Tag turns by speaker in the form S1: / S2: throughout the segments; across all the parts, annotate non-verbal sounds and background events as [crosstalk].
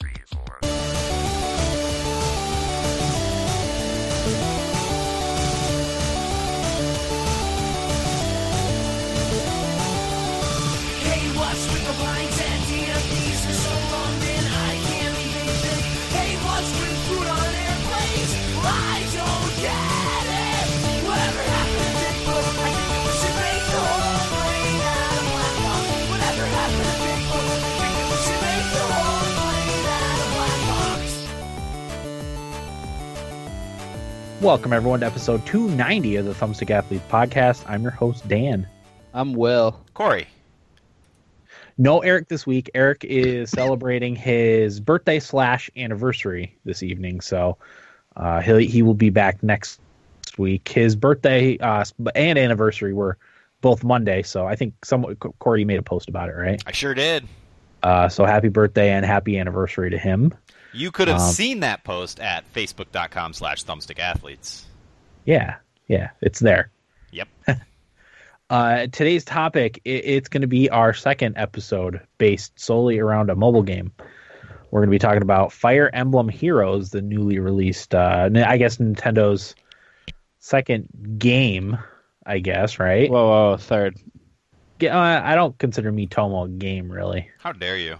S1: Hey,
S2: Welcome, everyone, to episode 290 of the Thumbstick Athletes podcast. I'm your host, Dan.
S3: I'm Will.
S4: Corey.
S2: No Eric this week. Eric is celebrating his birthday slash anniversary this evening, so uh, he he will be back next week. His birthday uh, and anniversary were both Monday, so I think some Corey made a post about it, right?
S4: I sure did.
S2: Uh, so happy birthday and happy anniversary to him.
S4: You could have
S2: Um,
S4: seen that post at facebook.com slash thumbstickathletes.
S2: Yeah, yeah, it's there.
S4: Yep. [laughs]
S2: Uh, today's topic i it's going to be our second episode based solely around a mobile game. We're going to be talking about Fire Emblem Heroes, the newly released, uh, n- I guess Nintendo's second game. I guess right.
S3: Whoa, whoa, third.
S2: Ge- uh, I don't consider Miitomo a game really.
S4: How dare you?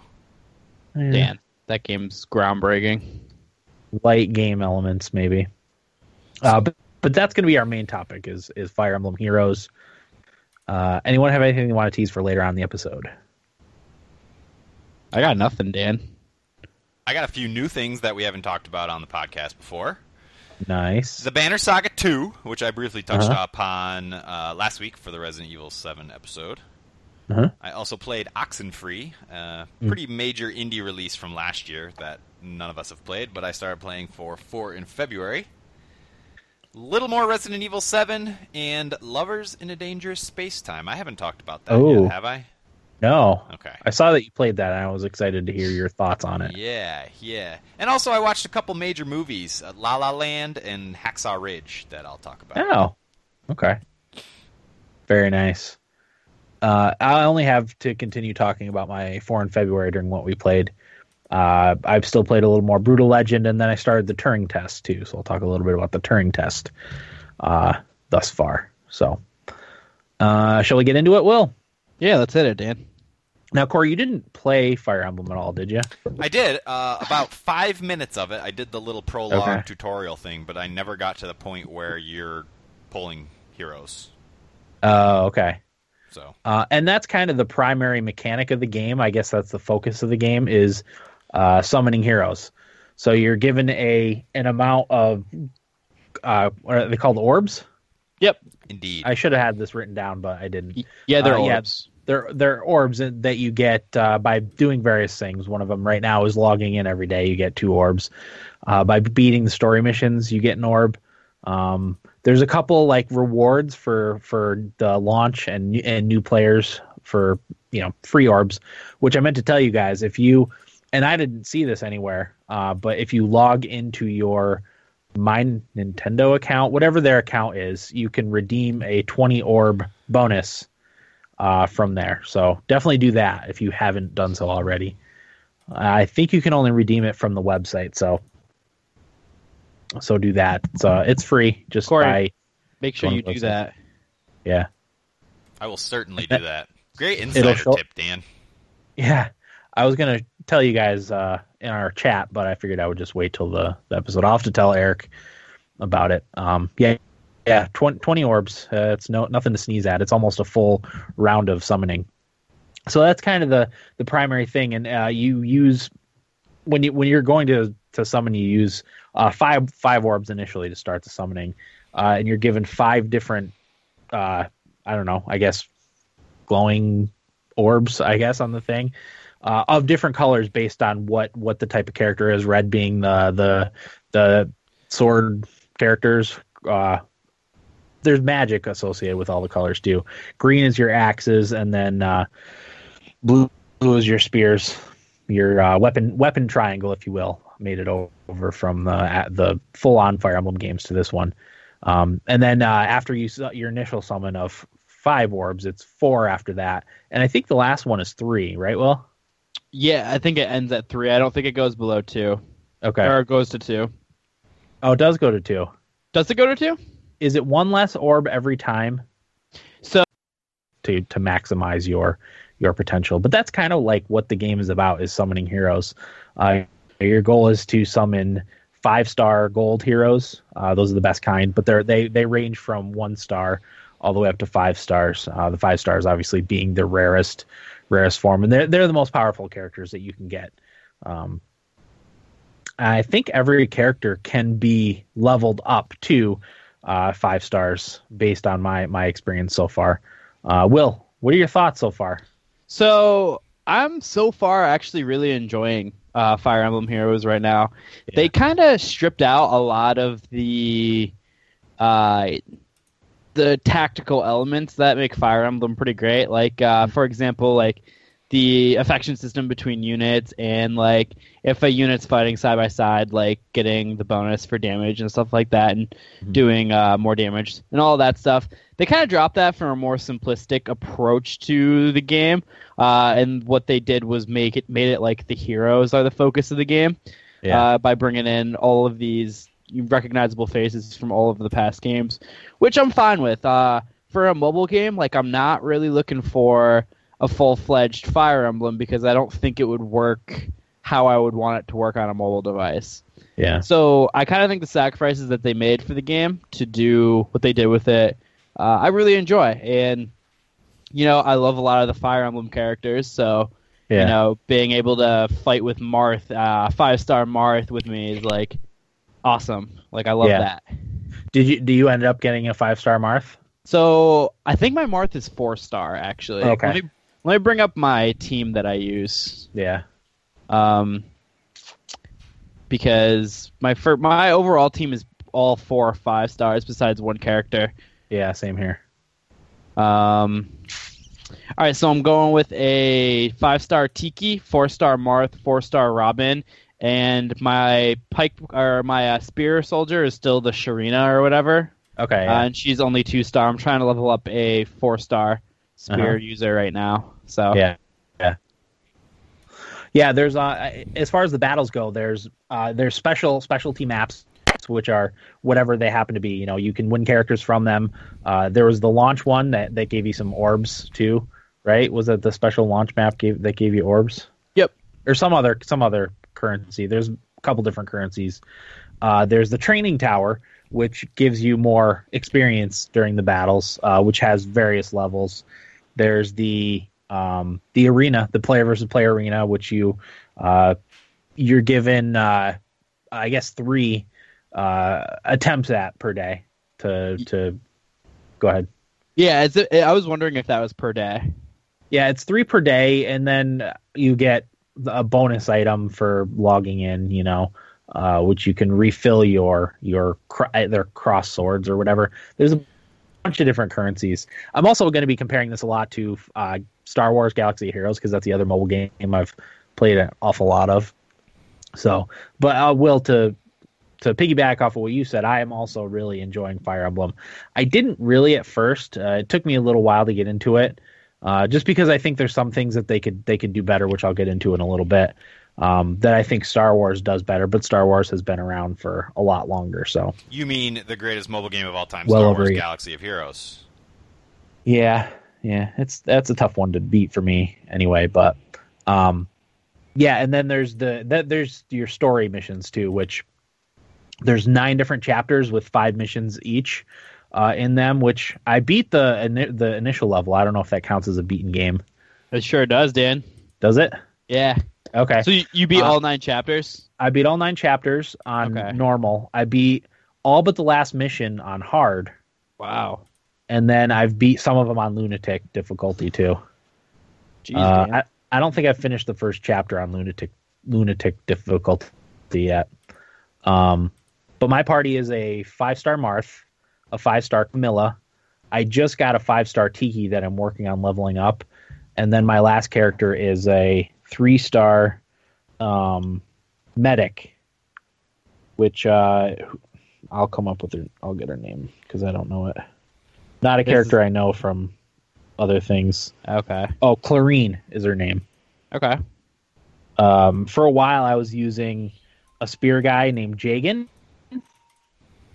S3: Dan, that game's groundbreaking.
S2: light game elements maybe. Uh, but but that's going to be our main topic is is Fire Emblem Heroes. Uh, anyone have anything they want to tease for later on in the episode?
S3: I got nothing, Dan.
S4: I got a few new things that we haven't talked about on the podcast before.
S2: Nice.
S4: The Banner Saga 2, which I briefly touched
S2: Uh-huh.
S4: upon uh, last week for the Resident Evil 7 episode.
S2: Uh-huh.
S4: I also played Oxenfree, a
S2: Mm.
S4: pretty major indie release from last year that none of us have played, but I started playing for 4 in February. Little more Resident Evil 7 and Lovers in a Dangerous Space Time. I haven't talked about that
S2: Oh.
S4: yet, have I?
S2: No.
S4: Okay.
S2: I saw that you played that, and I was excited to hear your thoughts on it.
S4: Yeah, yeah. And also, I watched a couple major movies, uh, La La Land and Hacksaw Ridge, that I'll talk about.
S2: Oh, okay. Very nice. Uh, I only have to continue talking about my four in February during what we played. Uh, I've still played a little more Brutal Legend, and then I started the Turing test too. So I'll talk a little bit about the Turing test uh, thus far. So, uh, shall we get into it, Will?
S3: Yeah, let's hit it, Dan.
S2: Now, Corey, you didn't play Fire Emblem at all, did you?
S4: I did uh, about five minutes of it. I did the little prologue
S2: Okay.
S4: tutorial thing, but I never got to the point where you're pulling heroes.
S2: Oh, okay.
S4: So
S2: Uh, and that's kind of the primary mechanic of the game. I guess that's the focus of the game is uh, summoning heroes. So you're given a an amount of uh, what are they called orbs?
S3: Yep.
S4: indeed,
S2: I should have had this written down, but I didn't.
S3: Yeah, they're
S2: Uh, yeah.
S3: orbs.
S2: They're they're orbs that you get uh, by doing various things. One of them right now is logging in every day. You get two orbs. Uh, by beating the story missions, you get an orb. Um, there's a couple like rewards for for the launch and and new players for you know free orbs, which I meant to tell you guys. If you and I didn't see this anywhere, uh, but if you log into your my Nintendo account, whatever their account is, you can redeem a 20 orb bonus uh, from there. So definitely do that if you haven't done so already. I think you can only redeem it from the website, so so do that. So it's free. Just
S3: Corey.
S2: by
S3: Make sure you
S2: of those
S3: do that.
S2: yeah
S4: I will certainly [laughs] do that. Great
S2: It'll
S4: insider
S2: show-
S4: tip, Dan.
S2: yeah. I was gonna tell you guys uh, in our chat, but I figured I would just wait till the, the episode. I'll have to tell Eric about it. Um, yeah, yeah, 20, 20 orbs. Uh, it's no nothing to sneeze at. It's almost a full round of summoning. So that's kind of the the primary thing, and uh, you use when you when you're going to to summon, you use uh, five five orbs initially to start the summoning, uh, and you're given five different. Uh, I don't know. I guess glowing orbs. I guess on the thing uh, of different colors based on what what the type of character is. Red being the the the sword characters. Uh, there's magic associated with all the colors too. Green is your axes, and then uh, blue, blue is your spears, your weapon weapon triangle, if you will. Made it over from the at the full on Fire Emblem games to this one, um, and then uh, after you your initial summon of five orbs, it's four after that, and I think the last one is three, right? Well,
S3: Yeah, I think it ends at three. I don't think it goes below two,
S2: Okay.
S3: or it goes to two.
S2: Oh, it does go to two.
S3: Does it go to two?
S2: Is it one less orb every time
S3: So
S2: to to maximize your your potential? But that's kind of like what the game is about: is summoning heroes. Uh, your goal is to summon five star gold heroes. Uh, those are the best kind, but they're they they range from one star all the way up to five stars. Uh, the five stars obviously being the rarest rarest form, and they're they're the most powerful characters that you can get. Um, I think every character can be leveled up to uh, five stars based on my my experience so far. Uh, Will, what are your thoughts so far?
S3: So I'm so far actually really enjoying uh, Fire Emblem Heroes right now. They kind of stripped out a lot of the uh, the tactical elements that make Fire Emblem pretty great. Like uh, for example, like the affection system between units and like if a unit's fighting side by side, like getting the bonus for damage and stuff like that, and
S2: Mhm.
S3: doing uh, more damage and all that stuff. They kind of dropped that for a more simplistic approach to the game, uh, and what they did was make it made it like the heroes are the focus of the game uh, by bringing in all of these recognizable faces from all of the past games, which I'm fine with. Uh, for a mobile game, like I'm not really looking for a full fledged Fire Emblem because I don't think it would work how I would want it to work on a mobile device.
S2: yeah,
S3: So I kind of think the sacrifices that they made for the game to do what they did with it, uh, I really enjoy. And you know, I love a lot of the Fire Emblem characters. So
S2: yeah.
S3: you know, being able to fight with Marth, uh, five star Marth with me is like awesome. Like I love
S2: Yeah.
S3: that.
S2: Did you do you end up getting a five star Marth?
S3: So I think my Marth is four star actually.
S2: Okay.
S3: Let me, let me bring up my team that I use.
S2: Yeah,
S3: Um, because my fir- my overall team is all four or five stars besides one character.
S2: Yeah, same here.
S3: Um, all right, so I'm going with a five star Tiki, four star Marth, four star Robin, and my pike or my uh, spear soldier is still the Sharena or whatever,
S2: Okay,
S3: uh, and she's only two star. I'm trying to level up a four star spear
S2: Uh-huh.
S3: user right now. So
S2: Yeah, yeah, yeah. There's uh, as far as the battles go, there's uh, there's special specialty maps which are whatever they happen to be. You know, you can win characters from them. Uh, there was the launch one that, that gave you some orbs too, right? Was it the special launch map gave that gave you orbs?
S3: Yep.
S2: Or some other some other currency. There's a couple different currencies. Uh, there's the training tower, which gives you more experience during the battles, uh, which has various levels. There's the um, the arena, the player versus player arena, which you uh, you're given, uh, I guess, three uh, attempts at per day to to go ahead.
S3: yeah, it's, I was wondering if that was per day.
S2: Yeah, it's three per day, and then you get a bonus item for logging in. You know, uh, which you can refill your your their cross swords or whatever. There's a bunch of different currencies. I'm also going to be comparing this a lot to uh, Star Wars Galaxy Heroes because that's the other mobile game I've played an awful lot of. So, but I Will to to piggyback off of what you said, I am also really enjoying Fire Emblem. I didn't really at first. Uh, it took me a little while to get into it, uh, just because I think there's some things that they could they could do better, which I'll get into in a little bit. Um, that I think Star Wars does better, but Star Wars has been around for a lot longer. So
S4: You mean the greatest mobile game of all time,
S2: Well
S4: Star Wars Galaxy of Heroes?
S2: Yeah, yeah, it's that's a tough one to beat for me anyway. But um, yeah, and then there's the that there's your story missions too, which there's nine different chapters with five missions each uh, in them. Which I beat the the initial level. I don't know if that counts as a beaten game.
S3: It sure does, Dan.
S2: Does it?
S3: Yeah.
S2: Okay.
S3: So you, you beat
S2: Uh,
S3: all nine chapters?
S2: I beat all nine chapters on
S3: Okay.
S2: normal. I beat all but the last mission on hard,
S3: Wow.
S2: and then I've beat some of them on lunatic difficulty too.
S3: Jeez,
S2: Uh, I, I don't think I've finished the first chapter on lunatic lunatic difficulty yet. Um, but my party is a five star Marth, a five star Camilla. I just got a five star Tiki that I'm working on leveling up, and then my last character is a three star um, medic, which uh, I'll come up with her. I'll get her name because I don't know it. Not a
S3: This
S2: character I know from other things.
S3: okay.
S2: Oh, Clarine is her name.
S3: Okay.
S2: Um, for a while, I was using a spear guy named Jagen,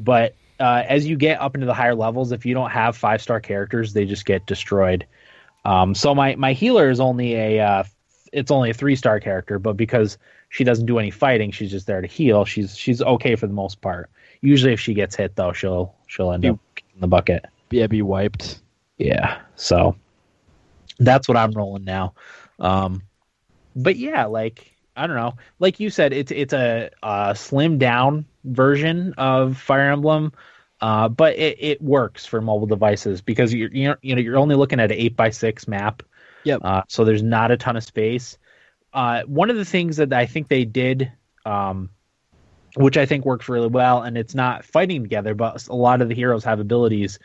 S2: but uh, as you get up into the higher levels, if you don't have five star characters, they just get destroyed. Um, so my my healer is only a uh, it's only a three star character, but because she doesn't do any fighting, she's just there to heal. She's she's okay for the most part. Usually, if she gets hit though, she'll she'll end
S3: You-
S2: up in the bucket.
S3: Yeah, be wiped.
S2: Yeah, so that's what I'm rolling now. Um, but yeah, like I don't know, like you said, it's it's a, a slimmed down version of Fire Emblem, uh, but it, it works for mobile devices because you're you're you know you're only looking at an eight by six map.
S3: Yep.
S2: Uh, so there's not a ton of space. Uh, one of the things that I think they did, um, which I think works really well, and it's not fighting together, but a lot of the heroes have abilities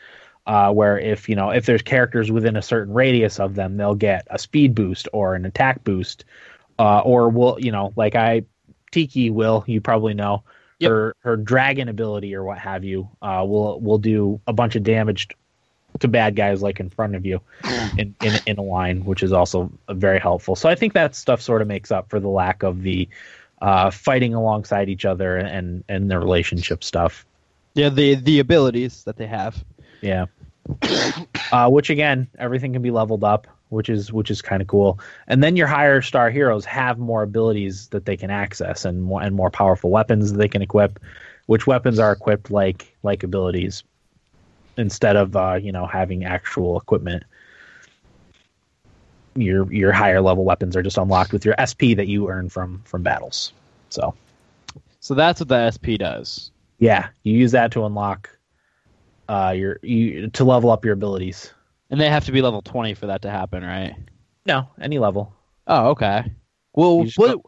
S2: uh, where if you know if there's characters within a certain radius of them, they'll get a speed boost or an attack boost, uh, or will you know like I Tiki will you probably know
S3: Yep.
S2: her her dragon ability or what have you uh, will will do a bunch of damage to bad guys like in front of you [sighs] in, in in a line, which is also very helpful. So I think that stuff sort of makes up for the lack of the uh, fighting alongside each other and and the relationship stuff.
S3: Yeah, the the abilities that they have.
S2: Yeah. [coughs] uh, which again, everything can be leveled up, which is which is kind of cool. And then your higher star heroes have more abilities that they can access and more and more powerful weapons that they can equip. Which weapons are equipped like like abilities instead of uh, you know having actual equipment. Your your higher level weapons are just unlocked with your SP that you earn from from battles. So
S3: So that's what the SP does.
S2: yeah, you use that to unlock uh your you to level up your abilities.
S3: And they have to be level 20 for that to happen, right?
S2: No, any level.
S3: Oh, okay. Well, what,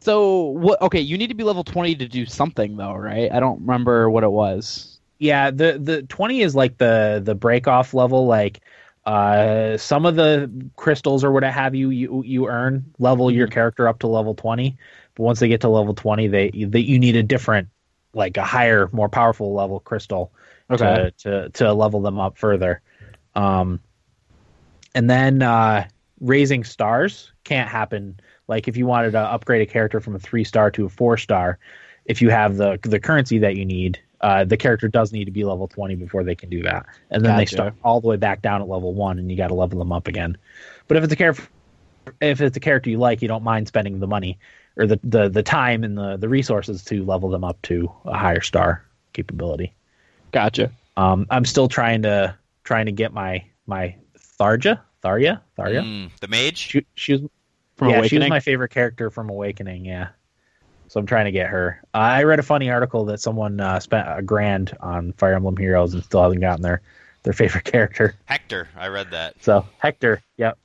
S3: so what? Okay, you need to be level 20 to do something, though, right? I don't remember what it was.
S2: Yeah, the the 20 is like the the break off level like uh some of the crystals or what have you you you earn level your character up to level 20, but once they get to level 20 they they you need a different like a higher more powerful level crystal to to to level them up further. Um and then uh raising stars can't happen. Like if you wanted to upgrade a character from a 3 star to a 4 star if you have the the currency that you need uh, the character does need to be level 20 before they can do that. And then they start all the way back down at level 1 and you got to level them up again. But if it's a character if it's a character you like you don't mind spending the money or the the, the time and the the resources to level them up to a higher star capability.
S3: Gotcha.
S2: um i'm still trying to trying to get my my tharja tharya tharya
S4: Mm, the mage.
S2: she, she was
S3: From
S2: yeah, she was my favorite character from Awakening. Yeah, so I'm trying to get her. Uh, I read a funny article that someone uh, spent a grand on Fire Emblem Heroes and still hasn't gotten their their favorite [laughs] character.
S4: Hector. I read that.
S2: So Hector, yep,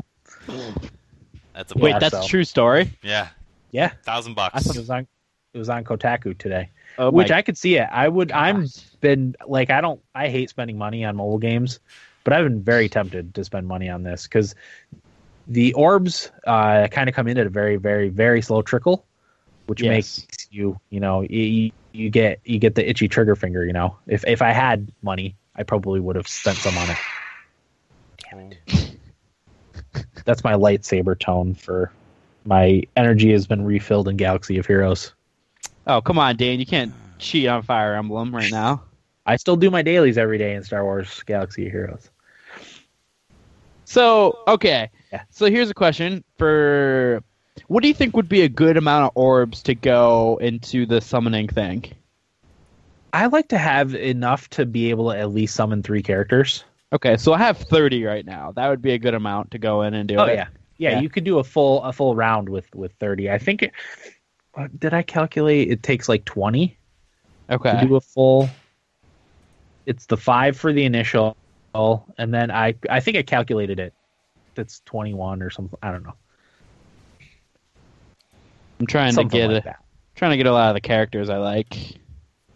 S4: That's a
S2: Yeah,
S3: Wait,
S4: buck.
S3: that's
S2: so-
S3: a true story?
S4: yeah,
S2: yeah.
S4: thousand
S2: I
S4: bucks.
S2: thought it was on it was on Kotaku today,
S3: Oh,
S2: which I could see it. I would. I'm been like I don't. I hate spending money on mobile games, but I've been very tempted to spend money on this because the orbs uh, kind of come in at a very, very, very slow trickle, which
S3: Yes.
S2: makes you, you know, you, you get you get the itchy trigger finger. You know, if if I had money, I probably would have spent some on it. Damn it. That's my lightsaber tone for my energy has been refilled in Galaxy of Heroes.
S3: Oh, come on, Dan. You can't [sighs] cheat on Fire Emblem right [laughs] now.
S2: I still do my dailies every day in Star Wars Galaxy of Heroes.
S3: So, okay.
S2: Yeah.
S3: So here's a question for what do you think would be a good amount of orbs to go into the summoning thing?
S2: I like to have enough to be able to at least summon three characters.
S3: Okay, so I have 30 right now. That would be a good amount to go in and do
S2: Oh
S3: it.
S2: yeah. yeah,
S3: Yeah.
S2: You could do a full a full round with with thirty. I think. It, did I calculate? It takes like twenty
S3: okay.
S2: to do a full. It's the five for the initial, and then I I think I calculated it. That's twenty one or something. I don't know.
S3: I'm trying
S2: something
S3: to get
S2: like
S3: a, trying to get a lot of the characters I like.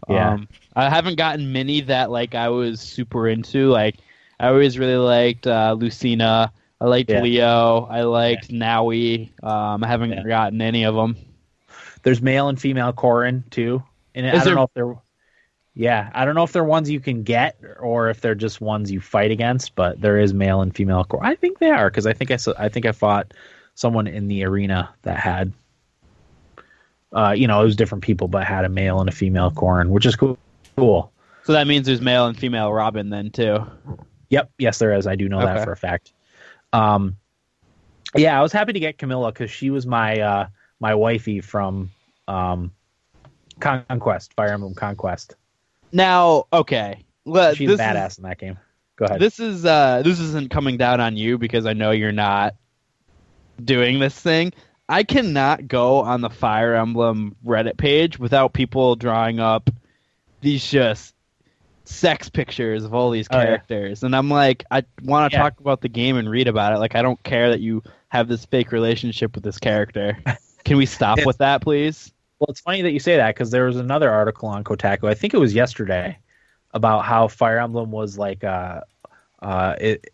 S2: Yeah.
S3: Um, I haven't gotten many that like I was super into. Like I always really liked uh, Lucina. I liked
S2: Yeah.
S3: Leo. I liked Nowi. Um, I haven't
S2: Yeah.
S3: gotten any of them.
S2: There's male and female Corrin too, and I don't
S3: there-
S2: know if they're. Yeah, I don't know if they're ones you can get or if they're just ones you fight against, but there is male and female Corrin. I think they are because I think I I think I fought someone in the arena that had uh, you know, it was different people, but had a male and a female Corrin, which is cool. Cool.
S3: So that means there's male and female Robin then too.
S2: Yep. Yes, there is. I do know
S3: Okay.
S2: that for a fact. Um, yeah, I was happy to get Camilla because she was my uh, my wifey from um, Conquest, Fire Emblem Conquest.
S3: Now, okay. Well,
S2: She's badass
S3: Is,
S2: in that game. Go ahead.
S3: this is uh this isn't coming down on you because I know you're not doing this thing. I cannot go on the Fire Emblem Reddit page without people drawing up these just sex pictures of all these
S2: Oh, yeah.
S3: characters. And I'm like, I want to
S2: Yeah.
S3: talk about the game and read about it. Like I don't care that you have this fake relationship with this character. [laughs] Can we stop with that, please?
S2: Well, it's funny that you say that because there was another article on Kotaku. I think it was yesterday about how Fire Emblem was like uh, uh, it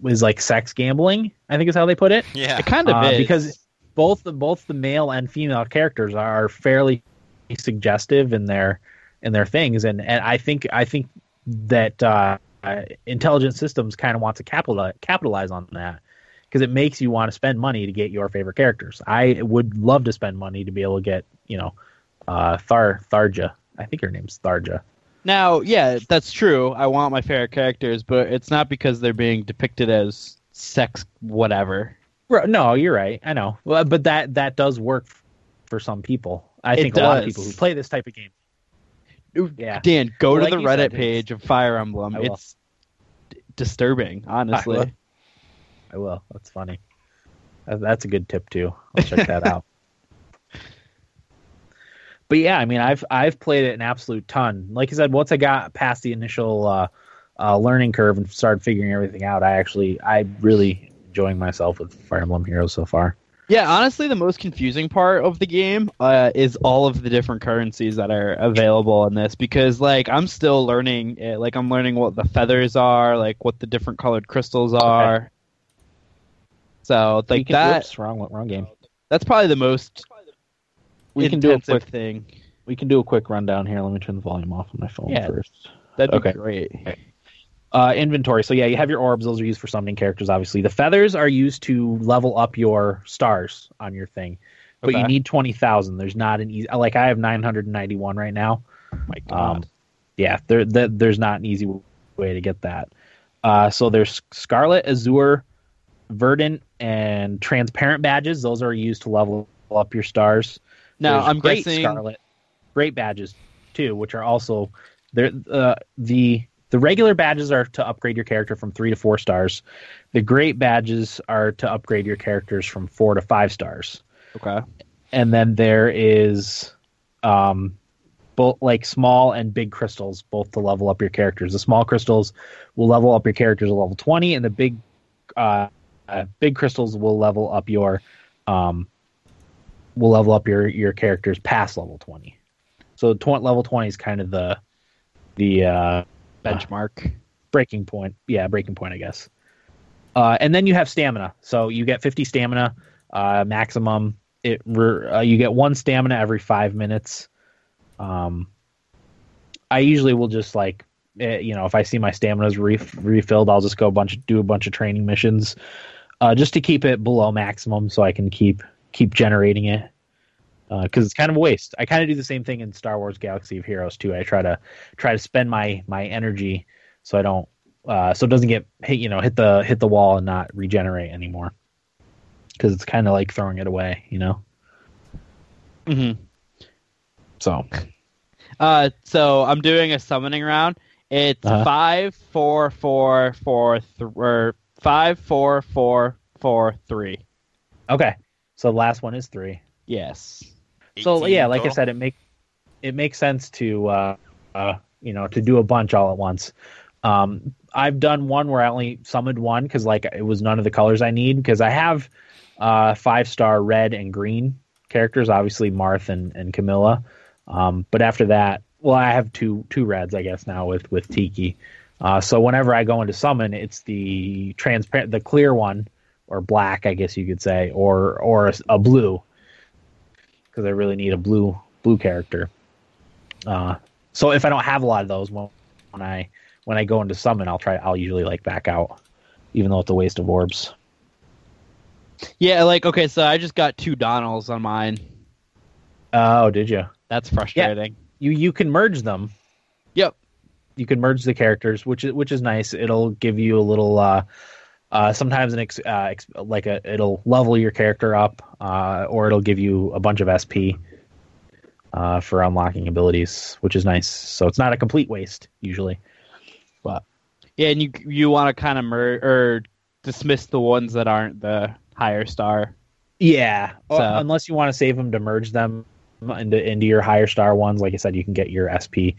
S2: was like sex gambling. I think is how they put it.
S4: Yeah.
S3: It kind of
S2: Uh,
S3: is
S2: because both the both the male and female characters are fairly suggestive in their in their things, and and I think I think that uh, uh, intelligent systems kind of want to capitalize capitalize on that because it makes you want to spend money to get your favorite characters. I would love to spend money to be able to get you know uh, Thar Tharja. I think her name's Tharja.
S3: Now, yeah, that's true. I want my favorite characters, but it's not because they're being depicted as sex whatever.
S2: No, you're right. I know, well, but that that does work for some people. I
S3: It
S2: think a lot of people who play this type of game. Yeah.
S3: Dan, go to
S2: Like
S3: the Reddit
S2: said,
S3: page of Fire Emblem. It's d- disturbing, honestly.
S2: I will. That's funny. That's a good tip too. I'll check that out. [laughs] But yeah, I mean, I've I've played it an absolute ton. Like I said, once I got past the initial uh, uh, learning curve and started figuring everything out, I actually I really enjoying myself with Fire Emblem Heroes so far.
S3: Yeah, honestly, the most confusing part of the game uh, is all of the different currencies that are available in this because, like, I'm still learning. It. Like, I'm learning what the feathers are, like what the different colored crystals are. So, like
S2: can-
S3: that.
S2: Wrong wrong game.
S3: That's probably the most
S2: We can do a quick
S3: thing.
S2: we can do a quick rundown here. Let me turn the volume off on my phone
S3: Yeah.
S2: first.
S3: That'd be
S2: Okay.
S3: great.
S2: Uh, inventory. So yeah, you have your orbs. Those are used for summoning characters. Obviously, the feathers are used to level up your stars on your thing, but you
S3: Okay.
S2: need twenty thousand. There's not an easy. Like I have nine hundred and ninety one right now.
S3: my God.
S2: Um, yeah, there, there there's not an easy way to get that. Uh, so there's Scarlet, Azure, Verdant, and Transparent badges. Those are used to level up your stars.
S3: now
S2: There's
S3: I'm
S2: great
S3: guessing.
S2: Scarlet, great badges too, which are also there. Uh, the the regular badges are to upgrade your character from three to four stars. The great badges are to upgrade your characters from four to five stars.
S3: Okay.
S2: And then there is, um, both like small and big crystals, both to level up your characters. The small crystals will level up your characters to level twenty, and the big, uh, uh big crystals will level up your, um, will level up your your characters past level twenty. So tw- level twenty is kind of the, the uh,
S3: Benchmark.
S2: breaking point. Yeah, breaking point, I guess. Uh, and then you have stamina. So you get 50 stamina uh, maximum. It re- uh, you get one stamina every five minutes. Um, I usually will just like, eh, you know, if I see my stamina's re- refilled, I'll just go a bunch, do a bunch of training missions, uh, just to keep it below maximum, so I can keep keep generating it. Because it's kind of a waste. I kind of do the same thing in Star Wars Galaxy of Heroes too. I try to try to spend my my energy so I don't uh, so it doesn't get hit you know hit the hit the wall and not regenerate anymore because it's kind of like throwing it away you know Mm
S3: hmm
S2: so [laughs]
S3: Uh, so I'm doing a summoning round. It's
S2: Uh-huh.
S3: five, four, four, four, th- or five, four, four, four, three.
S2: okay. So the last one is three.
S3: Yes.
S2: so
S4: 18
S2: yeah like i said it make it makes sense to uh uh you know to do a bunch all at once. Um i've done one where i only summoned one because like it was none of the colors i need because i have uh five star red and green characters obviously marth and, and camilla. Um but after that well i have two two reds i guess now with with tiki uh so whenever i go into summon it's the transparent the clear one or black i guess you could say or or a, a blue because I really need a blue blue character. Uh, so if I don't have a lot of those, when, when I when I go into summon, I'll try. I'll usually like back out, even though it's a waste of orbs.
S3: Yeah, like okay, so I just got two Donnels on mine.
S2: Oh, did you?
S3: That's frustrating.
S2: You you can merge them. You can merge the characters, which is which is nice. It'll give you a little. Uh, uh, sometimes an ex, uh, ex, like a it'll level your character up, uh, or it'll give you a bunch of SP uh, for unlocking abilities, which is nice. So it's not a complete waste usually. But
S3: Yeah, and you you want to kind of mer or dismiss the ones that aren't the higher star.
S2: Yeah,
S3: So-
S2: Uh, unless you want to save them to merge them into into your higher star ones. Like I said, you can get your SP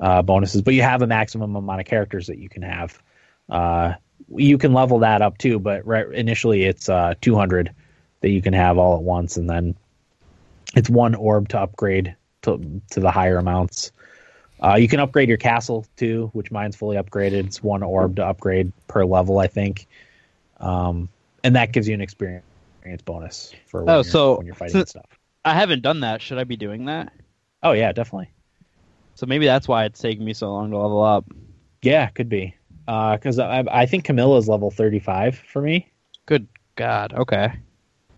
S2: uh, bonuses, but you have a maximum amount of characters that you can have. Uh, you can level that up too, but right, initially it's uh, 200 that you can have all at once, and then it's one orb to upgrade to to the higher amounts. Uh, you can upgrade your castle too, which mine's fully upgraded. It's one orb to upgrade per level, I think, um, and that gives you an experience bonus for when,
S3: Oh,
S2: you're,
S3: so-
S2: when you're fighting
S3: so-
S2: stuff.
S3: I haven't done that. Should I be doing that?
S2: Oh yeah, definitely.
S3: So maybe that's why it's taking me so long to level up.
S2: Yeah, could be because I, I think Camilla's level 35 for me.
S3: Good God. Okay.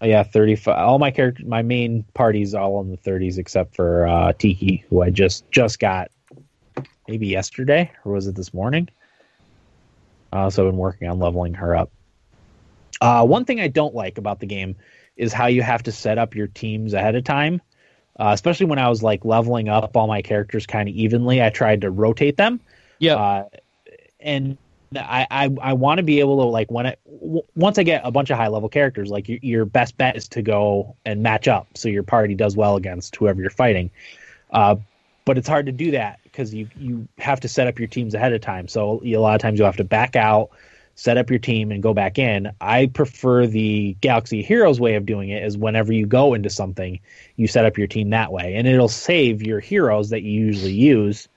S2: Oh, yeah, 35. All my character, my main party's all in the 30s except for uh, Tiki, who I just just got maybe yesterday or was it this morning? Uh, so I've been working on leveling her up. Uh, one thing I don't like about the game is how you have to set up your teams ahead of time. Uh, especially when I was like leveling up all my characters kind of evenly, I tried to rotate them.
S3: Yeah.
S2: Uh, and I I, I want to be able to like when I w- once I get a bunch of high level characters, like your, your best bet is to go and match up so your party does well against whoever you're fighting. Uh, but it's hard to do that because you you have to set up your teams ahead of time. So a lot of times you'll have to back out, set up your team, and go back in. I prefer the Galaxy Heroes way of doing it. Is whenever you go into something, you set up your team that way, and it'll save your heroes that you usually use.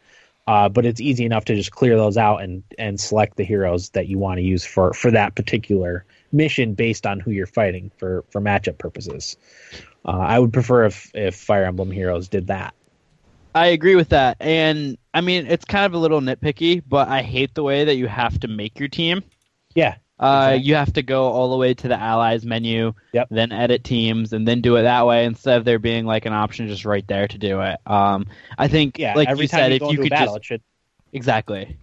S2: Uh, but it's easy enough to just clear those out and and select the heroes that you want to use for for that particular mission based on who you're fighting for for matchup purposes. Uh, I would prefer if if Fire Emblem Heroes did that.
S3: I agree with that. And I mean, it's kind of a little nitpicky, but I hate the way that you have to make your team.
S2: Yeah,
S3: Uh,
S2: Exactly.
S3: You have to go all the way to the allies menu,
S2: Yep.
S3: then edit teams, and then do it that way instead of there being like an option just right there to do it. Um, I think,
S2: yeah.
S3: like
S2: every
S3: you
S2: time
S3: said,
S2: you
S3: if you could
S2: battle,
S3: just
S2: it should
S3: exactly,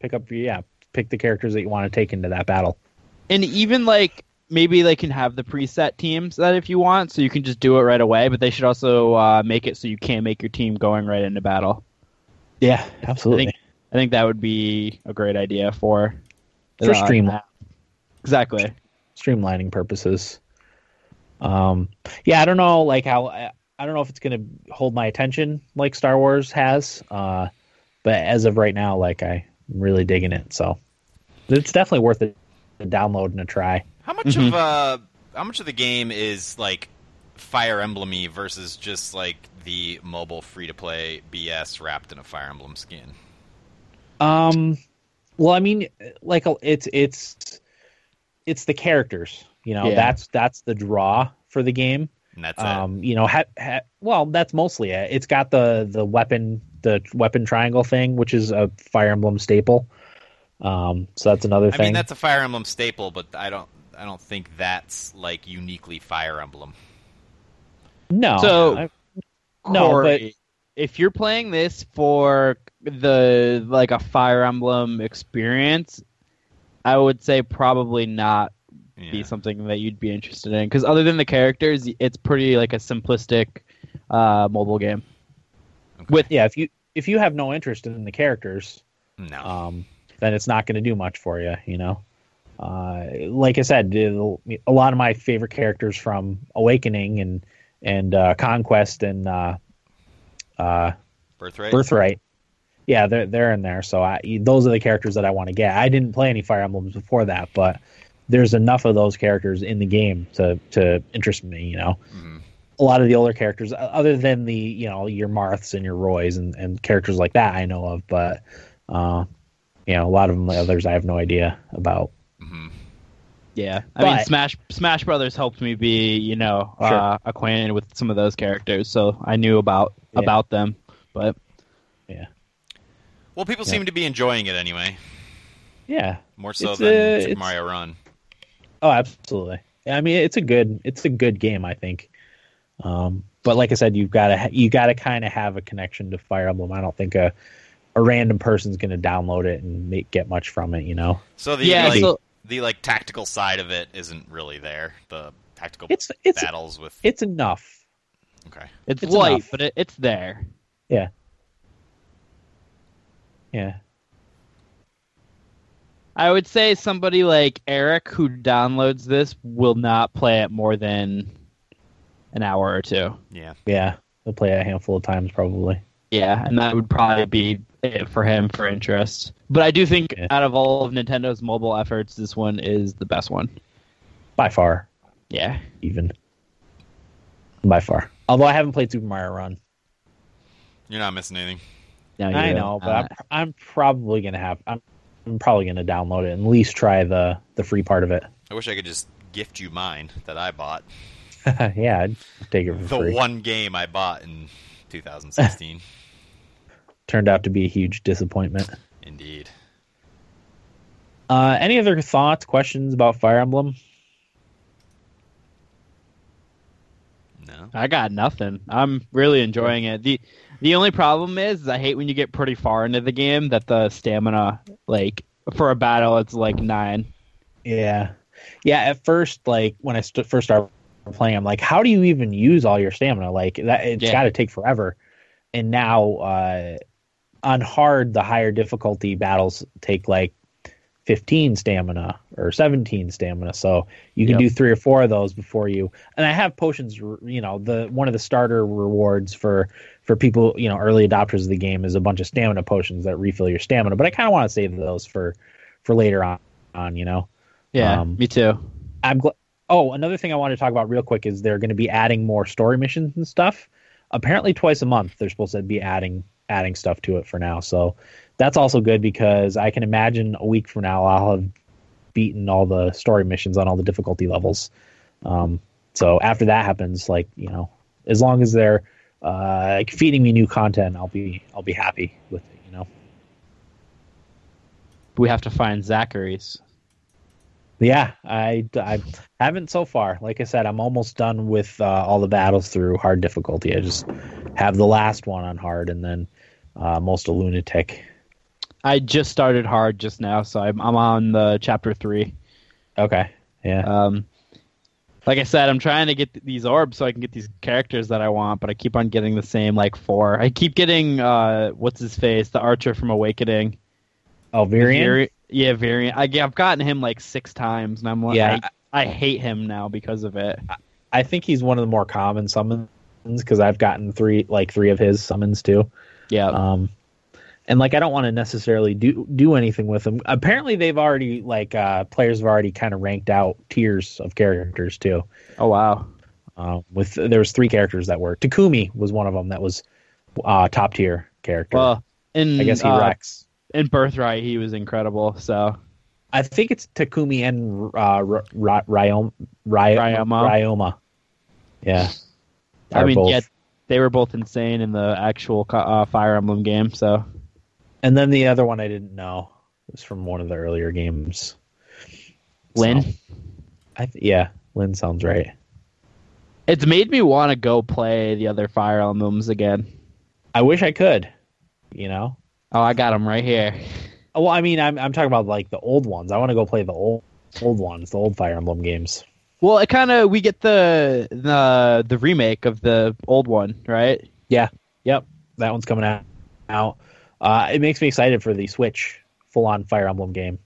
S2: pick up. Yeah, pick the characters that you want to take into that battle.
S3: and even like maybe they can have the preset teams that if you want, so you can just do it right away. But they should also uh, make it so you can't make your team going right into battle.
S2: Yeah, absolutely.
S3: I think that would be a great idea for
S2: For
S3: uh,
S2: streamline.
S3: Exactly.
S2: streamlining purposes. Um, yeah, I don't know, like how I, I don't know if it's going to hold my attention like Star Wars has. Uh, but as of right now, like I'm really digging it, so it's definitely worth a, a download and a try.
S4: How much
S3: Mhm.
S4: of uh, how much of the game is like Fire Emblem-y versus just like the mobile free to play BS wrapped in a Fire Emblem skin?
S2: Um, well, I mean, like it's it's it's the characters, you know.
S3: Yeah.
S2: That's that's the draw for the game.
S4: And that's it.
S2: um you know ha, ha, well that's mostly it it's got the the weapon the weapon triangle thing which is a fire emblem staple um so that's another thing.
S4: I mean, that's a Fire Emblem staple, but I don't I don't think that's like uniquely Fire Emblem.
S2: no
S3: So-
S2: I- no
S3: Corey, if you're playing this for the like a Fire Emblem experience, I would say probably not be something that you'd be interested in because other than the characters, it's pretty like a simplistic uh, mobile game.
S4: Okay.
S3: with-
S2: yeah if you if you have no interest in the characters
S4: no.
S2: um then it's not going to do much for you you know uh like i said a lot of my favorite characters from awakening and and uh conquest and uh
S4: Birthright.
S2: Birthright. Yeah, they're they're in there. So I, those are the characters that I want to get. I didn't play any Fire Emblems before that, but there's enough of those characters in the game to to interest me. You know,
S4: Mhm.
S2: a lot of the older characters, other than the you know your Marths and your Roys and, and characters like that, I know of, but uh, you know a lot of them the others I have no idea about.
S4: Mhm.
S3: Yeah, I mean Smash Smash Brothers helped me be you know
S2: Sure.
S3: uh, acquainted with some of those characters, so I knew about
S2: Yeah.
S3: about them. But yeah,
S4: Well, people
S2: Yeah.
S4: seem to be enjoying it anyway,
S2: Yeah.
S4: more so
S2: It's,
S4: than
S2: uh,
S4: Super Mario Run.
S2: Oh, absolutely. I mean, it's a good it's a good game. I think. Um, but like I said, you've got to you got to kind of have a connection to Fire Emblem. I don't think a a random person's going to download it and make, get much from it. You know,
S4: So the
S3: Yeah,
S4: like,
S3: so-
S4: the like tactical side of it isn't really there. The tactical
S2: it's it's
S4: battles with
S2: it's enough.
S4: okay.
S3: It's,
S2: It's
S3: light,
S2: enough.
S3: but it, it's there.
S2: Yeah. Yeah.
S3: I would say somebody like Eric who downloads this will not play it more than an hour or two.
S4: Yeah.
S2: Yeah, he'll play it a handful of times probably.
S3: Yeah, and that would probably be it for him for interest. But I do think
S2: Yeah.
S3: out of all of Nintendo's mobile efforts, this one is the best one.
S2: By far,
S3: Yeah.
S2: even. By far. Although I haven't played Super Mario Run.
S4: You're not missing anything.
S3: No,
S2: I know, but
S3: not.
S2: I'm, I'm probably gonna have. I'm, I'm probably gonna download it and at least try the the free part of it.
S4: I wish I could just gift you mine that I bought. [laughs]
S2: yeah, I'd take it for
S4: The
S2: free.
S4: one game I bought in 2016. [laughs]
S2: Turned out to be a huge disappointment.
S4: Indeed.
S2: Uh, any other thoughts, questions about Fire Emblem?
S4: No.
S3: I got nothing. I'm really enjoying it. the The only problem is, is I hate when you get pretty far into the game that the stamina, like for a battle, it's like nine.
S2: Yeah, yeah. At first, like when I st- first started playing, I'm like, how do you even use all your stamina? Like that, it's
S3: Yeah.
S2: got to take forever. And now, uh, on hard, the higher difficulty battles take like 15 stamina or 17 stamina. So you can
S3: Yep.
S2: do three or four of those before you. And I have potions. You know, the one of the starter rewards for for people, you know, early adopters of the game is a bunch of stamina potions that refill your stamina. But I kind of want to save those for for later on. On you know.
S3: Yeah,
S2: Um,
S3: me too.
S2: I'm glad. Oh, another thing I want to talk about real quick is they're going to be adding more story missions and stuff. Apparently, twice a month they're supposed to be adding adding stuff to it for now. So that's also good because I can imagine a week from now I'll have beaten all the story missions on all the difficulty levels. Um, so after that happens, like you know, as long as they're uh, feeding me new content, I'll be I'll be happy with it. You know.
S3: We have to find Zachary's.
S2: Yeah, I, I haven't so far. Like I said, I'm almost done with uh, all the battles through hard difficulty. I just have the last one on hard, and then uh, most a lunatic.
S3: I just started hard just now, so I'm I'm on the chapter three.
S2: Okay, yeah,
S3: Um, like I said, I'm trying to get th- these orbs so I can get these characters that I want, but I keep on getting the same like four. I keep getting uh, what's his face, the archer from Awakening.
S2: oh Virion.
S3: Vari- yeah, variant. I, I've gotten him like six times, and I'm like,
S2: Yeah.
S3: I, I hate him now because of it.
S2: I think he's one of the more common summons because I've gotten three, like three of his summons too.
S3: Yeah,
S2: Um, and like I don't want to necessarily do do anything with them. Apparently, they've already like uh, players have already kind of ranked out tiers of characters too.
S3: oh wow.
S2: Uh, with there was three characters that were Takumi was one of them that was uh, top tier character.
S3: Well, in
S2: I guess he
S3: uh,
S2: wrecks.
S3: in Birthright he was incredible. So
S2: I think it's Takumi and uh, R- R- Ryoma. Ry-
S3: Ryoma.
S2: Ryoma. Yeah.
S3: I mean,
S2: both.
S3: yeah, they were both insane in the actual uh, Fire Emblem game. So
S2: And then the other one I didn't know it was from one of the earlier games.
S3: Lyn,
S2: So, I th- yeah, Lyn sounds right.
S3: it's made me want to go play the other Fire Emblems again.
S2: I wish I could. You know.
S3: Oh, I got them right here.
S2: Well, I mean, I'm I'm talking about like the old ones. I want to go play the old old ones, the old Fire Emblem games.
S3: Well, it kind of we get the the the remake of the old one, right? Yeah.
S2: Yep, that one's coming out. Out. Uh, it makes me excited for the Switch full on Fire Emblem game.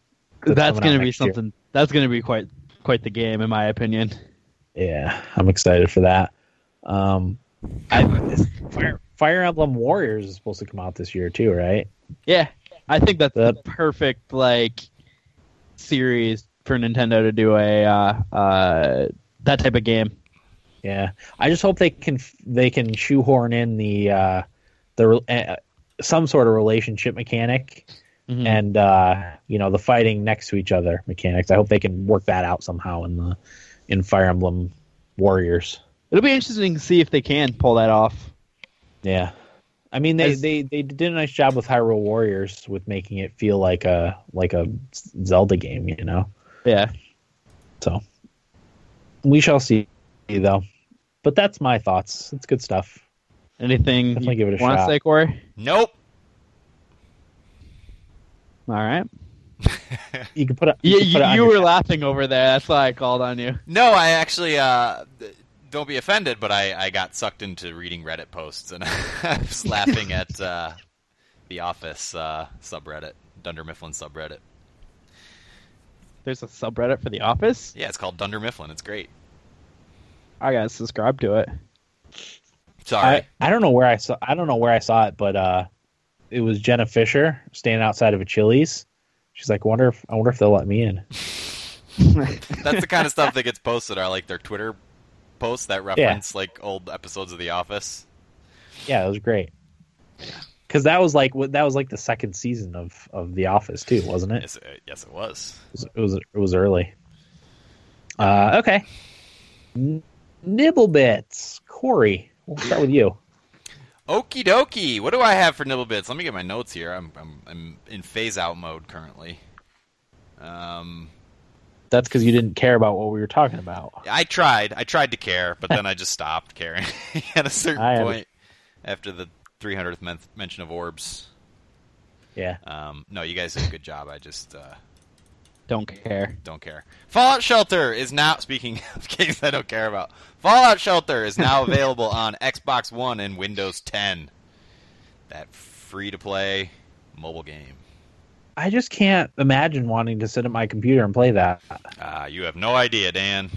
S3: That's,
S2: coming out
S3: going to be
S2: next year.
S3: something. That's going to be quite quite the game, in my opinion.
S2: Yeah, I'm excited for that. Um, I, Fire, Fire Emblem Warriors is supposed to come out this year too, right?
S3: Yeah, I think that's the
S2: That-
S3: perfect like series for Nintendo to do a uh, uh, that type of game.
S2: Yeah, I just hope they can they can shoehorn in the uh, the uh, some sort of relationship mechanic
S3: Mhm.
S2: and uh, you know the fighting next to each other mechanics. I hope they can work that out somehow in the in Fire Emblem Warriors.
S3: It'll be interesting to see if they can pull that off.
S2: Yeah, I mean they,
S3: As-
S2: they they did a nice job with Hyrule Warriors with making it feel like a like a Zelda game, you know.
S3: Yeah,
S2: So we shall see, though. but that's my thoughts. It's good stuff.
S3: Anything
S2: Definitely
S3: you
S2: give it a
S3: want to say, Corey?
S4: Nope.
S3: All right.
S2: You can put it.
S3: You,
S2: can
S3: you,
S2: put it
S3: you
S2: your-
S3: were laughing over there. That's why I called on you.
S4: No, I actually uh, don't be offended, but I, I got sucked into reading Reddit posts and [laughs] I was laughing at uh, the Office uh, subreddit, Dunder Mifflin subreddit.
S3: There's a subreddit for The Office.
S4: Yeah, it's called Dunder Mifflin. It's great.
S3: I gotta subscribe to it.
S4: Sorry.
S2: I, I don't know where I saw. I don't know where I saw it, but uh, it was Jenna Fischer standing outside of a Chili's. She's like, "Wonder if I wonder if they'll let me in." [laughs] [laughs]
S4: That's the kind of stuff that gets posted are like their Twitter posts that reference like old episodes of The Office.
S2: Yeah, it was great. Because that was like what- that was like the second season of of The Office too, wasn't it?
S4: Yes, uh, yes, it was.
S2: It was it was, it was early. Uh, okay. N- Nibble bits, Corey. We'll start with you.
S4: Okie dokie. What do I have for nibble bits? Let me get my notes here. I'm I'm, I'm in phase out mode currently. Um,
S2: That's because you didn't care about what we were talking about.
S4: I tried. I tried to care, but then I just stopped caring [laughs] at a certain
S2: I under-
S4: point after the 300th men- mention of orbs.
S2: Yeah.
S4: Um, no, you guys did a good job. I just uh,
S3: Don't care.
S4: don't care. Fallout Shelter is now. Speaking [laughs] of games I don't care about, Fallout Shelter is now [laughs] available on Xbox One and Windows 10. That free to play mobile game.
S2: I just can't imagine wanting to sit at my computer and play that.
S4: Uh, you have no idea, Dan.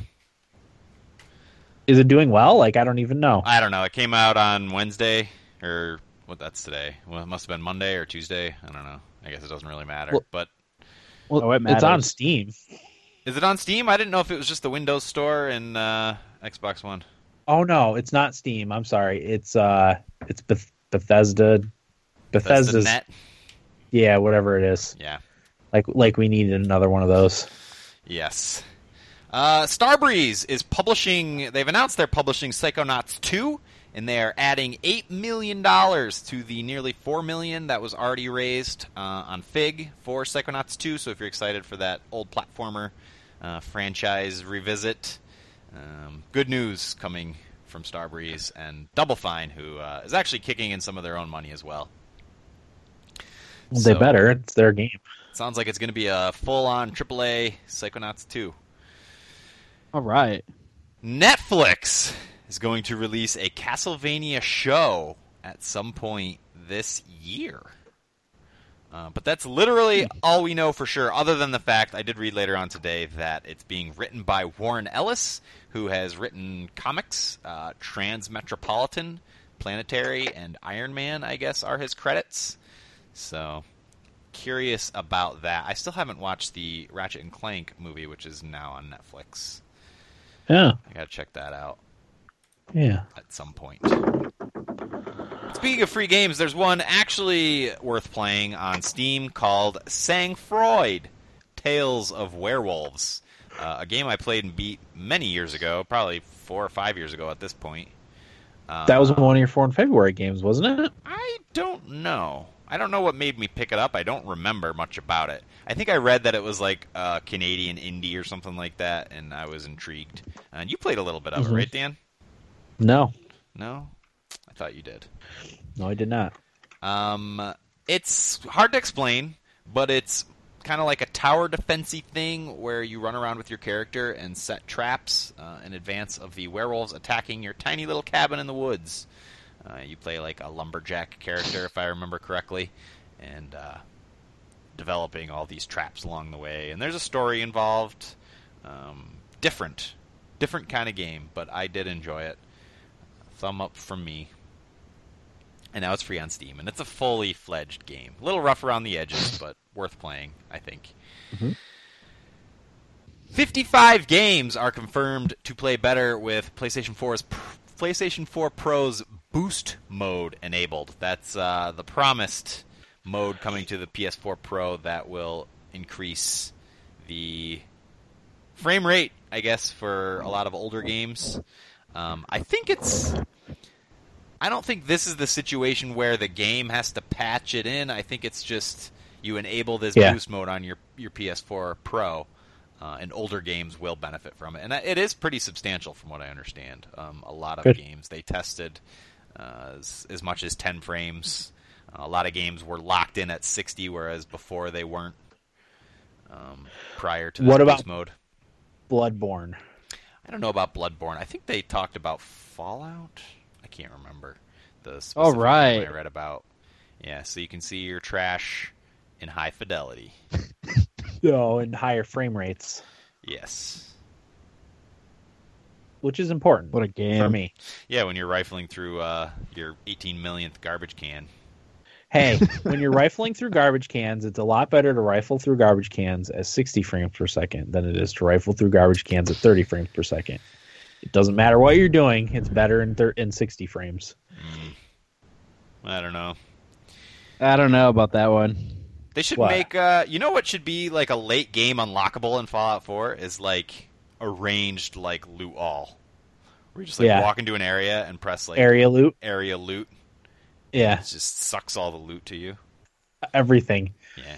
S2: Is it doing well? Like I don't even know.
S4: I don't know. It came out on Wednesday, or what? That's today. Well, it must have been Monday or Tuesday. I don't know. I guess it doesn't really matter.
S2: Well-
S4: but
S2: Well,
S3: Oh, it
S2: it's on. Steam.
S4: is it on Steam? I didn't know if it was just the Windows Store and uh, Xbox One.
S2: Oh no, it's not Steam. I'm sorry. It's uh, it's Beth- Bethesda. Bethesda's.
S4: Net.
S2: Yeah, whatever it is.
S4: Yeah.
S2: Like like we needed another one of those.
S4: Yes. Uh, Starbreeze is publishing. They've announced they're publishing Psychonauts 2, and they are adding eight million dollars to the nearly four million that was already raised uh, on Fig for Psychonauts 2. So if you're excited for that old platformer uh, franchise revisit, um, good news coming from Starbreeze and Double Fine, who uh, is actually kicking in some of their own money as well.
S2: Well, they
S4: So-
S2: better. It's their game.
S4: Sounds like it's going to be a full-on AAA Psychonauts 2.
S3: All right.
S4: Netflix is going to release a Castlevania show at some point this year. Uh, but that's literally all we know for sure, other than the fact I did read later on today that it's being written by Warren Ellis, who has written comics. Uh, Transmetropolitan, Planetary, and Iron Man, I guess, are his credits. So, curious about that. I still haven't watched the Ratchet and Clank movie, which is now on Netflix.
S2: Yeah.
S4: I gotta check that out
S2: Yeah.
S4: at some point. Speaking of free games, there's one actually worth playing on Steam called Sang-Froid Tales of Werewolves. Uh, a game I played and beat many years ago, probably four or five years ago at this point. Uh,
S2: That was one of your four in February games, wasn't it?
S4: I don't know. I don't know what made me pick it up. I don't remember much about it. I think I read that it was like a Canadian indie or something like that, and I was intrigued. And you played a little bit of it,
S2: Mhm.
S4: right, Dan?
S2: No.
S4: No? I thought you did.
S2: No, I did not.
S4: Um, it's hard to explain, but it's kind of like a tower defensey thing where you run around with your character and set traps uh, in advance of the werewolves attacking your tiny little cabin in the woods. Uh, you play like a lumberjack character, if I remember correctly, and uh, developing all these traps along the way. And there's a story involved. Um, different, different kind of game, but I did enjoy it. Thumb up from me and now it's free on Steam, and it's a fully fledged game. A little rough around the edges, [laughs] but worth playing, I think.
S2: Mhm.
S4: 55 games are confirmed to play better with PlayStation 4's PlayStation 4 Pro's Boost mode enabled. That's uh, the promised mode coming to the PS4 Pro that will increase the frame rate, I guess, for a lot of older games. Um, I think it's I don't think this is the situation where the game has to patch it in. I think it's just you enable this
S2: Yeah.
S4: boost mode on your your PS4 Pro. uh, and older games will benefit from it. And it is pretty substantial, from what I understand. Um, a lot of
S2: Good.
S4: games they tested uh, as, as much as 10 frames. a lot of games were locked in at 60, whereas before they weren't. Um, prior to this
S2: What about-
S4: boost mode,
S2: Bloodborne.
S4: I don't know about Bloodborne. I think they talked about Fallout. I can't remember the specific
S3: Oh,
S4: one
S3: right.
S4: I read about. Yeah, so you can see your trash in high fidelity. [laughs]
S2: Oh, and higher frame rates,
S4: Yes.
S2: which is important
S3: What a game.
S2: for me.
S4: Yeah, when you're rifling through uh, your 18 millionth garbage can.
S2: Hey, [laughs] when you're rifling through garbage cans, it's a lot better to rifle through garbage cans at 60 frames per second than it is to rifle through garbage cans at 30 frames per second. It doesn't matter what you're doing; it's better in thir- in 60 frames.
S4: I don't know.
S3: I don't know about that one.
S4: They should
S2: What?
S4: make. Uh, you know what should be like a late game unlockable in Fallout 4 is like arranged like loot all. Where you just like
S2: Yeah.
S4: walk into an area and press like
S2: Area loot,
S4: area loot.
S2: yeah,
S4: It just sucks all the loot to you.
S2: everything,
S4: Yeah,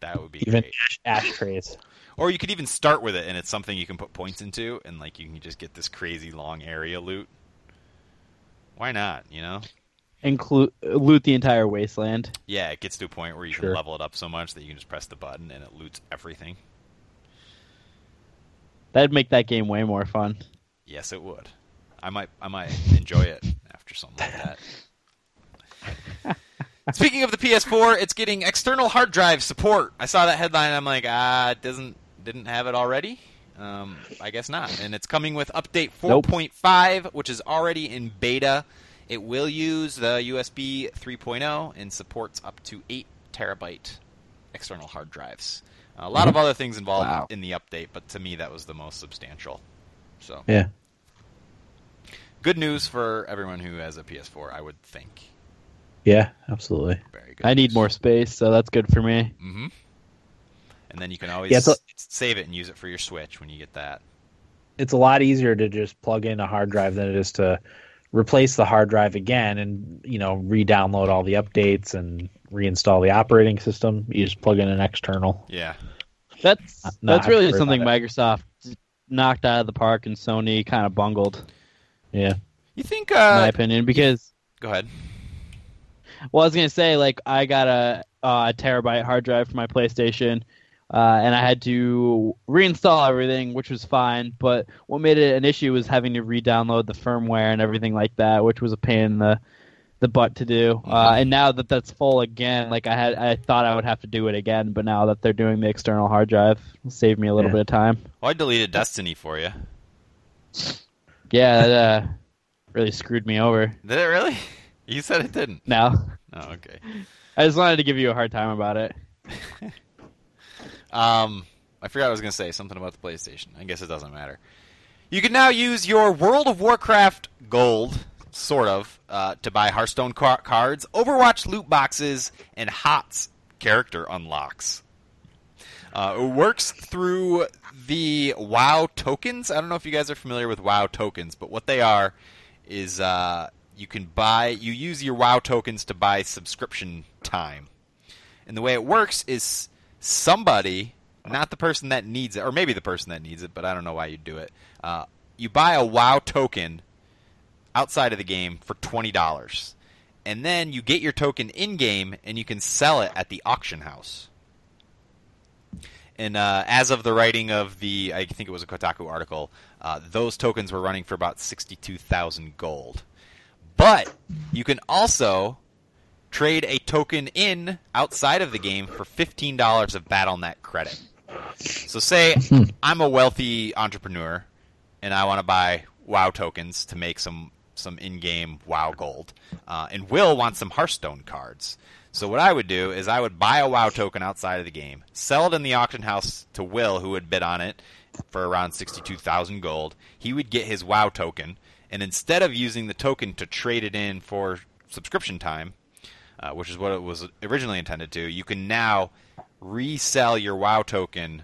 S4: that would be
S2: even
S4: great.
S2: ash- ashtrays.
S4: Or you could even start with it, and it's something you can put points into, and like you can just get this crazy long area loot. Why not? You know?
S3: Include loot the entire wasteland.
S4: Yeah, it gets to a point where you can level it up so much that you can just press the button and it loots everything.
S3: That'd make that game way more fun.
S4: Yes, it would. I might, I might enjoy it after something like that. [laughs] Speaking of the PS4, it's getting external hard drive support. I saw that headline. I'm like, ah, it doesn't, didn't have it already. Um, I guess not. And it's coming with update
S3: Nope.
S4: 4.5, which is already in beta. It will use the USB 3.0 and supports up to 8 terabyte external hard drives. A lot of other things involved
S3: Wow.
S4: in the update, but to me that was the most substantial. So
S2: Yeah,
S4: good news for everyone who has a PS4, I would think.
S2: yeah, absolutely.
S4: Very good.
S3: I need more space, so that's good for me.
S4: hmm And then you can always
S2: Yeah, so-
S4: save it and use it for your Switch when you get that.
S2: It's a lot easier to just plug in a hard drive than it is to replace the hard drive again and you know re-download all the updates and reinstall the operating system. You just plug in an external.
S4: Yeah.
S3: That's
S2: Uh, no,
S3: that's
S2: I've
S3: really something
S2: about
S3: Microsoft knocked out of the park and Sony kind of bungled,
S2: Yeah,
S4: You think?
S3: in my
S4: Uh,
S3: opinion. Because
S4: go ahead.
S3: well, I was gonna say like I got a, uh, a terabyte hard drive for my PlayStation, uh, and I had to reinstall everything, which was fine. But what made it an issue was having to re-download the firmware and everything like that, which was a pain in the the butt to do. Uh, and now that that's full again, like I had, I thought I would have to do it again, but now that they're doing the external hard drive, it'll save me a little
S2: Yeah.
S3: bit of time.
S4: Well, I deleted Destiny for you.
S3: Yeah, that uh, really screwed me over.
S4: Did it really? [laughs] You said it didn't.
S3: No.
S4: Oh, okay.
S3: I just wanted to give you a hard time about it. [laughs]
S4: Um, I forgot I was going to say something about the PlayStation. I guess it doesn't matter. You can now use your World of Warcraft gold, sort of, uh, to buy Hearthstone car- cards, Overwatch loot boxes, and HOTS character unlocks. Uh, it works through the WoW tokens. I don't know if you guys are familiar with WoW tokens, but what they are is uh, you can buy, you use your WoW tokens to buy subscription time. And the way it works is somebody, not the person that needs it, or maybe the person that needs it, but I don't know why you'd do it. Uh, you buy a WoW token outside of the game for twenty dollars, and then you get your token in game, and you can sell it at the auction house. And uh, as of the writing of the, I think it was a Kotaku article, uh, those tokens were running for about sixty-two thousand gold. But you can also trade a token in outside of the game for fifteen dollars of BattleNet credit. So say I'm a wealthy entrepreneur and I want to buy WoW tokens to make some some in-game WoW gold, uh, and Will wants some Hearthstone cards. So what I would do is I would buy a WoW token outside of the game, sell it in the auction house to Will, who would bid on it for around sixty-two thousand gold. He would get his WoW token, and instead of using the token to trade it in for subscription time, uh, which is what it was originally intended to, you can now resell your WoW token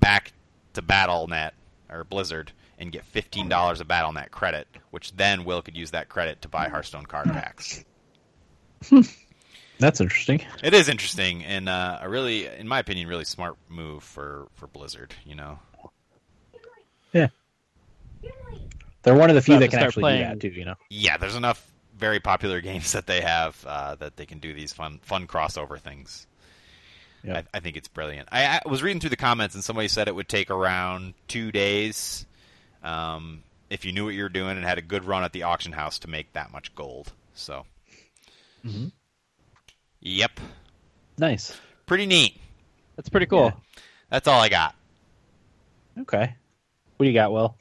S4: back to BattleNet or Blizzard and get fifteen dollars of BattleNet credit, which then Will could use that credit to buy Hearthstone card packs. [laughs]
S2: That's interesting.
S4: It is interesting and uh, a really, in my opinion, really smart move for for Blizzard. You know, Yeah.
S2: They're one of the few that can actually
S3: playing-
S2: do that too. You know.
S4: yeah, there's enough very popular [laughs] games that they have uh, that they can do these fun fun crossover things.
S2: Yeah.
S4: I, I think it's brilliant. I, I was reading through the comments and somebody said it would take around two days um, if you knew what you were doing and had a good run at the auction house to make that much gold. So,
S2: Mhm.
S4: yep,
S2: Nice.
S4: pretty neat.
S3: That's pretty cool.
S2: Yeah.
S4: That's all I got.
S2: Okay. What do you got, Will?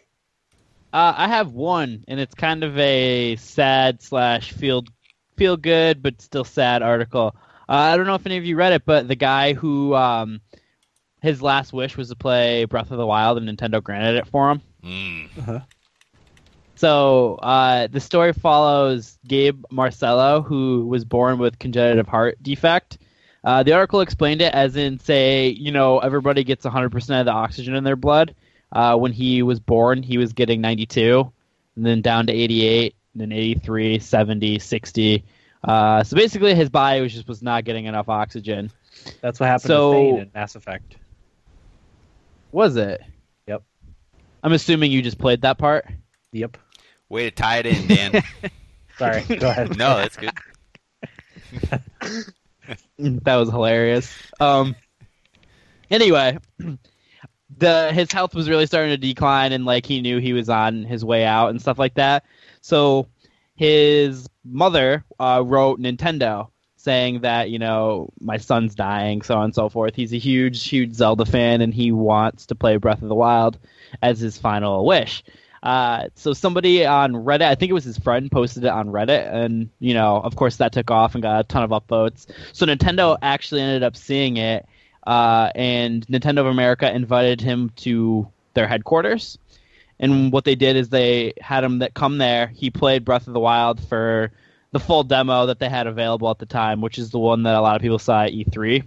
S3: Uh, I have one, and it's kind of a sad slash feel feel good but still sad article. Uh, I don't know if any of you read it, but the guy who um, his last wish was to play Breath of the Wild, and Nintendo granted it for him.
S4: Mm.
S3: So uh, the story follows Gabe Marcello, who was born with congenital heart defect. Uh, the article explained it as in, say, you know, everybody gets 100% of the oxygen in their blood. Uh, when he was born, he was getting 92, and then down to 88, and then 83, 70, 60. Uh, so basically, his body was just was not getting enough oxygen.
S2: That's what happened
S3: So-
S2: to Thane in Mass Effect.
S3: Was it?
S2: Yep.
S3: I'm assuming you just played that part.
S2: Yep.
S4: Way to tie it in, Dan. [laughs]
S2: Sorry. Go ahead. [laughs]
S4: no, that's good. [laughs]
S3: that was hilarious. Um. Anyway, [clears throat] the his health was really starting to decline, and like he knew he was on his way out and stuff like that. So his mother uh, wrote Nintendo saying that you know my son's dying, so on and so forth. He's a huge, huge Zelda fan, and he wants to play Breath of the Wild as his final wish. Uh, so somebody on Reddit, I think it was his friend, posted it on Reddit, and you know, of course, that took off and got a ton of upvotes. So Nintendo actually ended up seeing it, uh, and Nintendo of America invited him to their headquarters. And what they did is they had him that come there. He played Breath of the Wild for the full demo that they had available at the time, which is the one that a lot of people saw at E3.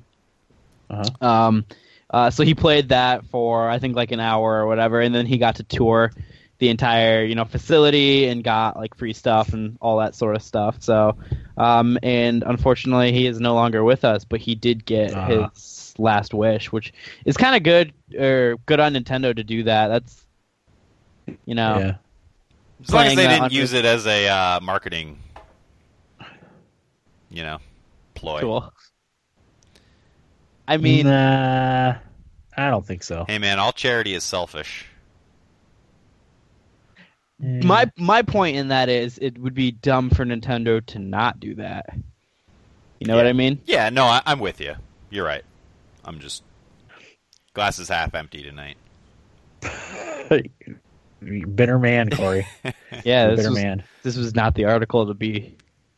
S2: Uh-huh.
S3: Um, uh, so he played that for I think like an hour or whatever, and then he got to tour the entire you know facility and got like free stuff and all that sort of stuff. So, um, and unfortunately, he is no longer with us, but he did get
S2: Ah.
S3: his last wish, which is kind of good or good on Nintendo to do that. That's you know
S2: Yeah.
S4: As long as they didn't
S3: under-
S4: use it as a uh, marketing, you know, ploy.
S3: cool. I mean,
S2: nah, I don't think so.
S4: Hey man, all charity is selfish.
S3: my my point in that is it would be dumb for Nintendo to not do that. You know
S4: Yeah.
S3: what I mean?
S4: Yeah, no, I, I'm with you. You're right. I'm just glass is half empty tonight. [laughs]
S2: bitter man, Corey. [laughs]
S3: Yeah, this
S2: bitter
S3: was,
S2: man.
S3: this was not the article to be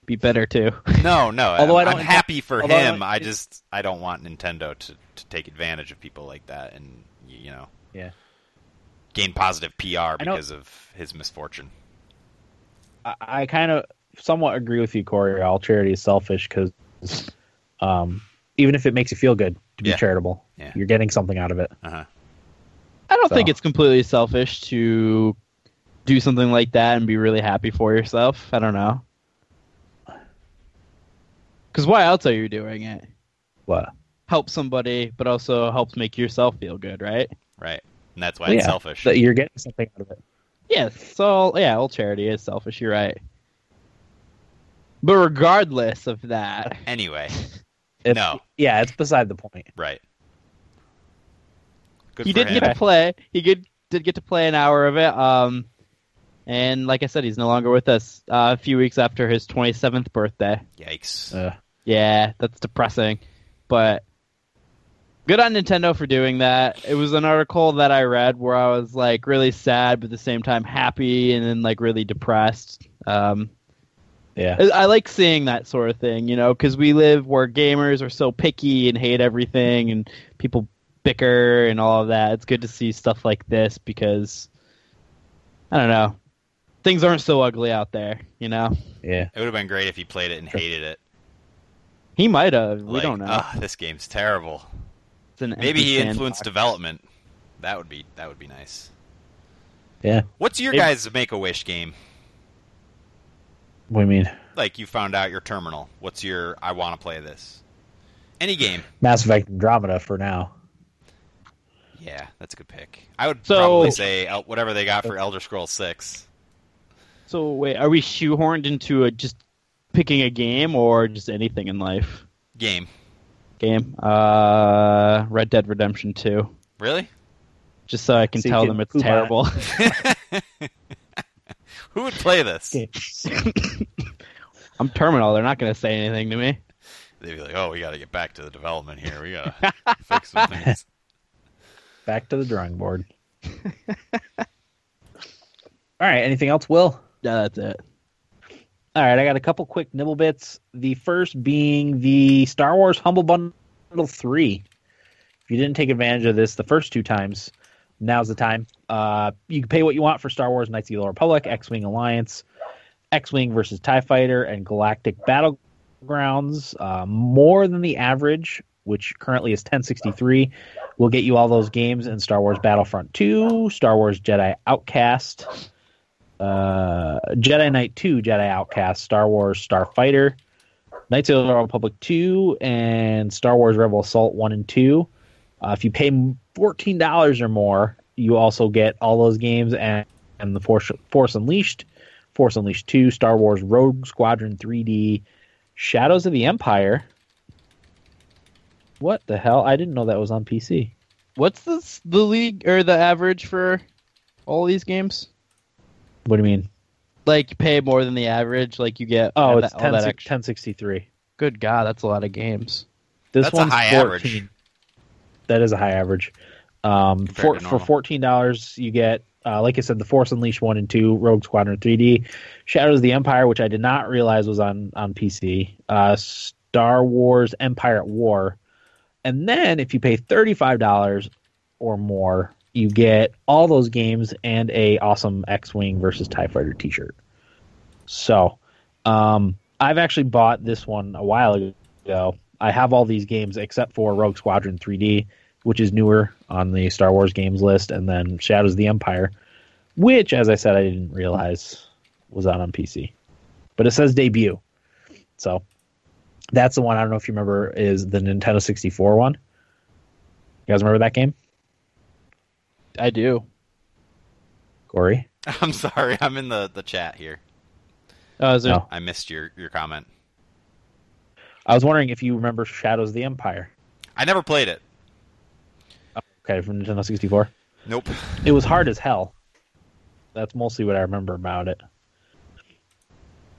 S3: be better to.
S4: No, no. [laughs]
S2: Although I
S4: I'm,
S2: don't-
S4: I'm happy for
S2: although I
S4: him. I just I don't want Nintendo to, to take advantage of people like that and you know
S2: Yeah.
S4: gain positive PR because of his misfortune.
S2: I, I kind of somewhat agree with you, Corey. All charity is selfish because, um, even if it makes you feel good to be
S4: Yeah.
S2: charitable,
S4: Yeah.
S2: you're getting something out of it.
S4: Uh-huh.
S3: I don't
S2: So-
S3: think it's completely selfish to do something like that and be really happy for yourself. I don't know. Because why else are you doing it?
S2: What?
S3: Help somebody, but also helps make yourself feel good, right?
S4: Right. And that's why
S2: Well,
S4: it's
S2: yeah,
S4: selfish.
S2: That you're getting something out of it.
S3: Yeah, so yeah, all charity is selfish. You're right. But regardless of that,
S4: Anyway, [laughs]
S2: It's-
S4: No.
S2: Yeah, it's beside the point.
S4: right. Good
S3: he did
S4: him.
S3: get to play. He did did get to play an hour of it. Um, and like I said, he's no longer with us. Uh, a few weeks after his 27th birthday.
S4: Yikes.
S2: Uh,
S3: Yeah, that's depressing. But good on Nintendo for doing that. It was an article that I read where I was like really sad, but at the same time happy, and then like really depressed. Um,
S2: yeah.
S3: I I like seeing that sort of thing, you know, because we live where gamers are so picky and hate everything, and people bicker and all of that. It's good to see stuff like this because I don't know, things aren't so ugly out there, you know.
S2: Yeah.
S4: It would have been great if he played it and hated it.
S3: He might have. We don't know.
S4: "Ah, this game's terrible.
S3: It's an
S4: Maybe
S3: empty
S4: he
S3: sandbox.
S4: influenced development. That would be that would be nice.
S2: Yeah.
S4: What's your
S3: Maybe-
S4: guys' Make a Wish game?
S2: What do you mean?
S4: Like you found out your terminal. What's your I want to play this? Any game.
S2: Mass Effect Andromeda for now.
S4: Yeah, that's a good pick. I would
S3: So-
S4: probably say whatever they got for Elder Scrolls Six.
S3: So wait, are we shoehorned into a, just picking a game or just anything in life?
S4: Game.
S3: Game. Uh, Red Dead Redemption Two.
S4: Really?
S3: Just so I can
S2: So
S3: tell
S2: can
S3: them it's
S2: poop on it.
S3: terrible. [laughs] [laughs] [laughs] [laughs]
S4: Who would play this? [laughs]
S3: I'm terminal. They're not going to say anything to me.
S4: They'd be like, "Oh, we got to get back to the development here. We got to [laughs] fix some things."
S2: Back to the drawing board. All right. Anything else, Will?
S3: Yeah, that's it.
S2: All right. I got a couple quick nibble bits. The first being the Star Wars Humble Bundle 3. If you didn't take advantage of this the first two times, now's the time. Uh, you can pay what you want for Star Wars Knights of the Old Republic, X Wing Alliance, X Wing versus TIE Fighter, and Galactic Battlegrounds. Uh, more than the average, which currently is 1063, will get you all those games in Star Wars Battlefront 2, Star Wars Jedi Outcast, uh, Jedi Knight 2, Jedi Outcast, Star Wars Starfighter, Knights of the Republic 2, and Star Wars Rebel Assault 1 and 2. Uh, if you pay $14 or more, you also get all those games and, and the Force, Force Unleashed, Force Unleashed 2, Star Wars Rogue Squadron 3D, Shadows of the Empire. What the hell? I didn't know that was on PC.
S3: What's the the league or the average for all these games?
S2: What do you mean?
S3: Like you pay more than the average, like you get
S2: Oh,
S3: all
S2: it's
S3: that, all
S2: 10,
S3: that extra.
S2: 1063.
S3: Good God, that's a lot of games.
S2: This
S4: That's a
S2: one's
S4: high
S2: 14.
S4: average.
S2: That is a high average. Um, for for fourteen dollars, you get uh, like I said, the Force Unleashed one and two, Rogue Squadron 3D, Shadows of the Empire, which I did not realize was on on PC, uh, Star Wars Empire at War, and then if you pay thirty five dollars or more, you get all those games and a awesome X Wing versus Tie Fighter T shirt. So, um, I've actually bought this one a while ago. I have all these games except for Rogue Squadron 3D, which is newer on the Star Wars games list, and then Shadows of the Empire, which, as I said, I didn't realize was out on PC. But it says debut. So that's the one I don't know if you remember is the Nintendo 64 one. You guys remember that game?
S3: I do.
S2: Corey? [laughs]
S4: I'm sorry, I'm in the, the chat here.
S3: Oh, is there?
S2: No.
S4: I missed your, your comment.
S2: I was wondering if you remember Shadows of the Empire.
S4: I never played it.
S2: Okay, from Nintendo 64.
S4: Nope.
S2: It was hard as hell. That's mostly what I remember about it.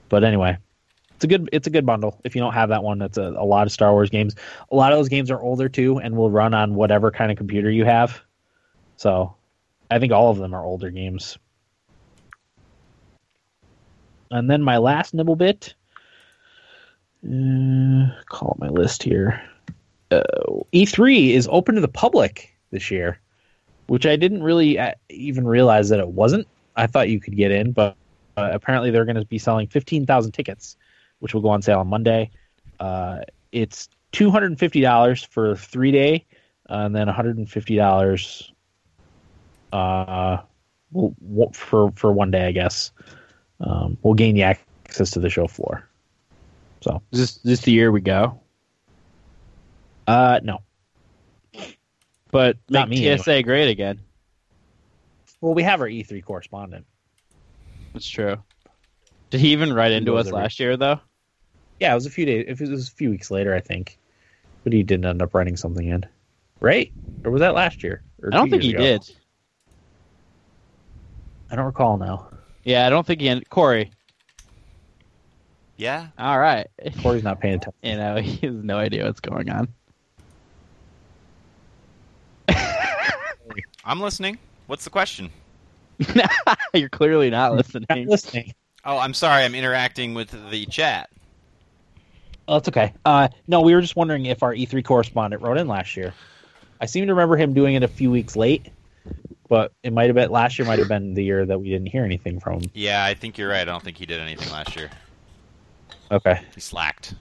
S2: But anyway, it's a good it's a good bundle. If you don't have that one, that's a, a lot of Star Wars games. A lot of those games are older too, and will run on whatever kind of computer you have. So, I think all of them are older games. And then my last nibble bit. Uh, call my list here. Uh, E3 is open to the public this year which I didn't really uh, even realize that it wasn't. I thought you could get in, but uh, apparently they're going to be selling 15,000 tickets, which will go on sale on Monday. Uh, it's $250 for three day, uh, and then $150 uh, for for one day, I guess. Um, will gain you access to the show floor. So,
S3: Is this this the year we go?
S2: uh, no.
S3: But
S2: Not
S3: make
S2: me,
S3: TSA great again.
S2: Well, we have our E3 correspondent.
S3: That's true. Did he even write into us
S2: every-
S3: last year though?
S2: Yeah, it was a few days. It was a few weeks later, I think, but he didn't end up writing something in, right? Or was that last year? Or
S3: I don't think he
S2: ago?
S3: did.
S2: I don't recall now.
S3: Yeah, I don't think he. Ended. Corey.
S4: Yeah.
S3: All right.
S2: Corey's not paying attention. [laughs]
S3: You know, he has no idea what's going on.
S4: I'm listening. What's the question? [laughs]
S3: You're clearly not
S2: Not
S3: listening.
S2: listening.
S4: Oh, I'm sorry. I'm interacting with the chat.
S2: Oh, that's okay. Uh, no, we were just wondering if our E3 correspondent wrote in last year. I seem to remember him doing it a few weeks late, but it might have been last year. Might have been the year that we didn't hear anything from him.
S4: Yeah, I think you're right. I don't think he did anything last year.
S2: Okay,
S4: He slacked.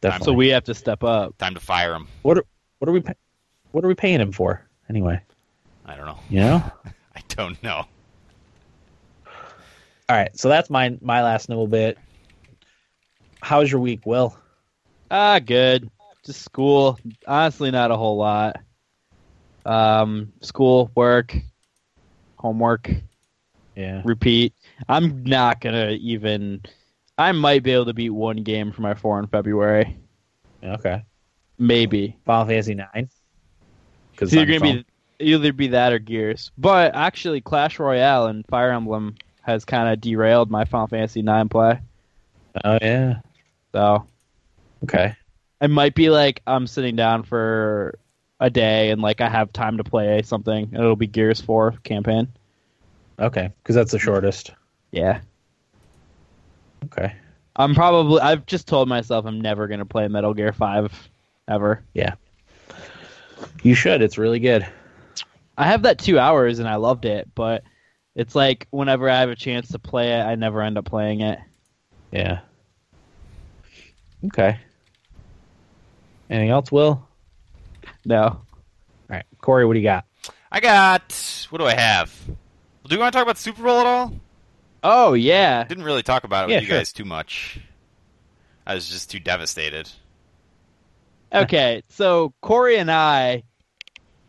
S2: definitely.
S3: So we have to step up.
S4: Time to fire him.
S2: what are, what are we what are we paying him for anyway?
S4: I don't know.
S2: You know, [laughs]
S4: I don't know.
S2: All right, so that's my my last little bit. How's your week, Will?
S3: Ah, good. Just school. Honestly, not a whole lot. Um, school, work, homework,
S2: Yeah.
S3: repeat. I'm not gonna even. I might be able to beat one game for my four in February.
S2: Okay.
S3: Maybe.
S2: Final Fantasy nine. Because
S3: It's either gonna be either be that or Gears. But actually, Clash Royale and Fire Emblem has kind of derailed my Final Fantasy Nine play.
S2: Oh yeah.
S3: So
S2: Okay.
S3: it might be like I'm sitting down for a day and like I have time to play something, and it'll be Gears Four campaign.
S2: Okay. Because that's the shortest.
S3: Yeah.
S2: Okay.
S3: I'm probably. I've just told myself I'm never gonna play Metal Gear Five ever.
S2: You should. It's really good.
S3: I have that two hours and I loved it, but it's like whenever I have a chance to play it, I never end up playing it.
S2: Yeah. Okay. Anything else, Will?
S3: No.
S2: All right, Corey, what do you got?
S4: I got. What do I have? Do you want to talk about the Super Bowl at all?
S3: Oh yeah.
S4: Didn't really talk about it
S2: Yeah,
S4: with you
S2: sure.
S4: guys too much. I was just too devastated.
S3: Okay, so Corey and I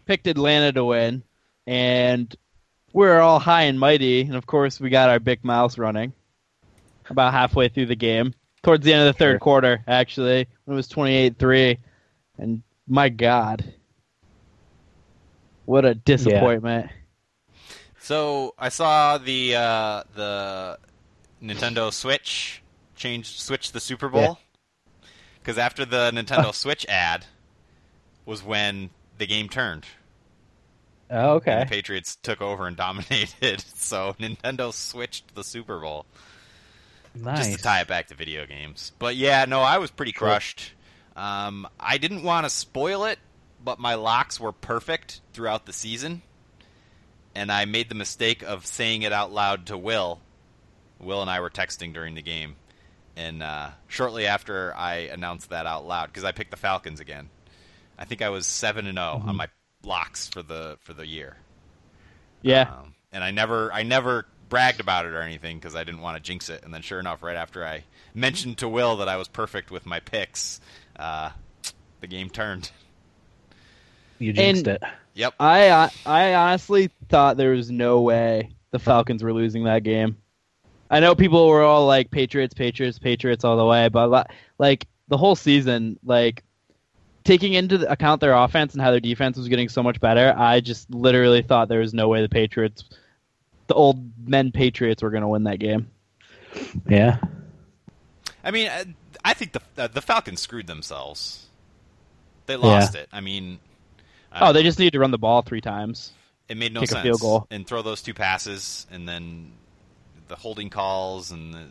S3: picked Atlanta to win, and we are all high and mighty, and of course we got our big mouse running about halfway through the game, towards the end of the third
S2: Sure.
S3: quarter, actually, when it was twenty-eight-three, and my God, what a disappointment!
S4: So I saw the uh, the Nintendo Switch change switch the Super Bowl because after the Nintendo [laughs] Switch ad was when the game turned.
S2: Oh,
S4: And
S2: okay.
S4: the Patriots took over and dominated. [laughs] So Nintendo switched the Super Bowl
S2: Nice.
S4: just to tie it back to video games. But yeah, no, I was pretty crushed. Um, I didn't want to spoil it, but my locks were perfect throughout the season, and I made the mistake of saying it out loud to Will. Will and I were texting during the game, and uh, shortly after I announced that out loud, because I picked the Falcons again. I think I was seven and 0 on my locks for the for the year.
S3: Yeah,
S4: Um, and I never, I never bragged about it or anything because I didn't want to jinx it. And then, sure enough, right after I mentioned to Will that I was perfect with my picks, uh, the game turned.
S2: You jinxed
S3: And-
S2: it.
S4: Yep.
S3: I I I honestly thought there was no way the Falcons were losing that game. I know people were all like Patriots, Patriots, Patriots all the way, but like the whole season, like taking into account their offense and how their defense was getting so much better, I just literally thought there was no way the Patriots, the old men Patriots, were going to win that game.
S2: Yeah.
S4: I mean, uh, I think the uh, the Falcons screwed themselves. They lost it. I mean, I
S3: Oh, they
S4: know.
S3: just needed to run the ball three times.
S4: it made no
S3: kick a
S4: sense.
S3: field goal.
S4: and throw those two passes, and then the holding calls, and the,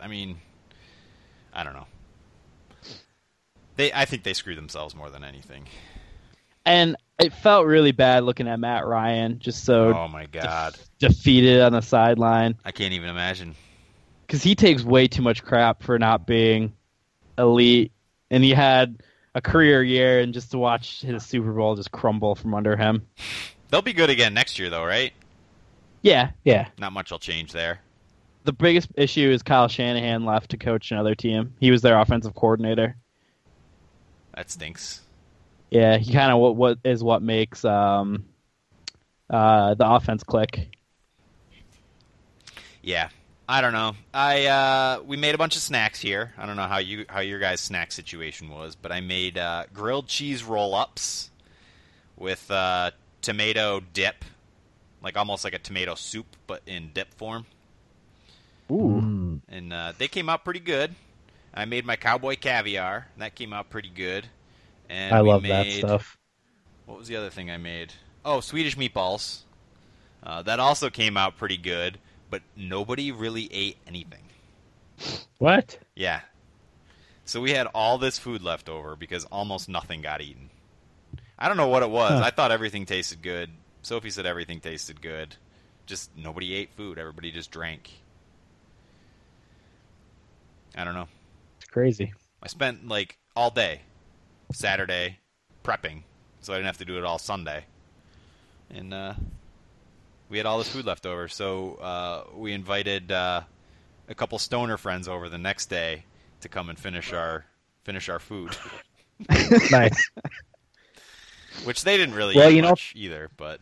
S4: I mean, I don't know. They, I think they screwed themselves more than anything.
S3: And it felt really bad looking at Matt Ryan, just so
S4: Oh my god,
S3: defeated on the sideline.
S4: I can't even imagine.
S3: because he takes way too much crap for not being elite, and he had a career year, and just to watch his Super Bowl just crumble from under him.
S4: They'll be good again next year, though, right?
S3: Yeah,
S2: Yeah.
S4: Not much will change there.
S3: The biggest issue is Kyle Shanahan left to coach another team. He was their offensive coordinator.
S4: That stinks.
S3: Yeah, he kind of what what is what makes um, uh, the offense click.
S4: Yeah, I don't know. I uh, we made a bunch of snacks here. I don't know how you how your guys' snack situation was, but I made uh, grilled cheese roll ups with uh, tomato dip, like almost like a tomato soup, but in dip form,
S3: Ooh,
S2: Mm.
S4: and uh, they came out pretty good. I made my cowboy caviar, and that came out pretty good. And
S2: I
S4: we
S2: love that stuff.
S4: What was the other thing I made? Oh, Swedish meatballs. Uh, that also came out pretty good, but nobody really ate anything.
S2: What?
S4: Yeah. So we had all this food left over because almost nothing got eaten. I don't know what it was.
S2: Huh.
S4: I thought everything tasted good. Sophie said everything tasted good. Just nobody ate food. Everybody just drank. I don't know.
S2: It's crazy.
S4: I spent like all day Saturday prepping, so I didn't have to do it all Sunday. And uh, We had all this food left over, so uh, we invited uh, a couple stoner friends over the next day to come and finish our finish our food, [laughs]
S2: nice.
S4: which they didn't really
S2: Well,
S4: eat
S2: you know-
S4: either. But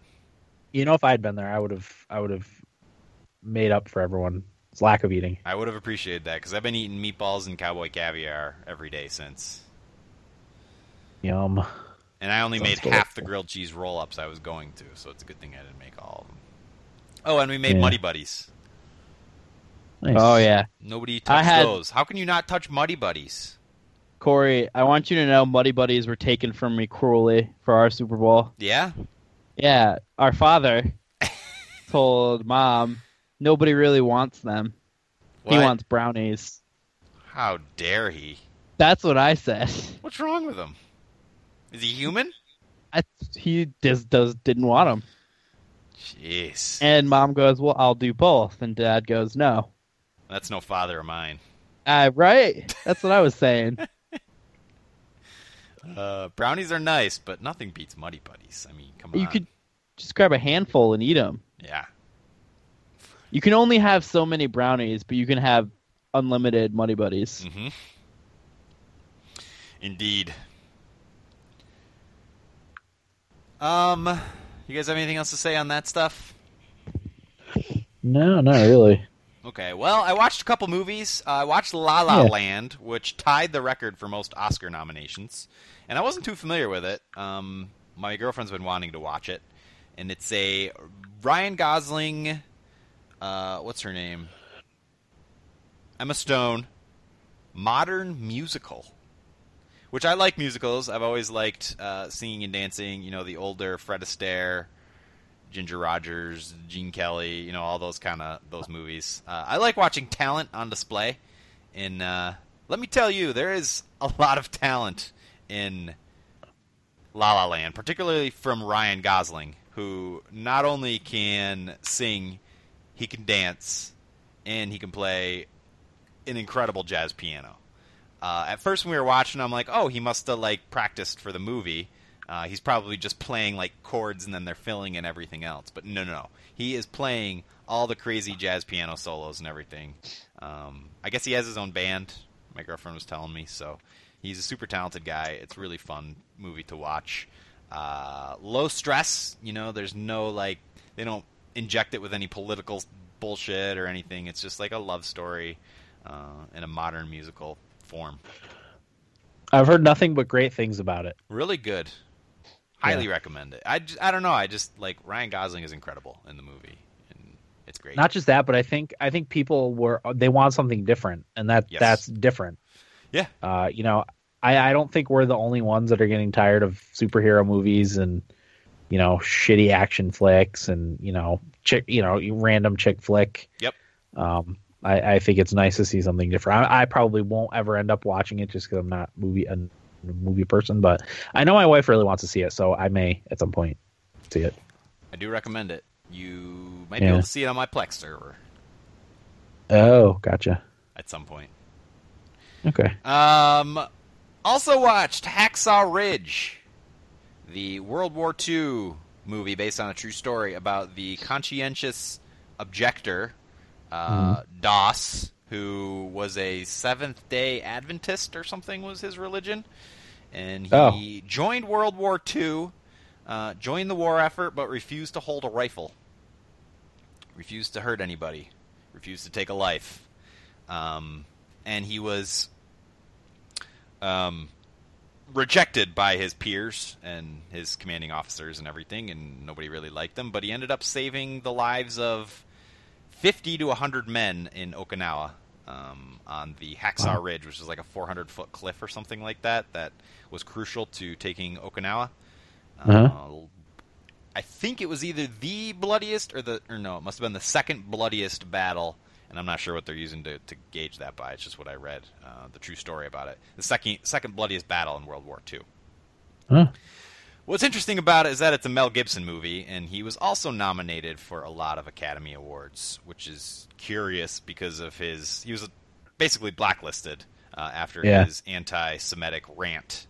S2: You know, if I'd been there, I would have. I would have made up for everyone's lack of eating.
S4: I would have appreciated that because I've been eating meatballs and cowboy caviar every day since,
S2: Yum.
S4: and I only
S2: Sounds
S4: made
S2: delightful.
S4: half the grilled cheese roll-ups I was going to, so it's a good thing I didn't make all of them. Oh, and we made
S2: Yeah.
S4: Muddy Buddies.
S2: Nice.
S3: Oh yeah,
S4: Nobody
S3: I
S4: touched
S3: had-
S4: those. How can you not touch Muddy Buddies?
S3: Corey, I want you to know Muddy Buddies were taken from me cruelly for our Super Bowl.
S4: Yeah,
S3: Yeah, our father [laughs] told mom nobody really wants them. He wants brownies.
S4: How dare he?
S3: That's what I said.
S4: What's wrong with him? Is he human?
S3: I, he just does didn't want them.
S4: Jeez,
S3: And mom goes, "Well, I'll do both." And dad goes, "No."
S4: that's no father of mine.
S3: Uh, right? That's what I was saying. [laughs]
S4: Uh, brownies are nice, but nothing beats Muddy Buddies. I mean, come on.
S3: you could just grab a handful and eat them.
S4: yeah.
S3: You can only have so many brownies, but you can have unlimited Muddy Buddies.
S4: Mm-hmm. Indeed. Um, you guys have anything else to say on that stuff?
S2: No, not really.
S4: Okay, well, I watched a couple movies. Uh, I watched La La
S2: Yeah.
S4: Land, which tied the record for most Oscar nominations, and I wasn't too familiar with it. Um, my girlfriend's been wanting to watch it, and it's a Ryan Gosling. Uh, what's her name? Emma Stone. Modern musical, which I like musicals. I've always liked uh, singing and dancing. You know, the older Fred Astaire. Ginger Rogers, Gene Kelly, you know, all those kind of those movies. Uh, I like watching talent on display. And uh, let me tell you, there is a lot of talent in La La Land, particularly from Ryan Gosling, who not only can sing, he can dance, and he can play an incredible jazz piano. Uh, at first, when we were watching, I'm like, oh, he must have like practiced for the movie. Uh, he's probably just playing like chords and then they're filling in everything else. But no, no, no. He is playing all the crazy jazz piano solos and everything. Um, I guess he has his own band. My girlfriend was telling me, so he's a super talented guy. It's really fun movie to watch. Uh, low stress. You know, there's no like they don't inject it with any political bullshit or anything. It's just like a love story uh, in a modern musical form.
S2: I've heard nothing but great things about it.
S4: Really good. Highly recommend it. I, just, I don't know. I just like Ryan Gosling is incredible in the movie, and it's great.
S2: Not just that, but I think I think people were they want something different, and that
S4: Yes.
S2: that's different.
S4: Yeah.
S2: Uh, you know, I I don't think we're the only ones that are getting tired of superhero movies and you know shitty action flicks and you know chick you know random chick flick.
S4: Yep.
S2: Um, I, I think it's nice to see something different. I, I probably won't ever end up watching it just because I'm not movie a movie person, but I know my wife really wants to see it, so I may at some point see it.
S4: I do recommend it. You might be able to see it on my Plex server
S2: Oh, gotcha.
S4: at some point.
S2: Okay.
S4: Um, also watched Hacksaw Ridge, the World War II movie based on a true story about the conscientious objector, uh, Doss, who was a Seventh Day Adventist or something was his religion, and he joined World War II, uh, joined the war effort, but refused to hold a rifle, refused to hurt anybody, refused to take a life, um, and he was um, rejected by his peers and his commanding officers and everything, and nobody really liked him. But he ended up saving the lives of 50 to 100 men in Okinawa um, on the Hacksaw
S2: Wow.
S4: Ridge, which is like a 400 foot cliff or something like that, that was crucial to taking Okinawa.
S2: Uh-huh.
S4: Uh, I think it was either the bloodiest or the or no, it must have been the second bloodiest battle, and I'm not sure what they're using to, to gauge that by. It's just what I read, uh, the true story about it. The second second bloodiest battle in World War II.
S2: Huh.
S4: What's interesting about it is that it's a Mel Gibson movie, and he was also nominated for a lot of Academy Awards, which is curious because of his. He was basically blacklisted uh, after
S2: Yeah.
S4: his anti-Semitic rant.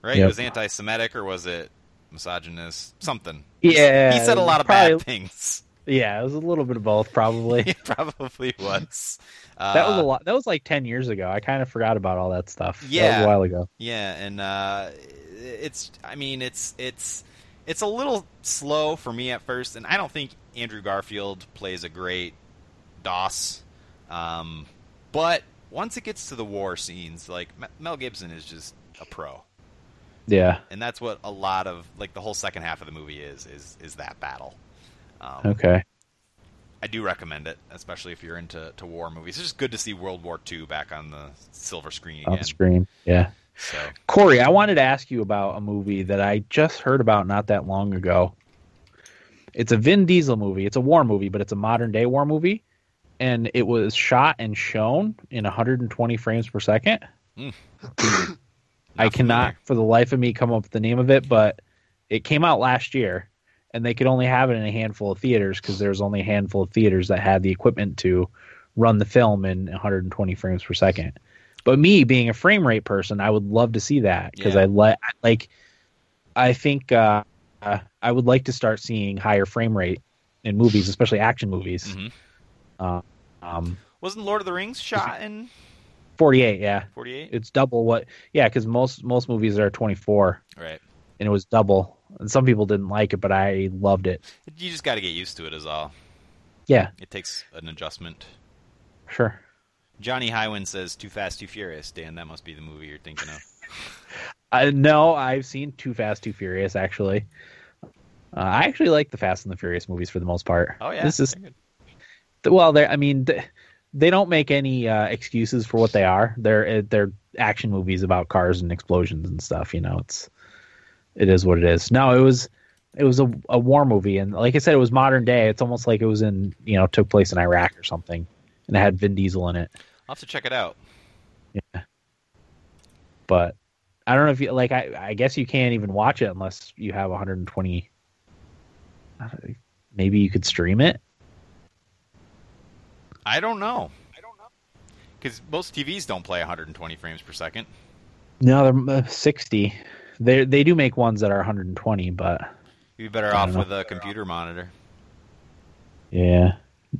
S4: Right?
S2: Yep.
S4: It was anti-Semitic, or was it misogynist? Something.
S2: Yeah,
S4: he said a lot of
S2: probably-
S4: bad things.
S2: Yeah, it was a little bit of both, probably. [laughs]
S4: it probably was. Uh,
S2: that was a lot. That was like ten years ago. I kind of forgot about all that stuff. that
S4: Yeah.
S2: was a while ago.
S4: Yeah, and uh, it's. I mean, it's it's it's a little slow for me at first, and I don't think Andrew Garfield plays a great Doss. Um, but once it gets to the war scenes, like Mel Gibson is just a pro,
S2: Yeah.
S4: and that's what a lot of like the whole second half of the movie is is is that battle. Um,
S2: Okay.
S4: I do recommend it, especially if you're into to war movies. It's just good to see World War II back on the silver screen
S2: On
S4: again.
S2: screen. Yeah.
S4: So
S2: Corey, I wanted to ask you about a movie that I just heard about not that long ago. It's a Vin Diesel movie. It's a war movie, but it's a modern day war movie. And it was shot and shown in 120 frames per second.
S4: Mm.
S2: I cannot,
S4: familiar.
S2: for the life of me, come up with the name of it, but it came out last year, and they could only have it in a handful of theaters because there's only a handful of theaters that had the equipment to run the film in 120 frames per second. But me being a frame rate person, I would love to see that because
S4: Yeah.
S2: I like like I think uh, uh, I would like to start seeing higher frame rate in movies, especially action movies.
S4: Mhm.
S2: Uh, um,
S4: wasn't Lord of the Rings shot in
S2: 48, yeah,
S4: 48?
S2: it's double what. Yeah, because most most movies are 24,
S4: Right.
S2: and it was double. And some people didn't like it, but I loved it.
S4: You just got to get used to it, is all.
S2: Yeah,
S4: It takes an adjustment.
S2: sure.
S4: Johnny Highwind says "Too Fast, Too Furious." Dan, that must be the movie you're thinking of. [laughs]
S2: Uh, no, I've seen Too Fast, Too Furious. Actually, uh, I actually like the Fast and the Furious movies for the most part.
S4: Oh yeah,
S2: this is well. They, I mean, th- they don't make any uh, excuses for what they are. They're uh, they're action movies about cars and explosions and stuff. You know, it's it is what it is. No, it was it was a, a war movie, and like I said, it was modern day. It's almost like it was in you know took place in Iraq or something, and it had Vin Diesel in it.
S4: I'll have to check it out.
S2: Yeah, but I don't know if you like. I I guess you can't even watch it unless you have 120. Maybe you could stream it.
S4: I don't know. I don't know. Because most TVs don't play 120 frames per second.
S2: No, they're uh, 60. They they do make ones that are 120, but
S4: You'd be better off
S2: know.
S4: with a computer monitor.
S2: yeah,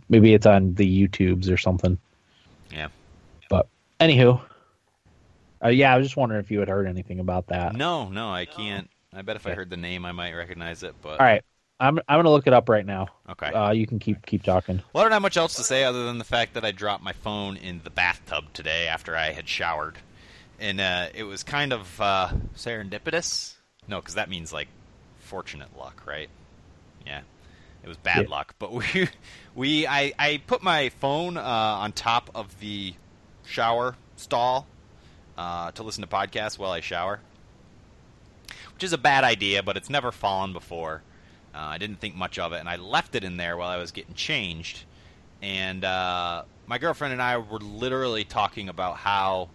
S2: maybe it's on the YouTubes or something.
S4: Yeah.
S2: But anywho, uh, yeah, I was just wondering if you had heard anything about that.
S4: No, no, I can't. I bet if I heard the name, I might recognize it. But
S2: All right, I'm I'm gonna look it up right now.
S4: okay.
S2: Uh, you can keep keep talking.
S4: Well, I don't have much else to say other than the fact that I dropped my phone in the bathtub today after I had showered, and uh, it was kind of uh, serendipitous. No, because that means like fortunate luck, right? Yeah, it was bad
S2: Yeah.
S4: luck. But [laughs] we, we, I, I put my phone uh, on top of the shower stall uh, to listen to podcasts while I shower, which is a bad idea, but it's never fallen before. Uh, I didn't think much of it, and I left it in there while I was getting changed. And uh, my girlfriend and I were literally talking about how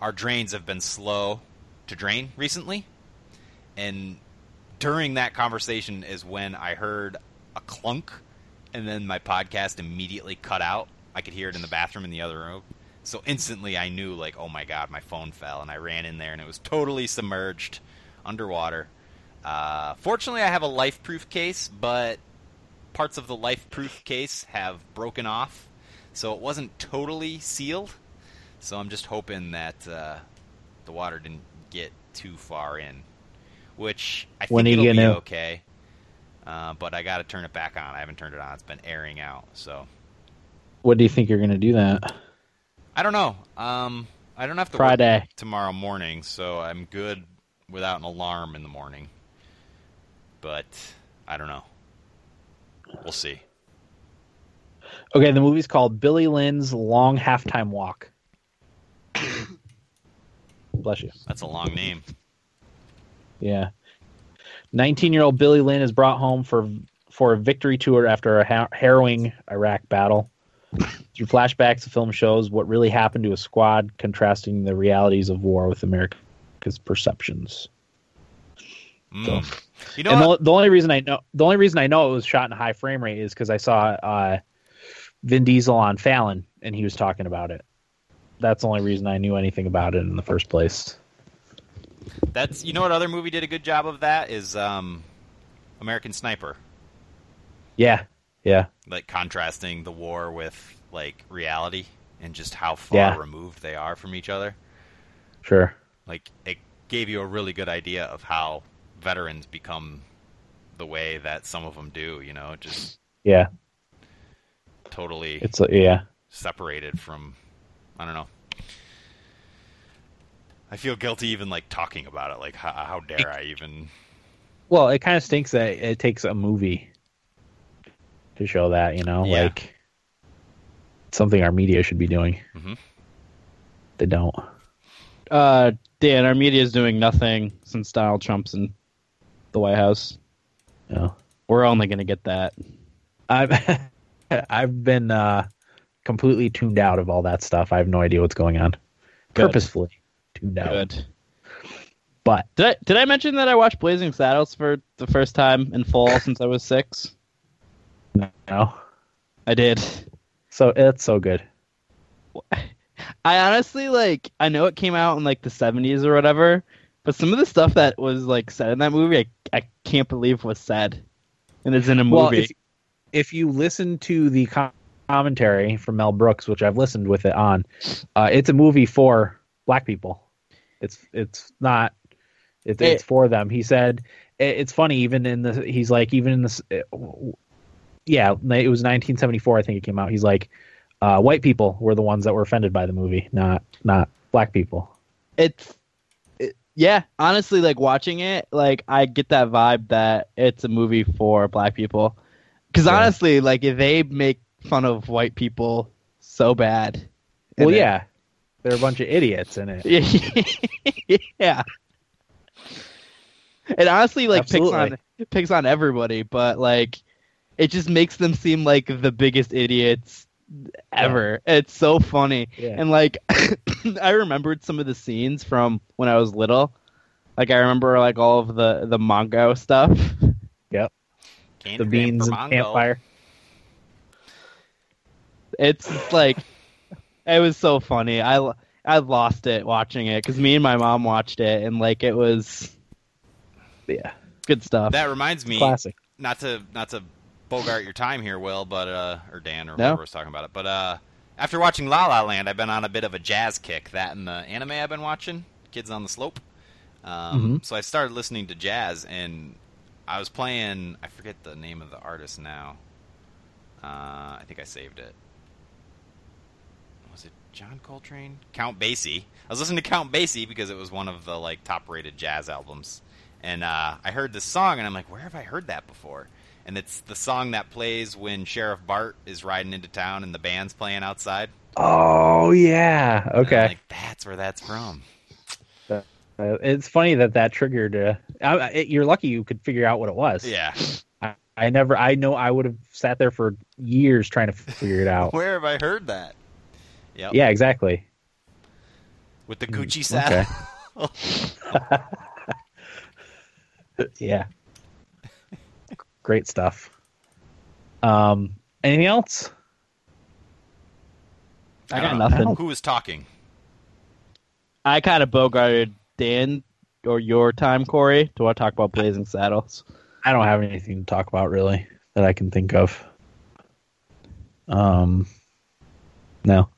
S4: our drains have been slow to drain recently. And during that conversation is when I heard a clunk, and then my podcast immediately cut out. I could hear it in the bathroom in the other room. So instantly I knew, like, oh my god, my phone fell. And I ran in there, and it was totally submerged underwater. Uh, fortunately, I have a life proof case, but parts of the life proof case have broken off. So it wasn't totally sealed. So I'm just hoping that uh, the water didn't get too far in. Which I think
S2: When are you
S4: it'll be
S2: gonna-
S4: okay. Uh, but I got to turn it back on. I haven't turned it on. It's been airing out. So
S2: What do you think you're gonna do that
S4: I don't know. Um, I don't have to
S2: Friday?
S4: tomorrow morning, so I'm good without an alarm in the morning. But I don't know. We'll see.
S2: Okay, the movie's called Billy Lynn's Long Halftime Walk. [coughs] Bless you.
S4: That's a long name.
S2: Yeah. 19 year old Billy Lynn is brought home for for a victory tour after a ha- harrowing Iraq battle. Through flashbacks, the film shows what really happened to a squad, contrasting the realities of war with America's perceptions.
S4: Mm.
S2: So-
S4: You know
S2: and the, the only reason I know the only reason I know it was shot in high frame rate is because I saw uh, Vin Diesel on Fallon and he was talking about it. That's the only reason I knew anything about it in the first place.
S4: That's you know what other movie did a good job of that is um, American Sniper.
S2: Yeah, yeah,
S4: like contrasting the war with like reality and just how far
S2: Yeah.
S4: removed they are from each other.
S2: sure.
S4: Like it gave you a really good idea of how veterans become the way that some of them do. You know, just
S2: Yeah,
S4: totally
S2: it's uh, yeah,
S4: separated from. I don't know. I feel guilty even like talking about it. Like how, how dare I even?
S2: Well, it kind of stinks that it takes a movie to show that, you know,
S4: Yeah.
S2: like something our media should be doing.
S4: Mhm.
S2: They don't.
S3: Uh, Dan, our media is doing nothing since Donald Trump's in the White House.
S2: You know.
S3: We're only going to get that.
S2: I've [laughs] I've been uh, completely tuned out of all that stuff. I have no idea what's going on.
S3: Good.
S2: Purposefully tuned out.
S3: Good.
S2: But
S3: Did I did I mention that I watched Blazing Saddles for the first time in full [laughs] since I was six?
S2: no.
S3: I did.
S2: So it's so good.
S3: I honestly like. I know it came out in like the seventies or whatever, but some of the stuff that was like said in that movie, I I can't believe was said, and it's in a movie.
S2: Well, if, if you listen to the commentary from Mel Brooks, which I've listened with it on, uh, it's a movie for black people. It's it's not. It's,
S3: It-
S2: it's for them. He said it, it's funny. Even in the he's like even in this. Yeah, it was 1974. I think it came out. He's like, uh, white people were the ones that were offended by the movie, not not black people.
S3: it's yeah honestly like watching it like i get that vibe that it's a movie for black people because
S2: Yeah.
S3: honestly like if they make fun of white people so bad
S2: Well,
S3: it.
S2: yeah, they're a bunch of idiots in it. [laughs]
S3: yeah it honestly like picks on it picks on everybody but like it just makes them seem like the biggest idiots ever it's so funny
S2: Yeah.
S3: and like [coughs] I remembered some of the scenes from when I was little. Like I remember like all of the the Mongo stuff.
S4: Candy
S2: the beans
S4: for
S2: and
S4: Mongo.
S2: campfire.
S3: It's like it was so funny. I I lost it watching it because me and my mom watched it and like it was
S2: Yeah,
S3: good stuff.
S4: That reminds me,
S2: classic.
S4: not to not to bogart your time here, Will, but uh, or Dan or
S3: No.
S4: whoever was talking about it, but uh, after watching La La Land, I've been on a bit of a jazz kick. That and the anime I've been watching, Kids on the Slope. Um,
S2: Mhm.
S4: So I started listening to jazz, and I was playing. I forget the name of the artist now. Uh, I think I saved it. Was it John Coltrane? Count Basie. I was listening to Count Basie because it was one of the like top-rated jazz albums, and uh, I heard this song, and I'm like, where have I heard that before? And it's the song that plays when Sheriff Bart is riding into town and the band's playing outside.
S2: Oh yeah.
S4: And I'm
S2: Okay.
S4: like that's where that's from.
S2: Uh, it's funny that that triggered. Uh, I, I- it, you're lucky you could figure out what it was.
S4: Yeah.
S2: I, I never. I know. I would have sat there for years trying to figure it out. [laughs]
S4: Where have I heard that? Yep.
S2: yeah. Exactly.
S4: With the Gucci saddle.
S2: okay. [laughs] [laughs] Yeah. Great stuff. Um. Anything else?
S3: I
S4: I
S3: got
S4: don't
S3: nothing.
S4: Who was talking?
S3: I kind of bogarted Dan or your time, Corey, Do I talk about Blazing Saddles.
S2: I don't have anything to talk about really that I can think of. Um. No.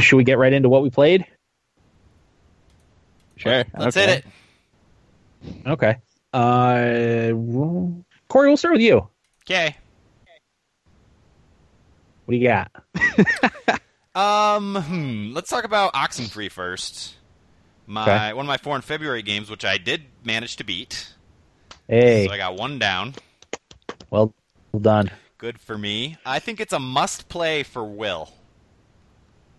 S2: Should we get right into what we played?
S3: Sure.
S4: Let's
S3: okay.
S4: hit it.
S2: Okay. Uh, well, Corey, we'll start with you.
S4: Okay.
S2: What do you got? [laughs]
S4: Um, hmm, let's talk about Oxenfree first. My
S2: Okay.
S4: one of my four in February games, which I did manage to beat.
S2: Hey,
S4: So I got one down.
S2: well, well done.
S4: Good for me. I think it's a must play for Will.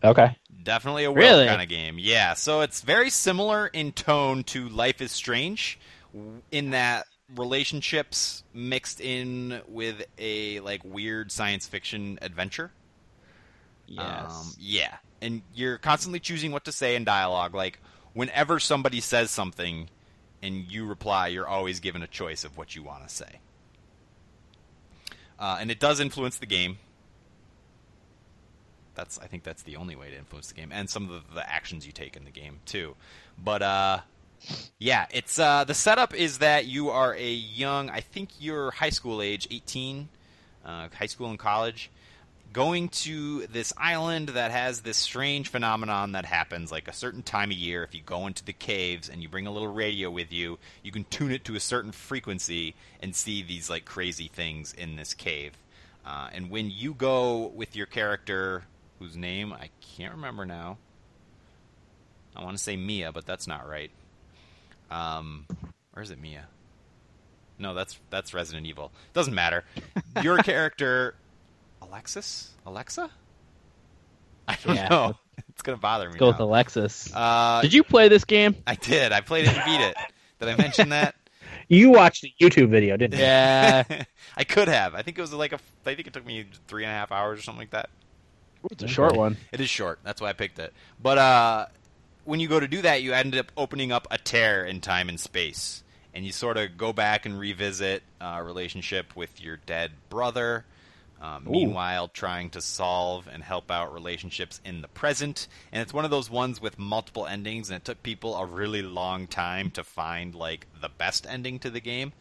S2: Okay.
S4: Definitely a Will
S3: Really?
S4: kind of game. Yeah, so it's very similar in tone to Life is Strange in that relationships mixed in with a like weird science fiction adventure.
S3: Yes.
S4: Um, yeah, and you're constantly choosing what to say in dialogue. Like whenever somebody says something and you reply, you're always given a choice of what you want to say. Uh, and it does influence the game. That's I think that's the only way to influence the game, and some of the, the actions you take in the game too. But uh, yeah, it's uh, the setup is that you are a young, I think you're high school age, 18, uh, high school and college, going to this island that has this strange phenomenon that happens like a certain time of year. If you go into the caves and you bring a little radio with you, you can tune it to a certain frequency and see these like crazy things in this cave. Uh, and when you go with your character, whose name I can't remember now, I want to say Mia, but that's not right. Um, or is it Mia? No, that's that's Resident Evil. Doesn't matter. [laughs] Your character, Alexis, Alexa. I don't
S3: Yeah.
S4: know. [laughs] It's gonna bother me.
S3: Go with. Alexis.
S4: Uh,
S3: Did you play this game?
S4: I did. I played it and beat it. Did I mention that? [laughs]
S2: You watched a YouTube video, didn't you?
S3: Yeah.
S4: I could have. I think it was like a. I think it took me three and a half hours or something like that.
S3: It's a short one.
S4: It is short. That's why I picked it. But uh, when you go to do that, you end up opening up a tear in time and space, and you sort of go back and revisit a relationship with your dead brother. Um, meanwhile, trying to solve and help out relationships in the present, and it's one of those ones with multiple endings, and it took people a really long time to find like the best ending to the game.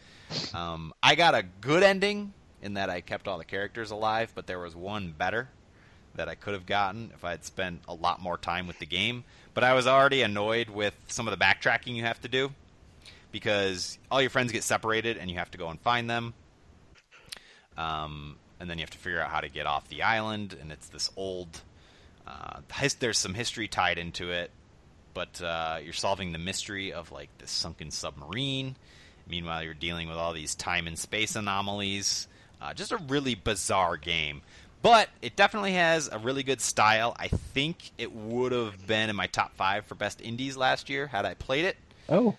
S4: Um, I got a good ending in that I kept all the characters alive, but there was one better that I could have gotten if I had spent a lot more time with the game. But I was already annoyed with some of the backtracking you have to do because all your friends get separated and you have to go and find them. Um, and then you have to figure out how to get off the island, and it's this old. Uh, there's some history tied into it, but uh, you're solving the mystery of like this sunken submarine. Meanwhile, you're dealing with all these time and space anomalies. Uh, just a really bizarre game. But it definitely has a really good style. I think it would have been in my top five for best indies last year had I played it.
S2: Oh,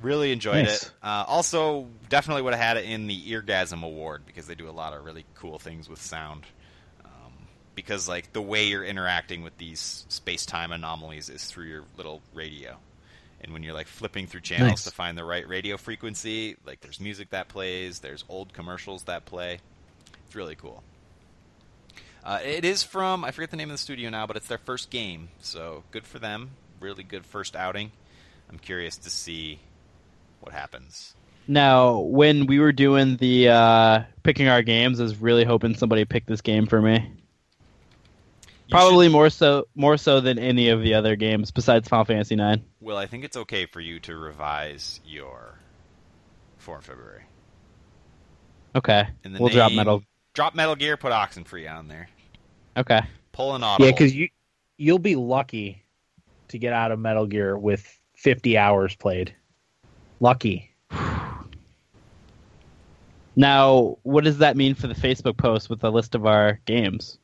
S4: Really enjoyed
S2: Nice.
S4: it. Uh, also, definitely would have had it in the Eargasm Award because they do a lot of really cool things with sound. Um, because like the way you're interacting with these space-time anomalies is through your little radio, and when you're like flipping through channels
S2: Nice.
S4: to find the right radio frequency, like there's music that plays, there's old commercials that play. It's really cool. Uh, it is from I forget the name of the studio now, but it's their first game, so good for them. Really good first outing. I'm curious to see what happens.
S3: Now, when we were doing the uh, picking our games, I was really hoping somebody picked this game four me.
S4: You
S3: Probably
S4: should-
S3: more so, more so than any of the other games besides Final Fantasy IX.
S4: Well, I think it's okay for you to revise your for in February.
S3: Okay, we'll drop Metal.
S4: Drop Metal Gear, put Oxenfree on there.
S3: Okay,
S4: Pull an audible.
S2: yeah, because you you'll be lucky to get out of Metal Gear with 50 hours played. Lucky. [sighs]
S3: now what does that mean for the Facebook post with the list of our games?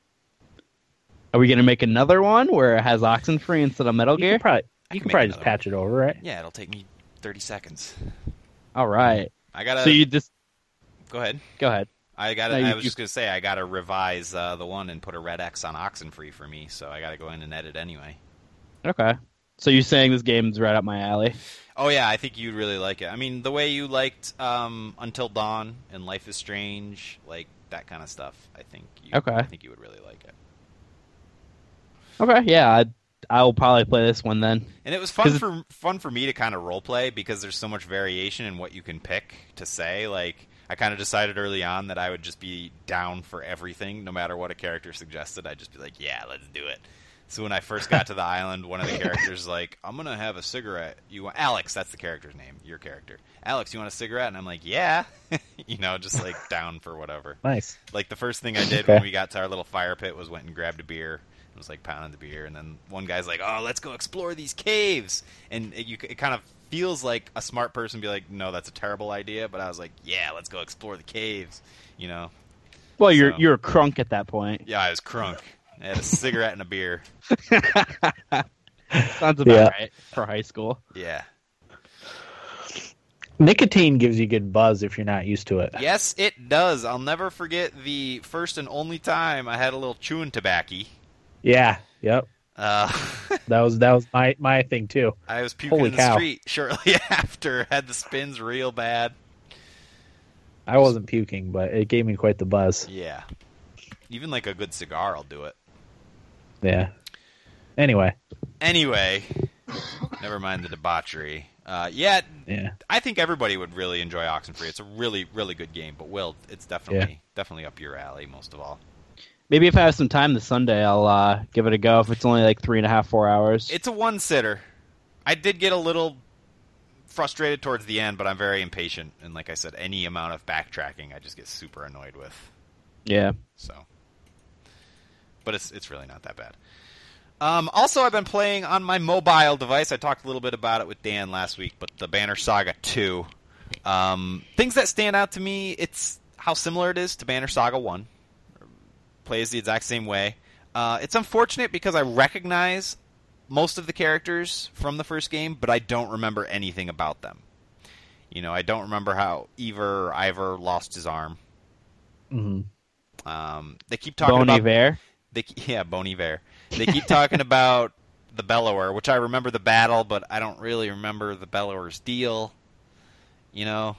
S3: Are we going to make another one where it has Oxenfree instead of Metal
S2: You
S3: Gear?
S2: probably you
S4: can
S2: could probably just
S4: another
S2: patch it over, right?
S4: Yeah, it'll take me 30 seconds.
S3: All right.
S4: I gotta
S3: So you just
S4: go ahead.
S3: go ahead.
S4: I.
S3: No,
S4: I was
S3: you-
S4: just gonna say I gotta revise uh, the one and put a red X on Oxenfree for me. So I gotta go in and edit anyway.
S3: Okay. So you're saying this game's right up my alley?
S4: Oh yeah, I think you'd really like it. I mean, the way you liked um, Until Dawn and Life is Strange, like that kind of stuff. I think. You,
S3: Okay.
S4: I think you would really like it.
S3: Okay. Yeah, I I'll probably play this one then.
S4: And it was fun for fun for me to kind of role play because there's so much variation in what you can pick to say. Like I kind of decided early on that I would just be down for everything, no matter what a character suggested. I'd just be like, "Yeah, let's do it." So when I first got to the [laughs] island, one of the characters was like, "I'm gonna have a cigarette." You want Alex? That's the character's name. Your character, Alex. You want a cigarette? And I'm like, "Yeah," [laughs] you know, just like [laughs] down for whatever.
S2: Nice.
S4: Like the first thing I did
S2: Okay.
S4: when we got to our little fire pit was went and grabbed a beer. It was like pounding the beer, and then one guy's like, "Oh, let's go explore these caves," and it, you, it kind of feels like a smart person be like, "No, that's a terrible idea," but I was like, "Yeah, let's go explore the caves," you know.
S3: Well, you're
S4: So-
S3: you're a crunk at that point.
S4: Yeah, I was crunk. I had a cigarette and a beer. [laughs]
S3: Sounds about
S2: Yeah.
S3: right for high school.
S4: Yeah.
S2: Nicotine gives you good buzz if you're not used to it.
S4: Yes, it does. I'll never forget the first and only time I had a little chewing tobacco.
S2: Yeah. Yep.
S4: Uh, [laughs]
S2: That was that was my my thing too. [laughs]
S4: I was puking
S2: Holy
S4: in the
S2: cow.
S4: street shortly [laughs] after. Had the spins real bad.
S2: I wasn't puking, but it gave me quite the buzz.
S4: Yeah. Even like a good cigar, I'll do it.
S2: Yeah. Anyway,
S4: Anyway, Never mind the debauchery. Uh, yeah,
S2: Yeah.
S4: I think everybody would really enjoy Oxenfree. It's a really, really good game. But Will, it's definitely, definitely up your alley most of all.
S3: Maybe if I have some time this Sunday, I'll uh, give it a go. If it's only like three and a half, four hours.
S4: It's a one sitter. I did get a little frustrated towards the end, but I'm very impatient. And like I said, any amount of backtracking, I just get super annoyed with.
S3: yeah.
S4: So, but it's it's really not that bad. Um, also, I've been playing on my mobile device. I talked a little bit about it with Dan last week, but the Banner Saga 2. Um, things that stand out to me, it's how similar it is to Banner Saga 1. Plays the exact same way. Uh, it's unfortunate because I recognize most of the characters from the first game, but I don't remember anything about them. You know, I don't remember how Ever or Ivor lost his arm.
S2: hmm
S4: Um, they keep talking
S3: Bon
S4: about
S3: Iver.
S4: they yeah, Bon Iver. They keep talking about the Bellower, which I remember the battle, but I don't really remember the Bellower's deal. You know,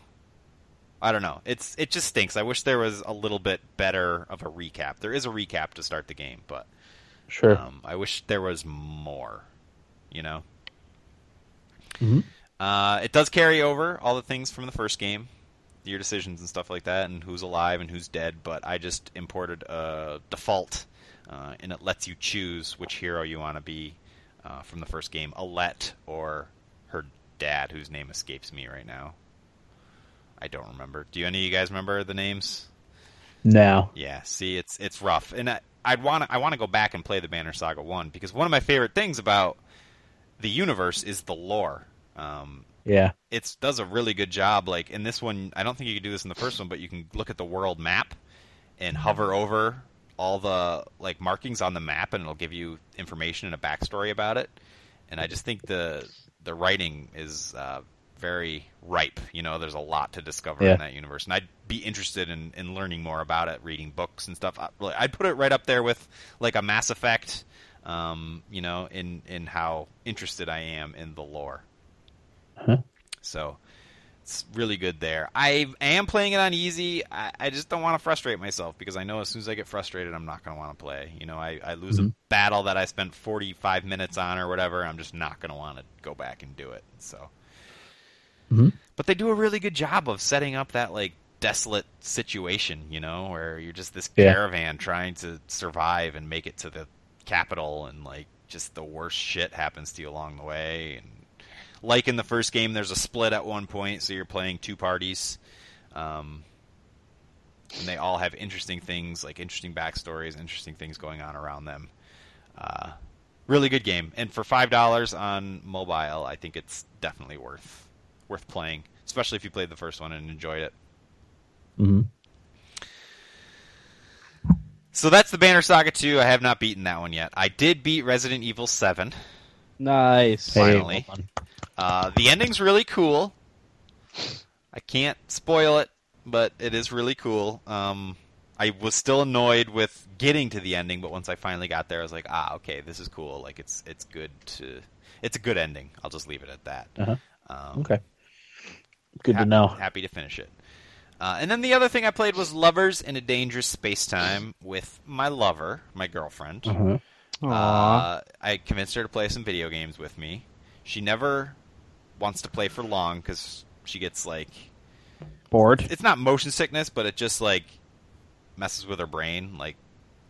S4: I don't know. It's it just stinks. I wish there was a little bit better of a recap. There is a recap to start the game, but
S2: Sure.
S4: um, I wish there was more. You know.
S2: Mhm.
S4: Uh, it does carry over all the things from the first game, your decisions and stuff like that, and who's alive and who's dead. But I just imported a default, uh, and it lets you choose which hero you want to be uh, from the first game, Alette or her dad, whose name escapes me right now. I don't remember. Do any of you guys remember the names?
S2: no.
S4: Yeah, see, it's it's rough, and I, I'd want to I want to go back and play the Banner Saga one because one of my favorite things about the universe is the lore. Um,
S2: Yeah.
S4: it does a really good job. Like in this one, I don't think you can do this in the first one, but you can look at the world map and hover over all the like markings on the map, and it'll give you information and a backstory about it. And I just think the the writing is uh, very ripe. You know, there's a lot to discover
S2: Yeah.
S4: in that universe, and I'd be interested in, in learning more about it, reading books and stuff. I, I'd put it right up there with like a Mass Effect. Um, you know, in in how interested I am in the lore.
S2: Huh.
S4: So it's really good there. I am playing it on easy. I, I just don't want to frustrate myself because I know as soon as I get frustrated, I'm not going to want to play. You know, I, I lose a
S2: Mhm.
S4: battle that I spent 45 minutes on or whatever. I'm just not going to want to go back and do it. So,
S2: Mhm.
S4: but they do a really good job of setting up that like desolate situation. You know, where you're just this
S2: Yeah.
S4: caravan trying to survive and make it to the capital, and like just the worst shit happens to you along the way and like in the first game, there's a split at one point, so you're playing two parties, um, and they all have interesting things, like interesting backstories, interesting things going on around them. Uh, really good game, and for five dollars on mobile, I think it's definitely worth worth playing, especially if you played the first one and enjoyed it.
S2: hmm
S4: So that's the Banner Saga 2. I have not beaten that one yet. I did beat Resident Evil 7.
S3: Nice.
S4: Finally.
S2: hold on.
S4: Uh, the ending's really cool. I can't spoil it, but it is really cool. Um, I was still annoyed with getting to the ending, but once I finally got there, I was like, ah, okay, this is cool. Like it's it's good to it's a good ending. I'll just leave it at that.
S2: Uh-huh.
S4: Um,
S2: Okay. Good
S4: hap-
S2: to know.
S4: Happy to finish it. Uh, and then the other thing I played was Lovers in a Dangerous Space Time with my lover, my girlfriend.
S2: Uh-huh.
S4: Uh, I convinced her to play some video games with me. She never wants to play for long because she gets like
S3: Bored.
S4: it's not motion sickness, but it just like messes with her brain. Like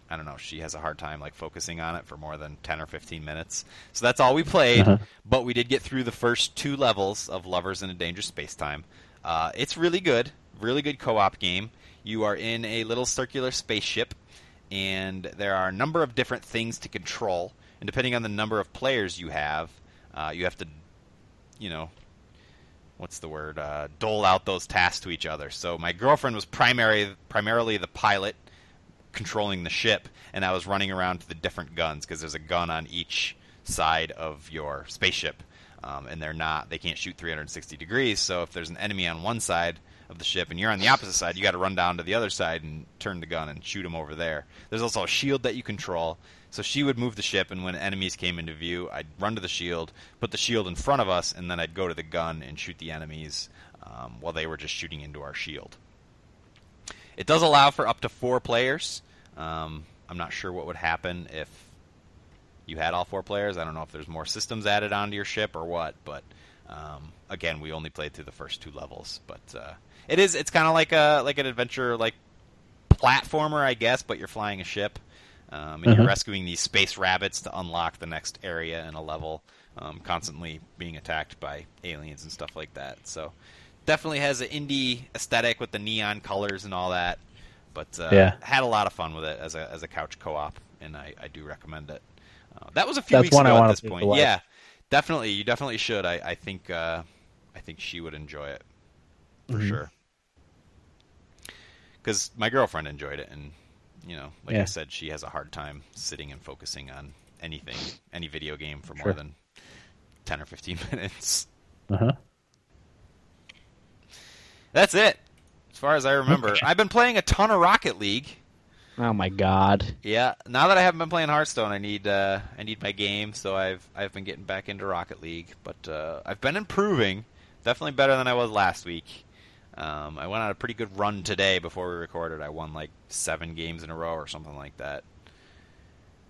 S4: I don't know, she has a hard time like focusing on it for more than ten or fifteen minutes. So that's all we played.
S2: Uh-huh.
S4: But we did get through the first two levels of Lovers in a Dangerous Space Time. Uh, it's really good, really good co-op game. You are in a little circular spaceship, and there are a number of different things to control. And depending on the number of players you have, uh, you have to, you know, what's the word? Uh, dole out those tasks to each other. So my girlfriend was primary, primarily the pilot, controlling the ship, and I was running around to the different guns because there's a gun on each side of your spaceship, um, and they're not they can't shoot 360 degrees. So if there's an enemy on one side of the ship and you're on the opposite side, you got to run down to the other side and turn the gun and shoot them over there. There's also a shield that you control. So she would move the ship, and when enemies came into view, I'd run to the shield, put the shield in front of us, and then I'd go to the gun and shoot the enemies um, while they were just shooting into our shield. It does allow for up to four players. Um, I'm not sure what would happen if you had all four players. I don't know if there's more systems added onto your ship or what, but um, again, we only played through the first two levels. But uh, it is it's kind of like a like an adventure like platformer, I guess, but you're flying a ship. Um, and you're
S2: Mhm.
S4: rescuing these space rabbits to unlock the next area in a level, um, constantly being attacked by aliens and stuff like that. So, definitely has an indie aesthetic with the neon colors and all that. But uh,
S2: Yeah.
S4: had a lot of fun with it as a as a couch co-op, and I, I do recommend it. Uh, that was a few
S2: That's
S4: weeks
S2: one I
S4: ago at this point. Yeah, definitely, you definitely should. I, I think uh, I think she would enjoy it for
S2: Mhm.
S4: sure. Because my girlfriend enjoyed it, and you know, like I said, she has a hard time sitting and focusing on anything, any video game for more
S2: Sure.
S4: than ten or fifteen [laughs] minutes.
S2: Uh-huh.
S4: That's it, as far as I remember.
S2: Okay.
S4: I've been playing a ton of Rocket League.
S3: Oh my god.
S4: Yeah, now that I haven't been playing Hearthstone, I need uh, I need my game, so I've I've been getting back into Rocket League, but uh, I've been improving. Definitely better than I was last week. Um, I went on a pretty good run today before we recorded. I won like seven games in a row or something like that.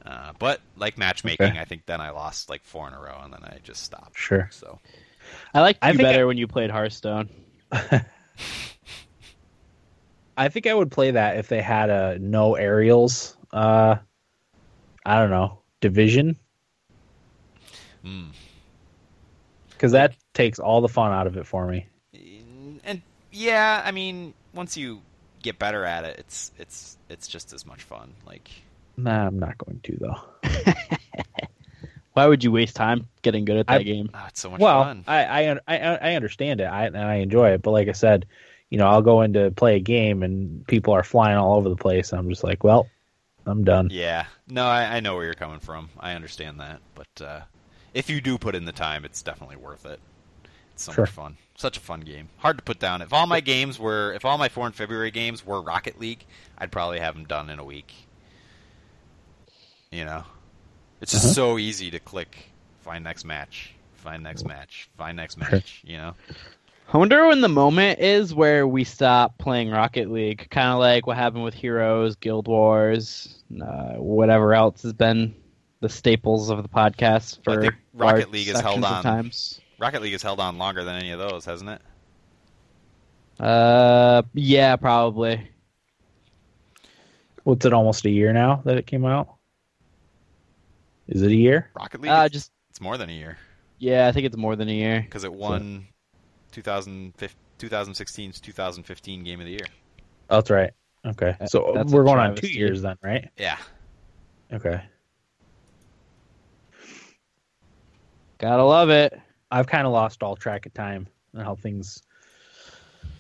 S4: Uh, but like matchmaking,
S2: Okay.
S4: I think then I lost like four in a row, and then I just stopped.
S2: Sure.
S4: So
S3: I liked
S2: I
S3: you
S2: think
S3: better
S2: I-
S3: when you played Hearthstone. [laughs]
S2: I think I would play that if they had a no aerials. Uh, I don't know division
S4: mm.
S2: because that takes all the fun out of it for me.
S4: and yeah, I mean, once you get better at it, it's it's it's just as much fun. Like
S2: Nah, I'm not going to though. [laughs]
S3: Why would you waste time getting good at that
S2: I-
S3: game?
S4: oh, it's so much
S2: well,
S4: fun.
S2: I, I I I understand it. I and I enjoy it, but like I said, you know, I'll go in to play a game and people are flying all over the place. I'm just like, well, I'm done.
S4: Yeah, no, I, I know where you're coming from. I understand that, but uh, if you do put in the time, it's definitely worth it. It's so
S2: Sure.
S4: much fun. Such a fun game. Hard to put down. If all my games were, if all my four and February games were Rocket League, I'd probably have them done in a week. You know, it's just
S2: Uh-huh.
S4: so easy to click, find next match, find next match, find next match. You know,
S3: I wonder when the moment is where we stop playing Rocket League. Kind of like what happened with Heroes, Guild Wars, uh, whatever else has been the staples of the podcast
S4: Well, I
S3: for
S4: Rocket League is held on.
S3: times.
S4: Rocket League has held on longer than any of those, hasn't it?
S3: Uh, yeah, probably.
S2: What's it? Almost a year now that it came out. Is it a year?
S4: Rocket League.
S3: Uh, just
S4: it's more than a year.
S3: yeah, I think it's more than a year.
S4: because it won 2015 2016's 2015 Game of the Year.
S2: Oh, that's right. Okay, so
S3: that's
S2: we're going on two
S3: travesty.
S2: years then, right?
S4: Yeah,
S2: Okay.
S3: Gotta love it.
S2: I've kind of lost all track of time and how things.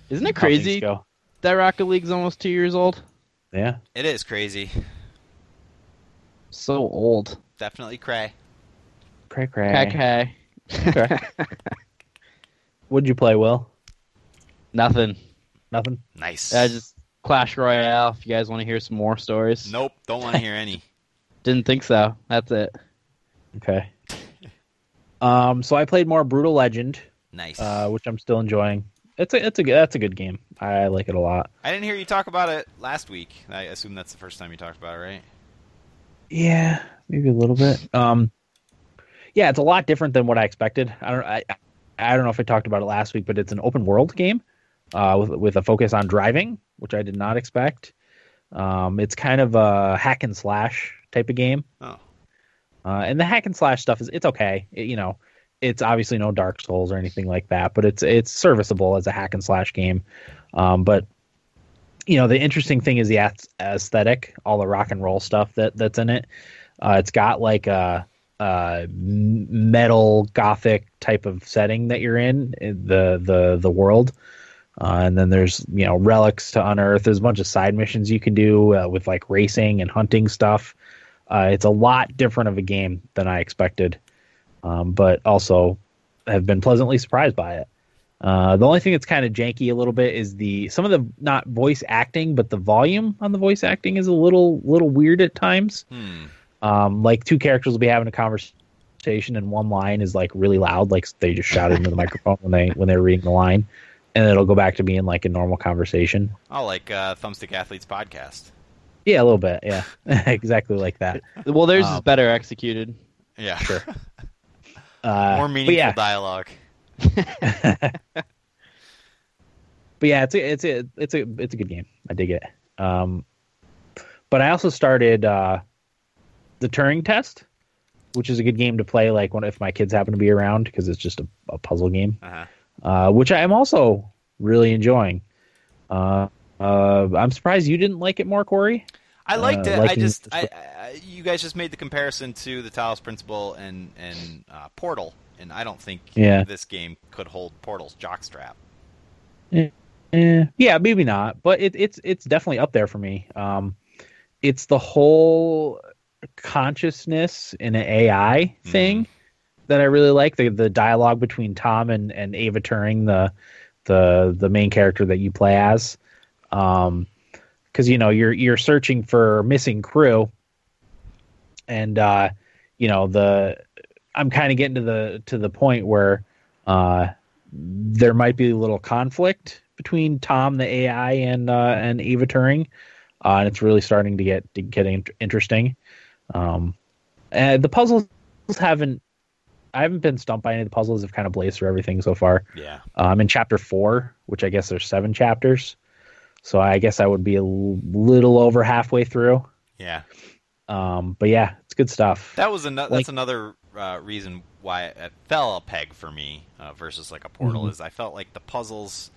S3: Isn't it crazy
S2: Go.
S3: that Rocket League's almost two years old?
S2: Yeah.
S4: it is crazy.
S3: So old.
S4: Definitely cray.
S2: Cray cray. [laughs]
S3: Okay.
S2: Okay. [laughs] What'd you play, Will?
S3: Nothing.
S2: Nothing.
S4: Nice.
S3: I just Clash Royale. If you guys want to hear some more stories,
S4: Nope, don't want to hear any. [laughs]
S3: didn't think so. That's it.
S2: Okay. [laughs] Um. So I played more Brutal Legend,
S4: Nice.
S2: uh, which I'm still enjoying. It's a it's a good that's a good game. I like it a lot.
S4: I didn't hear you talk about it last week. I assume that's the first time you talked about it, right?
S2: Yeah, maybe a little bit. Um, yeah, it's a lot different than what I expected. I don't, I, I don't know if I talked about it last week, but it's an open world game, uh, with with a focus on driving, which I did not expect. Um, it's kind of a hack and slash type of game,
S4: Oh,
S2: uh, and the hack and slash stuff is it's okay. It- you know, it's obviously no Dark Souls or anything like that, but it's it's serviceable as a hack and slash game. Um, but you know, the interesting thing is the aesthetic, all the rock and roll stuff that that's in it. Uh, it's got like a, m- metal gothic type of setting that you're in in the the the world. Uh, and then there's you know relics to unearth. There's a bunch of side missions you can do uh, with like racing and hunting stuff. Uh, it's a lot different of a game than I expected, um, but also have been pleasantly surprised by it. Uh, the only thing that's kind of janky a little bit is the some of the not voice acting, but the volume on the voice acting is a little little weird at times.
S4: hmm.
S2: Um, like two characters will be having a conversation, and one line is like really loud, like they just shouted into the microphone when they when they're reading the line, and then it'll go back to being like a normal conversation.
S4: Oh, like uh, Thumbstick Athletes podcast.
S2: Yeah, a little bit. Yeah, [laughs] exactly like that.
S3: Well, theirs
S2: Um,
S3: is better executed.
S4: Yeah.
S2: Sure. [laughs] Uh,
S4: More meaningful
S2: yeah,
S4: dialogue. [laughs]
S2: but yeah, it's a, it's a it's a it's a good game. I dig it. Um, but I also started uh, the Turing Test, which is a good game to play like when if my kids happen to be around because it's just a, a puzzle game,
S4: Uh-huh.
S2: uh, which I am also really enjoying. Uh, uh, I'm surprised you didn't like it more, Corey.
S4: I liked
S2: Uh,
S4: it. I just, I, I, you guys just made the comparison to the Talos Principle and and uh, Portal, and I don't think
S2: Yeah.
S4: this game could hold Portal's jockstrap.
S2: Eh, yeah, maybe not, but it, it's it's definitely up there for me. Um, it's the whole consciousness in an AI thing that I really like. The the dialogue between Tom and, and Ava Turing, the the the main character that you play as, um, because you know you're you're searching for missing crew, and uh, you know the I'm kind of getting to the to the point where uh, there might be a little conflict between Tom the AI and uh, and Ava Turing, uh, and it's really starting to get to get in- interesting. Um, and the puzzles haven't. I haven't been stumped by any of the puzzles. I've kind of blazed through everything so far.
S4: Yeah.
S2: I'm in chapter four, which I guess there's seven chapters, so I guess I would be a little over halfway through.
S4: Yeah.
S2: Um, but yeah, it's good stuff.
S4: That was another.
S2: Like-
S4: that's another uh, reason why it fell a peg for me uh, versus like a Portal
S2: Mhm.
S4: is I felt like the puzzles,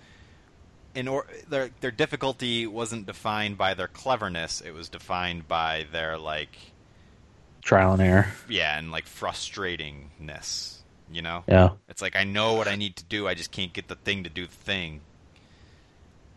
S4: in or their their difficulty wasn't defined by their cleverness. It was defined by their like
S2: Trial and error.
S4: yeah and like frustratingness. You know.
S2: Yeah,
S4: It's like I know what I need to do. I just can't get the thing to do the thing.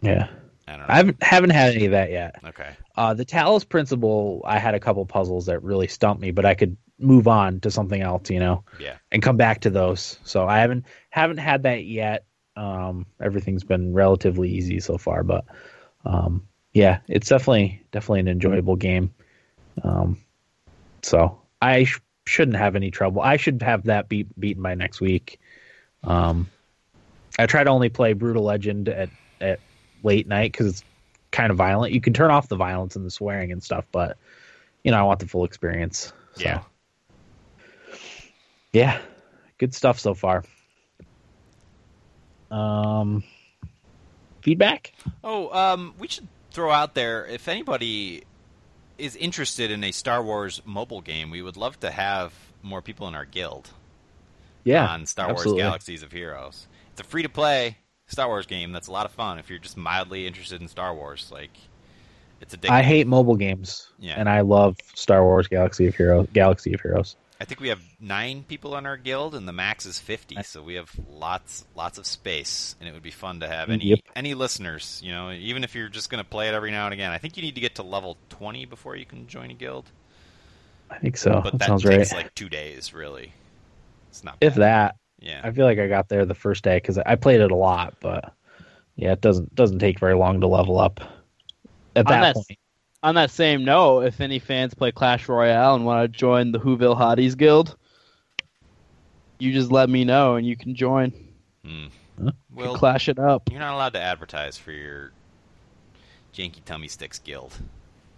S2: yeah.
S4: I don't know.
S2: I haven't haven't had any of that yet.
S4: okay.
S2: Uh, the Talos Principle, I had a couple puzzles that really stumped me, but I could move on to something else, you know,
S4: Yeah.
S2: and come back to those. So I haven't haven't had that yet. Um, everything's been relatively easy so far, but um, yeah, it's definitely definitely an enjoyable game. Um, so I sh- shouldn't have any trouble. I should have that beat beaten by next week. Um, I try to only play Brutal Legend at at late night because it's kind of violent. You can turn off the violence and the swearing and stuff, but you know I want the full experience. So.
S4: Yeah.
S2: Yeah, good stuff so far. Um, feedback.
S4: Oh, um, we should throw out there if anybody is interested in a Star Wars mobile game, we would love to have more people in our guild
S2: Yeah,
S4: on Star
S2: absolutely.
S4: Wars Galaxies of Heroes. It's a free to play Star Wars game that's a lot of fun if you're just mildly interested in Star Wars. Like, it's addictive.
S2: I hate mobile games,
S4: Yeah.
S2: and I love Star Wars Galaxy of Heroes. Galaxy of Heroes.
S4: I think we have nine people on our guild, and the max is fifty, so we have lots, lots of space, and it would be fun to have any
S2: Yep.
S4: any listeners. You know, even if you're just going to play it every now and again. I think you need to get to level twenty before you can join a guild.
S2: I think so.
S4: but
S2: that,
S4: that
S2: sounds
S4: takes
S2: right.
S4: like two days, really. It's not
S2: if that,
S4: Yeah,
S2: I feel like I got there the first day because I played it a lot, but yeah, it doesn't doesn't take very long to level up. At that
S3: that-
S2: point,
S3: On that same note, if any fans play Clash Royale and want to join the Whoville Hotties Guild, you just let me know and you can join.
S4: Hmm.
S2: Huh?
S4: Well,
S3: clash it up.
S4: you're not allowed to advertise for your Janky Tummy Sticks guild.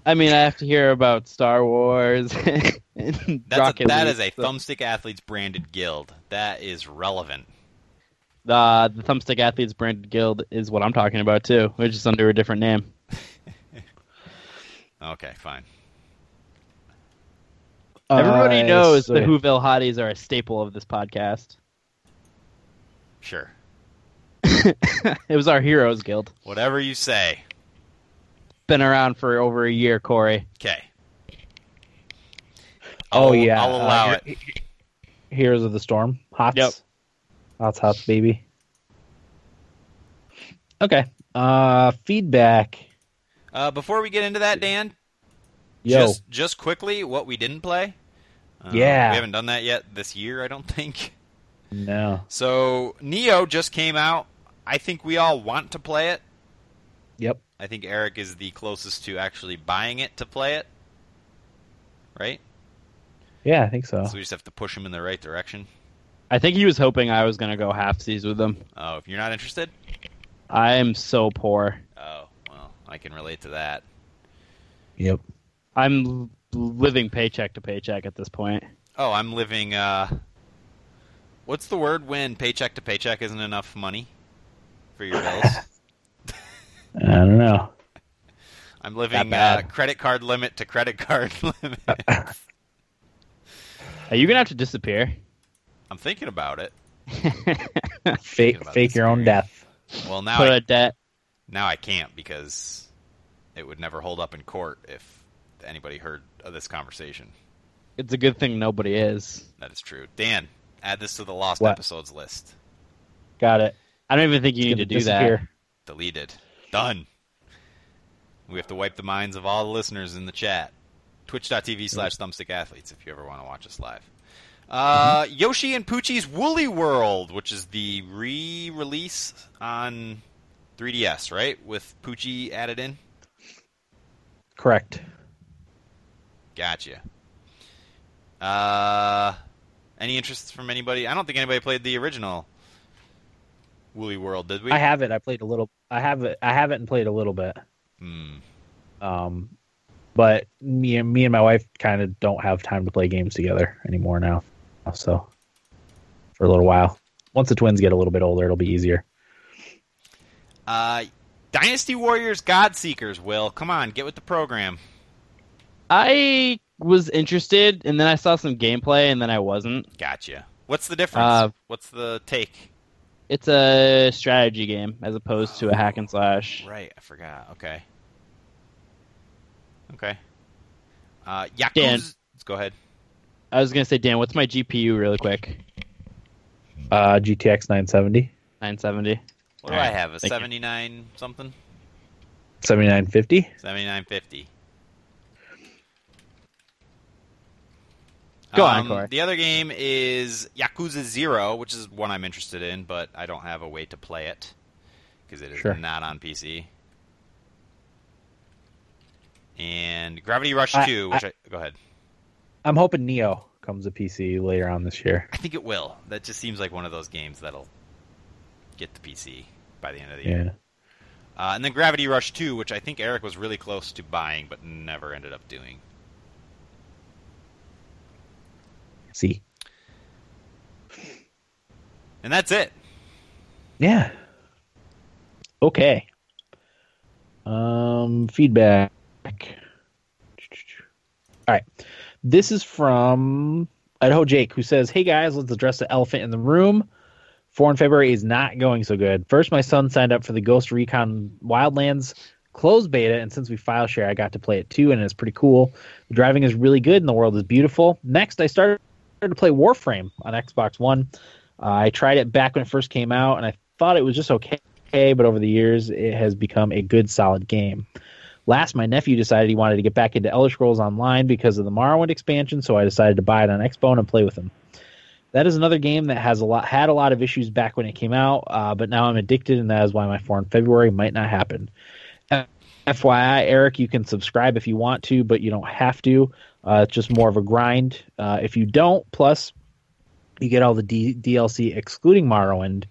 S3: I mean, I have to hear about Star Wars [laughs] and
S4: That's
S3: Rocket
S4: a, that
S3: League,
S4: is a
S3: so-
S4: Thumbstick Athletes branded guild. That is relevant.
S3: Uh, the Thumbstick Athletes branded guild is what I'm talking about too, which is under a different name.
S4: Okay, fine.
S3: Everybody
S2: Uh,
S3: knows
S2: so-
S3: the Whoville Hotties are a staple of this podcast.
S4: Sure. [laughs]
S3: it was our Heroes Guild.
S4: Whatever you say.
S3: Been around for over a year, Corey.
S4: Okay.
S2: Oh
S4: I'll-
S2: yeah,
S4: I'll allow
S2: uh,
S4: it.
S2: Heroes of the Storm. Hots.
S3: Yep.
S2: Hots, hots, baby. Okay. Uh, feedback.
S4: Uh, before we get into that, Dan,
S2: Yo.
S4: just just quickly, what we didn't play. Uh,
S2: Yeah.
S4: we haven't done that yet this year. I don't [laughs] think.
S2: No.
S4: So Nioh just came out. I think we all want to play it.
S2: Yep.
S4: I think Eric is the closest to actually buying it to play it. Right?
S2: Yeah, I think so.
S4: So we just have to push him in the right direction.
S3: I think he was hoping I was going to go half seas with them.
S4: Oh, if you're not interested,
S3: I am so poor.
S4: Well, I can relate to that.
S2: Yep.
S3: I'm living paycheck to paycheck at this point.
S4: Oh, I'm living. Uh, what's the word when paycheck to paycheck isn't enough money for your bills? [laughs] [laughs]
S2: I don't know.
S4: I'm living uh, credit card limit to credit card [laughs] limit.
S3: Are you gonna have to disappear?
S4: I'm thinking about it.
S2: Fake fake your own death.
S4: Well, now
S3: Put
S4: I,
S3: a debt.
S4: Now I can't because it would never hold up in court if anybody heard of this conversation.
S3: It's a good thing nobody is.
S4: That is true. Dan, add this to the lost
S2: What?
S4: episodes list.
S2: Got it.
S3: I don't even think you
S2: It's
S3: need to
S2: gonna
S3: do that.
S4: Deleted. Done. We have to wipe the minds of all the listeners in the chat. Twitch.tv slash thumbstick athletes if you ever want to watch us live. Uh, Yoshi and Poochy's Woolly World, which is the re release on 3DS, right? With Poochy added in?
S2: Correct.
S4: Gotcha. Uh, any interest from anybody? I don't think anybody played the original Woolly World, did we?
S2: I have it. I played a little. I have it. I have it and played a little bit.
S4: Hmm.
S2: Um, but me and me and my wife kind of don't have time to play games together anymore now. So for a little while, once the twins get a little bit older, it'll be easier.
S4: Uh, Dynasty Warriors God Seekers, Will. Come on, get with the program.
S3: I was interested, and then I saw some gameplay, and then I wasn't.
S4: Gotcha. What's the difference?
S3: Uh,
S4: What's the take?
S3: It's a strategy game as opposed to a hack and slash.
S4: Right, I forgot. Okay. Okay. Uh, Yakuza.
S3: Dan.
S4: Go ahead.
S3: I was gonna say, Dan, what's my GPU really quick?
S2: Uh, GTX 970,
S3: 970.
S4: What do
S3: All
S4: I
S3: right,
S4: have? A
S3: thank you.
S4: 79 something?
S2: 7950.
S4: 7950.
S3: Go on,
S4: Um,
S3: Corey.
S4: The other game is Yakuza Zero, which is one I'm interested in, but I don't have a way to play it because it is
S2: Sure.
S4: not on PC. And Gravity Rush
S2: I-
S4: 2, which I, go ahead.
S2: I'm hoping Nioh comes to PC later on this year.
S4: I think it will. That just seems like one of those games that'll get the PC by the end of the year. Uh, and then Gravity Rush 2, which I think Eric was really close to buying, but never ended up doing.
S2: See.
S4: And that's it.
S2: Yeah. Okay. Um, feedback. All right. This is from Idaho Jake, who says, Hey guys, let's address the elephant in the room. Four in February is not going so good. First, my son signed up for the Ghost Recon Wildlands closed beta, and since we file share, I got to play it too, and it's pretty cool. The driving is really good, and the world is beautiful. Next, I started to play Warframe on Xbox One. Uh, I tried it back when it first came out, and I thought it was just okay, but over the years, it has become a good, solid game. Last, my nephew decided he wanted to get back into Elder Scrolls Online because of the Morrowind expansion, so I decided to buy it on Xbox and play with him. That is another game that has a lot had a lot of issues back when it came out, uh, but now I'm addicted, and that is why my four in February might not happen. FYI, Eric, you can subscribe if you want to, but you don't have to. Uh, it's just more of a grind. Uh, if you don't, plus you get all the D- DLC excluding Morrowind,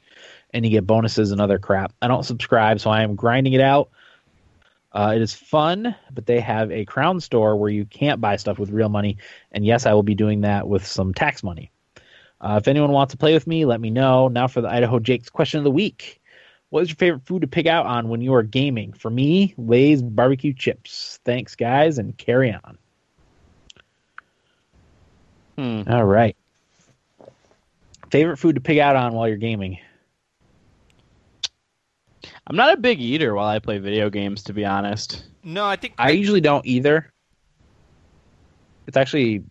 S2: and you get bonuses and other crap. I don't subscribe, so I am grinding it out. Uh, it is fun, but they have a crown store where you can't buy stuff with real money. And yes, I will be doing that with some tax money. Uh, if anyone wants to play with me, let me know. Now for the Idaho Jake's question of the week. What is your favorite food to pick out on when you are gaming? For me, Lay's barbecue chips. Thanks, guys, and carry on.
S3: Hmm.
S2: All right. Favorite food to pick out on while you're gaming?
S3: I'm not a big eater while I play video games, to be honest.
S4: No, I think
S2: I usually don't either. It's actually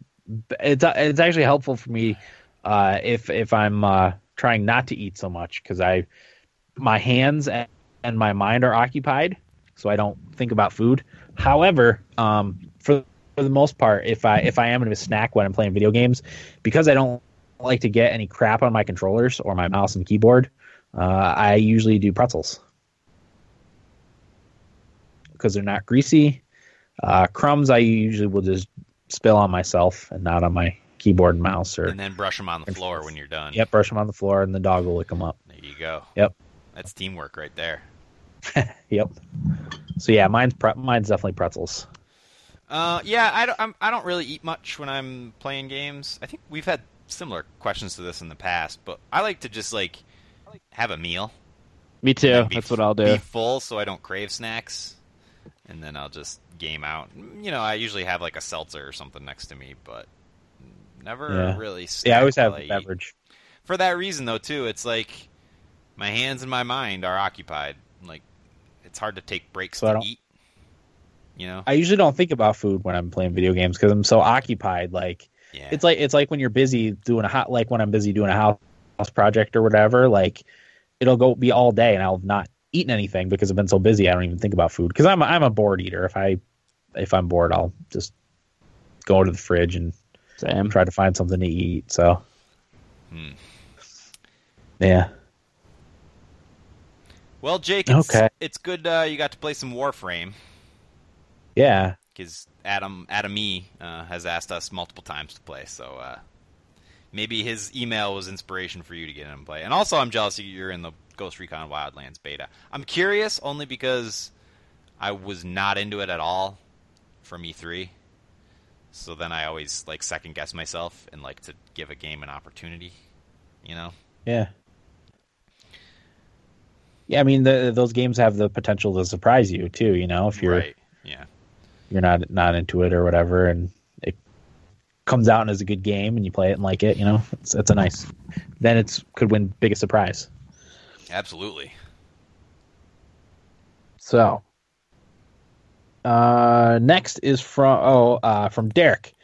S2: it's it's actually helpful for me uh, if if I'm uh, trying not to eat so much because I my hands and, my mind are occupied, so I don't think about food. However, um, for for the most part, if I if I am going to snack when I'm playing video games, because I don't like to get any crap on my controllers or my mouse and keyboard, uh, I usually do pretzels because they're not greasy. Uh, crumbs I usually will just spill on myself and not on my keyboard and mouse. Or
S4: and then brush them on the floor when you're done.
S2: yep, brush them on the floor and the dog will lick them up.
S4: There you go.
S2: Yep,
S4: That's teamwork right there. [laughs]
S2: yep. So yeah, mine's pre- mine's definitely pretzels.
S4: Uh, yeah, I don't. I'm, I don't really eat much when I'm playing games. I think we've had similar questions to this in the past, but I like to just like have a meal.
S3: Me too. That's
S4: f-
S3: what I'll do.
S4: Be full so I don't crave snacks, and then I'll just game out. You know, I usually have like a seltzer or something next to me, but never
S2: Yeah.
S4: really.
S2: Yeah, I always have
S4: I
S2: a
S4: eat.
S2: beverage.
S4: For that reason, though, too, it's like my hands and my mind are occupied. Like it's hard to take breaks
S2: So I
S4: to
S2: don't-
S4: eat. You know,
S2: I usually don't think about food when I'm playing video games because I'm so occupied. Like
S4: yeah.
S2: it's like it's like when you're busy doing a hot like when I'm busy doing a house project or whatever. Like it'll go be all day and I'll not eaten anything because I've been so busy. I don't even think about food because I'm a, I'm a bored eater. If I if I'm bored, I'll just go to the fridge and
S3: Same.
S2: try to find something to eat. So
S4: Hmm.
S2: yeah,
S4: Well, Jake, it's,
S2: Okay.
S4: it's good uh, you got to play some Warframe
S2: yeah.
S4: because Adam Adam E uh, has asked us multiple times to play. So uh, maybe his email was inspiration for you to get in and play. And also, I'm jealous you're in the Ghost Recon Wildlands beta. I'm curious only because I was not into it at all from E3. So then I always like second guess myself and like to give a game an opportunity. You know.
S2: Yeah. Yeah, I mean the, those games have the potential to surprise you too. You know, if you're
S4: right. Yeah.
S2: you're not not into it or whatever, and it comes out and is a good game and you play it and like it, you know, it's, it's a nice. Then it's could win biggest surprise.
S4: Absolutely.
S2: So, uh, next is from oh uh, from Derek.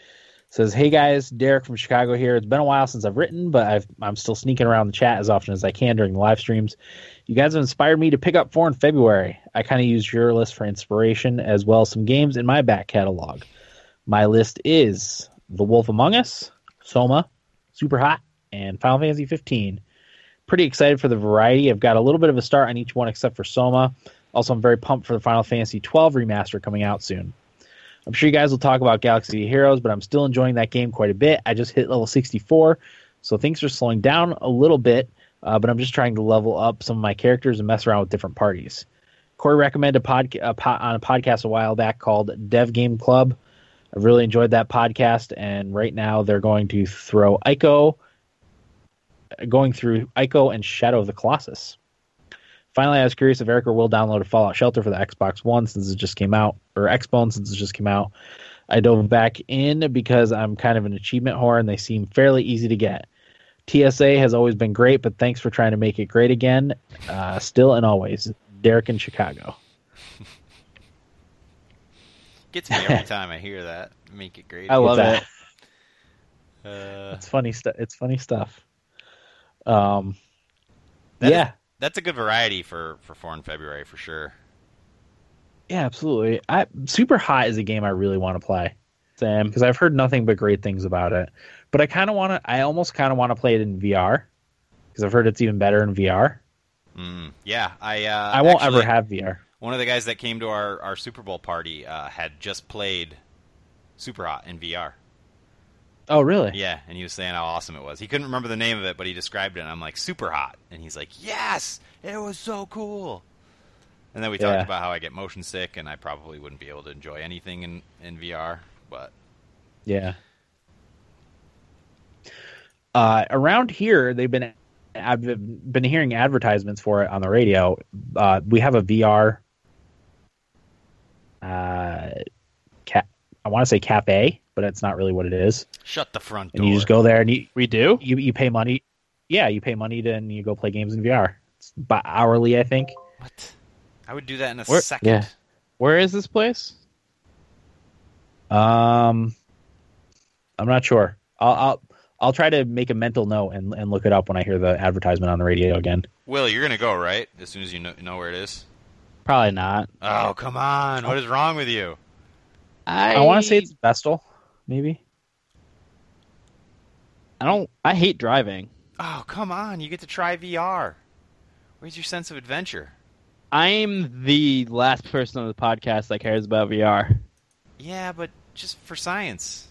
S2: Says, "Hey guys, Derek from Chicago here. It's been a while since I've written, but I've, I'm still sneaking around the chat as often as I can during the live streams. You guys have inspired me to pick up four in February. I kind of use your list for inspiration as well as some games in my back catalog. My list is The Wolf Among Us, Soma, Super Hot, and Final Fantasy 15. Pretty excited for the variety. I've got a little bit of a start on each one except for Soma. Also, I'm very pumped for the Final Fantasy 12 remaster coming out soon. I'm sure you guys will talk about Galaxy Heroes, but I'm still enjoying that game quite a bit. I just hit level 64, so things are slowing down a little bit, uh, but I'm just trying to level up some of my characters and mess around with different parties. Corey recommended a pod, a on a podcast a while back called Dev Game Club. I've really enjoyed that podcast, and right now they're going to throw Ico, going through Ico and Shadow of the Colossus. Finally, I was curious if Erica will download Fallout Shelter for the Xbox One since it just came out, or Xbone since it just came out. I dove back in because I'm kind of an achievement whore and they seem fairly easy to get. TSA has always been great, but thanks for trying to make it great again. Uh, still and always, Derek in Chicago.
S4: Gets me every [laughs] time I hear that. Make it great.
S3: I love it. [laughs]
S4: Uh,
S2: It's funny stuff. It's funny stuff. Um,
S4: That is-
S2: yeah,
S4: that's a good variety for for four in February for sure.
S2: yeah, absolutely. I Super Hot is a game I really want to play.
S3: Sam,
S2: because I've heard nothing but great things about it. But I kind of want to. I almost kind of want to play it in VR because I've heard it's even better in VR.
S4: Mm, yeah, I uh,
S2: I won't
S4: actually-
S2: ever have VR.
S4: One of the guys that came to our, our Super Bowl party uh, had just played Super Hot in VR.
S2: Oh, really?
S4: Yeah, and he was saying how awesome it was. He couldn't remember the name of it, but he described it. and I'm like, Super Hot, and he's like, Yes, it was so cool. And then we
S2: Yeah.
S4: talked about how I get motion sick, and I probably wouldn't be able to enjoy anything in in VR. But
S2: Yeah. Uh, around here, they've been. I've been hearing advertisements for it on the radio. Uh, we have a VR. Uh, want to say cafe, but it's not really what it is.
S4: shut the front door.
S2: And
S4: door.
S2: you just go there and you,
S3: We do?
S2: you you pay money. Yeah, you pay money to and you go play games in VR. It's by hourly, I think.
S4: What? I would do that in a
S3: Where-
S4: second.
S2: yeah.
S3: Where is this place?
S2: Um, I'm not sure. I'll I'll I'll try to make a mental note and and look it up when I hear the advertisement on the radio again.
S4: Will, you're gonna go right as soon as you know, know where it is.
S3: Probably not.
S4: Oh, come on! What is wrong with you?
S3: I,
S2: I want to say it's Vestal, maybe.
S3: I don't. I hate driving.
S4: Oh, come on! You get to try VR. Where's your sense of adventure?
S3: I'm the last person on the podcast that cares about VR.
S4: Yeah, but just for science.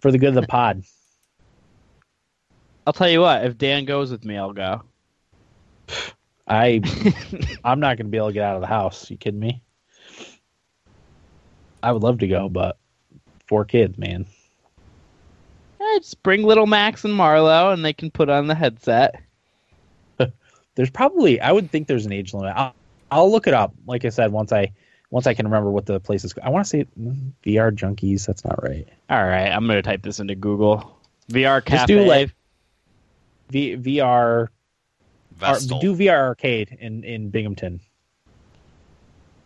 S2: For the good of the pod. [laughs]
S3: I'll tell you what. If Dan goes with me, I'll go. [laughs]
S2: I I'm not going to be able to get out of the house. You kidding me? I would love to go, but four kids, man.
S3: Eh, just bring little Max and Marlo, and they can put on the headset. [laughs]
S2: There's probably I would think there's an age limit. I'll, I'll look it up. Like I said, once I once I can remember what the place is. I want to say mm, VR junkies. That's not right.
S3: All right, I'm gonna type this into Google. VR cafe.
S2: Just do like v, VR. Ar, do VR arcade in in Binghamton.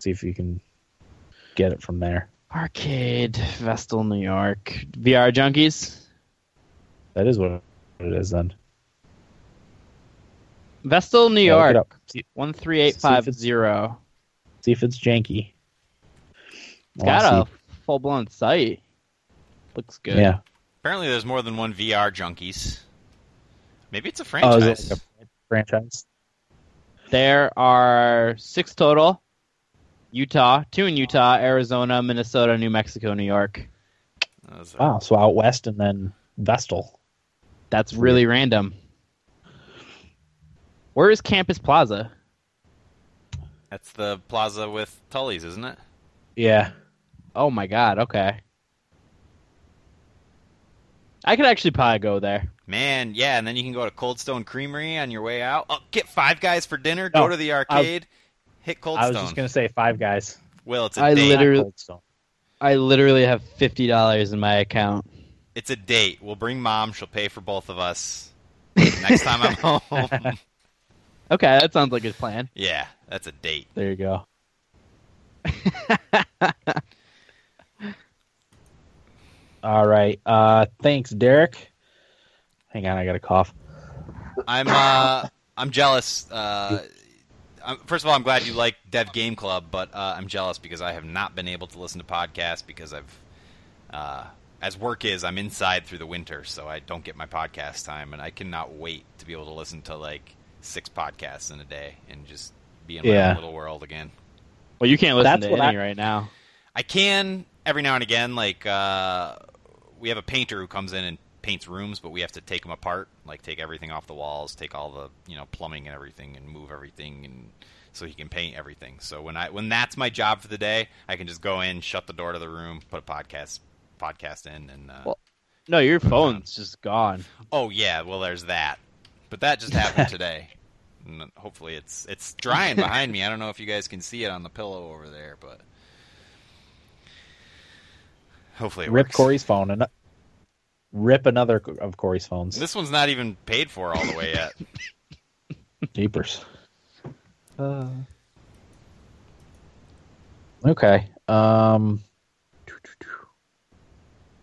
S2: See if you can get it from there.
S3: arcade Vestal, New York. VR junkies.
S2: That is what it is then.
S3: Vestal, New
S2: Yeah,
S3: York.
S2: up. See,
S3: One three eight five zero.
S2: see if it's janky.
S3: It's
S2: I wanna
S3: got a full blown site. Looks good.
S2: Yeah.
S4: Apparently, there's more than one VR junkies. Maybe it's a
S2: Oh,
S4: franchise.
S2: is it like a franchise?
S3: There are six total. Utah, two in Utah, Arizona, Minnesota, New Mexico, New York.
S4: That was a-
S2: Wow. So out west and then Vestal.
S3: That's really random. Where is Campus Plaza?
S4: That's the plaza with Tully's, isn't it?
S2: Yeah.
S3: Oh my god, okay. I could actually probably go there.
S4: Man, yeah, and then you can go to Cold Stone Creamery on your way out. Oh, get Five Guys for dinner. Go
S2: Oh,
S4: to the arcade. Hit Cold
S2: I was just gonna say Five Guys.
S4: Will, it's a
S3: I
S4: date.
S3: literally-
S2: Not Cold Stone.
S3: I literally have fifty dollars in my account.
S4: It's a date. We'll bring mom. She'll pay for both of us. Next time I'm [laughs] home.
S3: Okay, that sounds like a plan.
S4: yeah, that's a date.
S2: There you go. [laughs] All right. Uh, thanks, Derek. Hang on, I got a cough.
S4: I'm uh, I'm jealous. Uh, I'm, first of all, I'm glad you like Dev Game Club, but uh, I'm jealous because I have not been able to listen to podcasts because I've, uh, as work is, I'm inside through the winter, so I don't get my podcast time, and I cannot wait to be able to listen to like six podcasts in a day and just be in my
S2: Yeah.
S4: own little world again.
S3: Well, you can't listen
S2: That's
S3: to
S2: what
S3: any
S2: I-
S3: right now.
S4: I can every now and again. Like uh, we have a painter who comes in and paints rooms, but we have to take them apart, like take everything off the walls, take all the you know plumbing and everything, and move everything, and so he can paint everything. So when I when that's my job for the day, I can just go in, shut the door to the room, put a podcast podcast in, and uh,
S3: Well- No, your phone's just gone.
S4: oh yeah, well there's that. But that just happened today. [laughs] And hopefully it's it's drying behind me. I don't know if you guys can see it on the pillow over there, but hopefully it
S2: Rip
S4: works.
S2: Corey's phone and rip another of Corey's phones.
S4: This one's not even paid for all the way yet. [laughs]
S2: Jeepers. Okay. Um.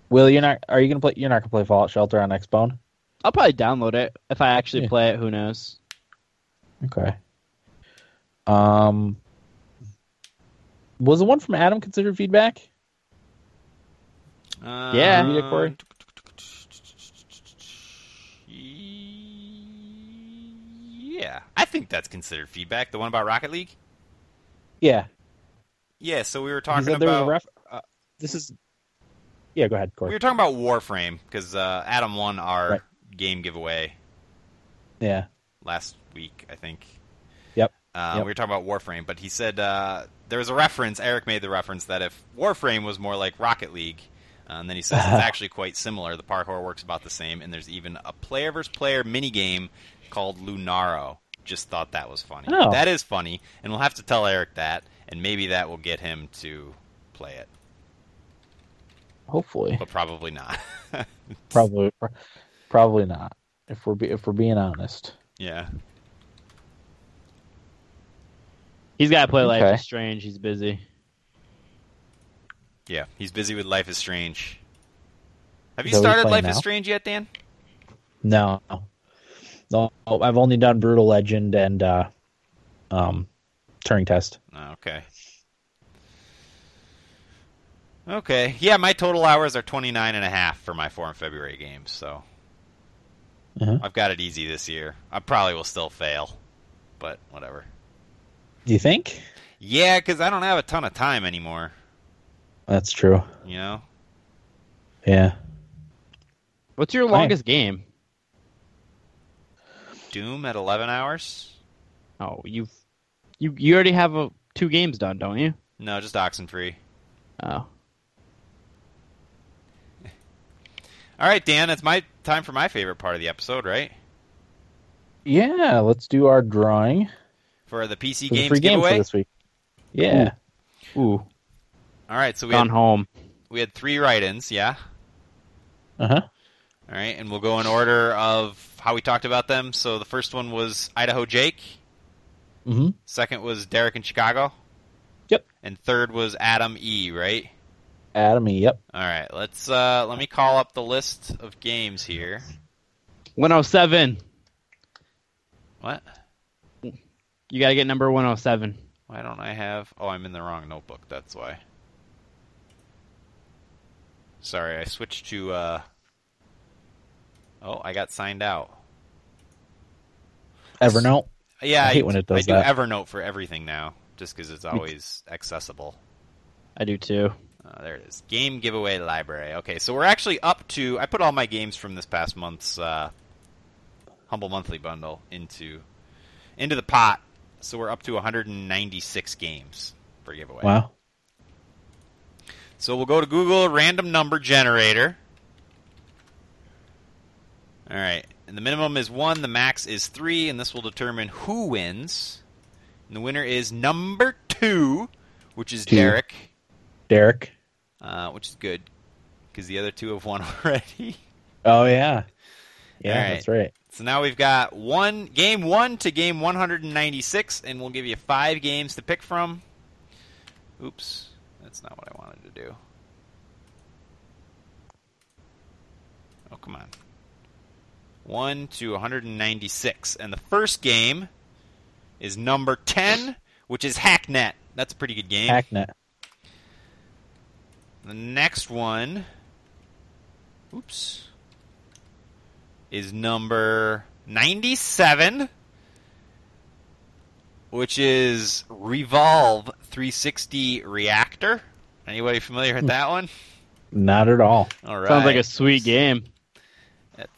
S2: Will you're not? Are you gonna play? You're not gonna play Fallout Shelter on Xbone?
S3: I'll probably download it if I actually
S2: Yeah.
S3: play it. Who knows?
S2: Okay. Um. Was the one from Adam considered feedback?
S4: Uh,
S3: Yeah.
S2: Read it, Corey.
S4: Yeah, I think that's considered feedback. The one about Rocket League.
S2: Yeah.
S4: Yeah, so we were talking
S2: said there was a
S4: about
S2: ref- uh, this is. Yeah. Go ahead,
S4: we were talking about Warframe because uh, Adam won our
S2: Right.
S4: game giveaway
S2: Yeah.
S4: last week, I think.
S2: Yep.
S4: Uh,
S2: Yep.
S4: We were talking about Warframe, but he said uh, there was a reference. Eric made the reference that if Warframe was more like Rocket League, uh, and then he says it's [laughs] actually quite similar. The parkour works about the same, and there's even a player versus player mini game called Lunaro. Just thought that was funny.
S2: Oh.
S4: That is funny, and we'll have to tell Eric that, and maybe that will get him to play it,
S2: Hopefully.
S4: but probably not. [laughs]
S2: Probably. Probably not. If we're be, if we're being honest.
S4: yeah.
S3: He's got to play Life
S2: Okay.
S3: is Strange. He's busy.
S4: Yeah, he's busy with Life is Strange. Have you
S2: Is that
S4: started
S2: playing
S4: Life is? Strange yet, Dan?
S2: No. No. I've only done Brutal Legend and uh, um, Turing Test.
S4: Oh, okay. Okay. Yeah, my total hours are 29 and a half for my 4 and February games, so
S2: Uh-huh.
S4: I've got it easy this year. I probably will still fail, but whatever.
S2: Do you think?
S4: Yeah, because I don't have a ton of time anymore,
S2: That's true.
S4: you know?
S2: Yeah.
S3: What's your
S2: Fine.
S3: longest game?
S4: Doom at 11 hours?
S3: Oh, you've you you already have a, two games done, don't you?
S4: No, just Oxenfree.
S3: Oh, [laughs]
S4: All right, Dan, it's my time for my favorite part of the episode, right?
S2: Yeah, let's do our drawing
S4: For the PC
S2: for the
S4: games
S2: free game for this week. Yeah.
S3: Ooh,
S4: All right, so we
S3: gone
S4: had,
S3: home.
S4: we had three write-ins, yeah.
S2: Uh huh.
S4: All right, and we'll go in order of how we talked about them. So the first one was Idaho Jake.
S2: Mm-hmm.
S4: Second was Derek in Chicago.
S2: Yep.
S4: And third was Adam E. Right.
S2: Adam. E. Yep.
S4: All right, let's uh, let me call up the list of games here.
S3: 107.
S4: What?
S3: You got to get number 107.
S4: Why don't I have? Oh, I'm in the wrong notebook. That's why. Sorry, I switched to. Uh... Oh, I got signed out.
S2: Evernote.
S4: Yeah,
S2: I hate when it does
S4: I do
S2: that.
S4: Evernote for everything now, just because it's always accessible.
S3: I do too.
S4: Uh, there it is. Game giveaway library. Okay, so we're actually up to. I put all my games from this past month's uh, humble monthly bundle into into the pot. So we're up to 196 games for giveaway.
S2: Wow.
S4: So we'll go to Google random number generator. All right, and the minimum is one. The max is three, and this will determine who wins. And the winner is number two, which is
S2: Two.
S4: Derek.
S2: Derek.
S4: uh, which is good because the other two have won [laughs] already.
S2: Oh yeah. Yeah,
S4: right.
S2: that's right.
S4: So now we've got one game one to game 196, and we'll give you five games to pick from. Oops, that's not what I wanted to do. Oh come on. One to 196, and the first game is number 10, which is Hacknet. That's a pretty good game.
S2: Hacknet.
S4: The next one, oops, is number 97, which is Revolve 360 Reactor. Anybody familiar with hmm. that one?
S2: Not at all.
S4: All right.
S3: Sounds like a sweet game.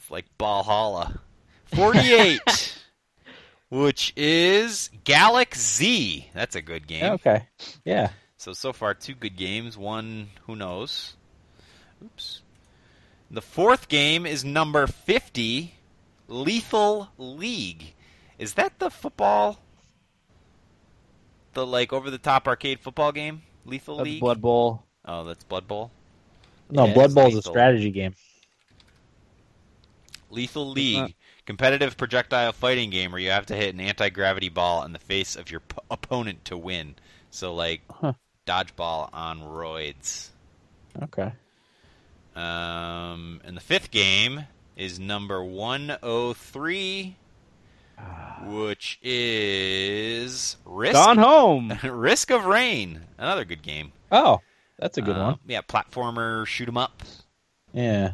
S4: Like Valhalla. 48, [laughs] which is Galak-Z. That's a good game.
S2: Okay. Yeah.
S4: So so far, two good games. One, who knows? Oops. The fourth game is number fifty, Lethal League. Is that the football? The like over the top arcade football game? Lethal
S3: That's
S4: League.
S3: Blood Bowl.
S4: Oh, that's Blood Bowl.
S2: No,
S4: Yeah,
S2: Blood Bowl is a strategy game.
S4: Lethal League, competitive projectile fighting game where you have to hit an anti gravity ball in the face of your p- opponent to win. So like
S2: Huh.
S4: dodgeball on roids.
S2: Okay.
S4: Um, and the fifth game is number 103, which is Risk,
S3: Gone home. [laughs]
S4: Risk of Rain. Another good game.
S2: Oh, that's a good
S4: Uh,
S2: one.
S4: Yeah, platformer, shoot 'em up
S2: Yeah.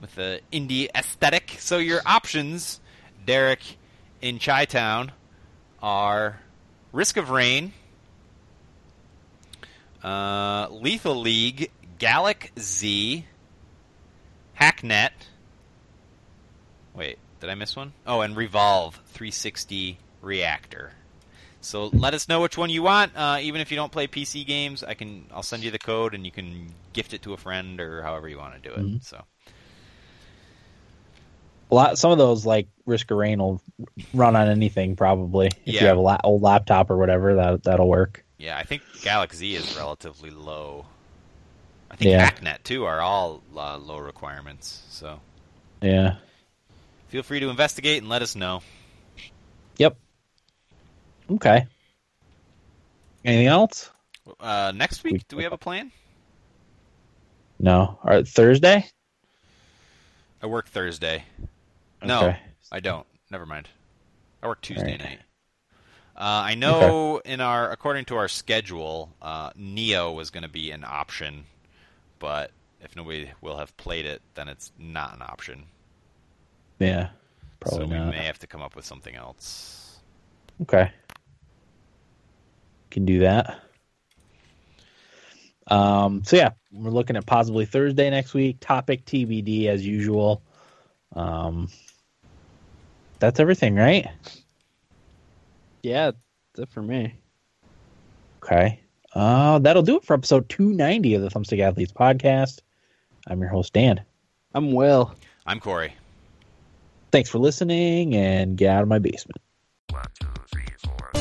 S4: With the indie aesthetic. So your options, Derek, in Chi Town, are Risk of Rain, uh, Lethal League, Galax Z, Hacknet. Wait, did I miss one? Oh, and Revolve 360 Reactor. So let us know which one you want. Uh, even if you don't play PC games, I can. I'll send you the code, and you can gift it to a friend or however you want to do it.
S2: Mhm.
S4: So
S2: A lot. Some of those like Risk of Rain will run on anything probably. If
S4: Yeah.
S2: you have a la- old laptop or whatever, that that'll work.
S4: yeah, I think Galaxy is relatively low. I think
S2: Yeah.
S4: Hacknet too are all uh, low requirements. So
S2: Yeah.
S4: feel free to investigate and let us know.
S2: Yep. Okay. Anything else?
S4: Uh, next week, do we have a plan?
S2: No. Thursday.
S4: I work Thursday. No,
S2: Okay.
S4: I don't. Never mind. I work Tuesday
S2: Alright.
S4: night. Uh, I know in our according to our schedule, uh, Nioh was going to be an option, but if nobody will have played it, then it's not an option.
S2: Yeah. Probably
S4: so we may have to come up with something else.
S2: Okay. Can do that. Um, so yeah, we're looking at possibly Thursday next week. Topic TBD as usual. Um, that's everything, right?
S3: Yeah, that's it for me.
S2: Okay. Uh, that'll do it for episode 290 of the Thumbstick Athletes podcast. I'm your host, Dan.
S3: I'm Will.
S4: I'm Corey.
S2: Thanks for listening and get out of my basement.
S5: One, two, three, four.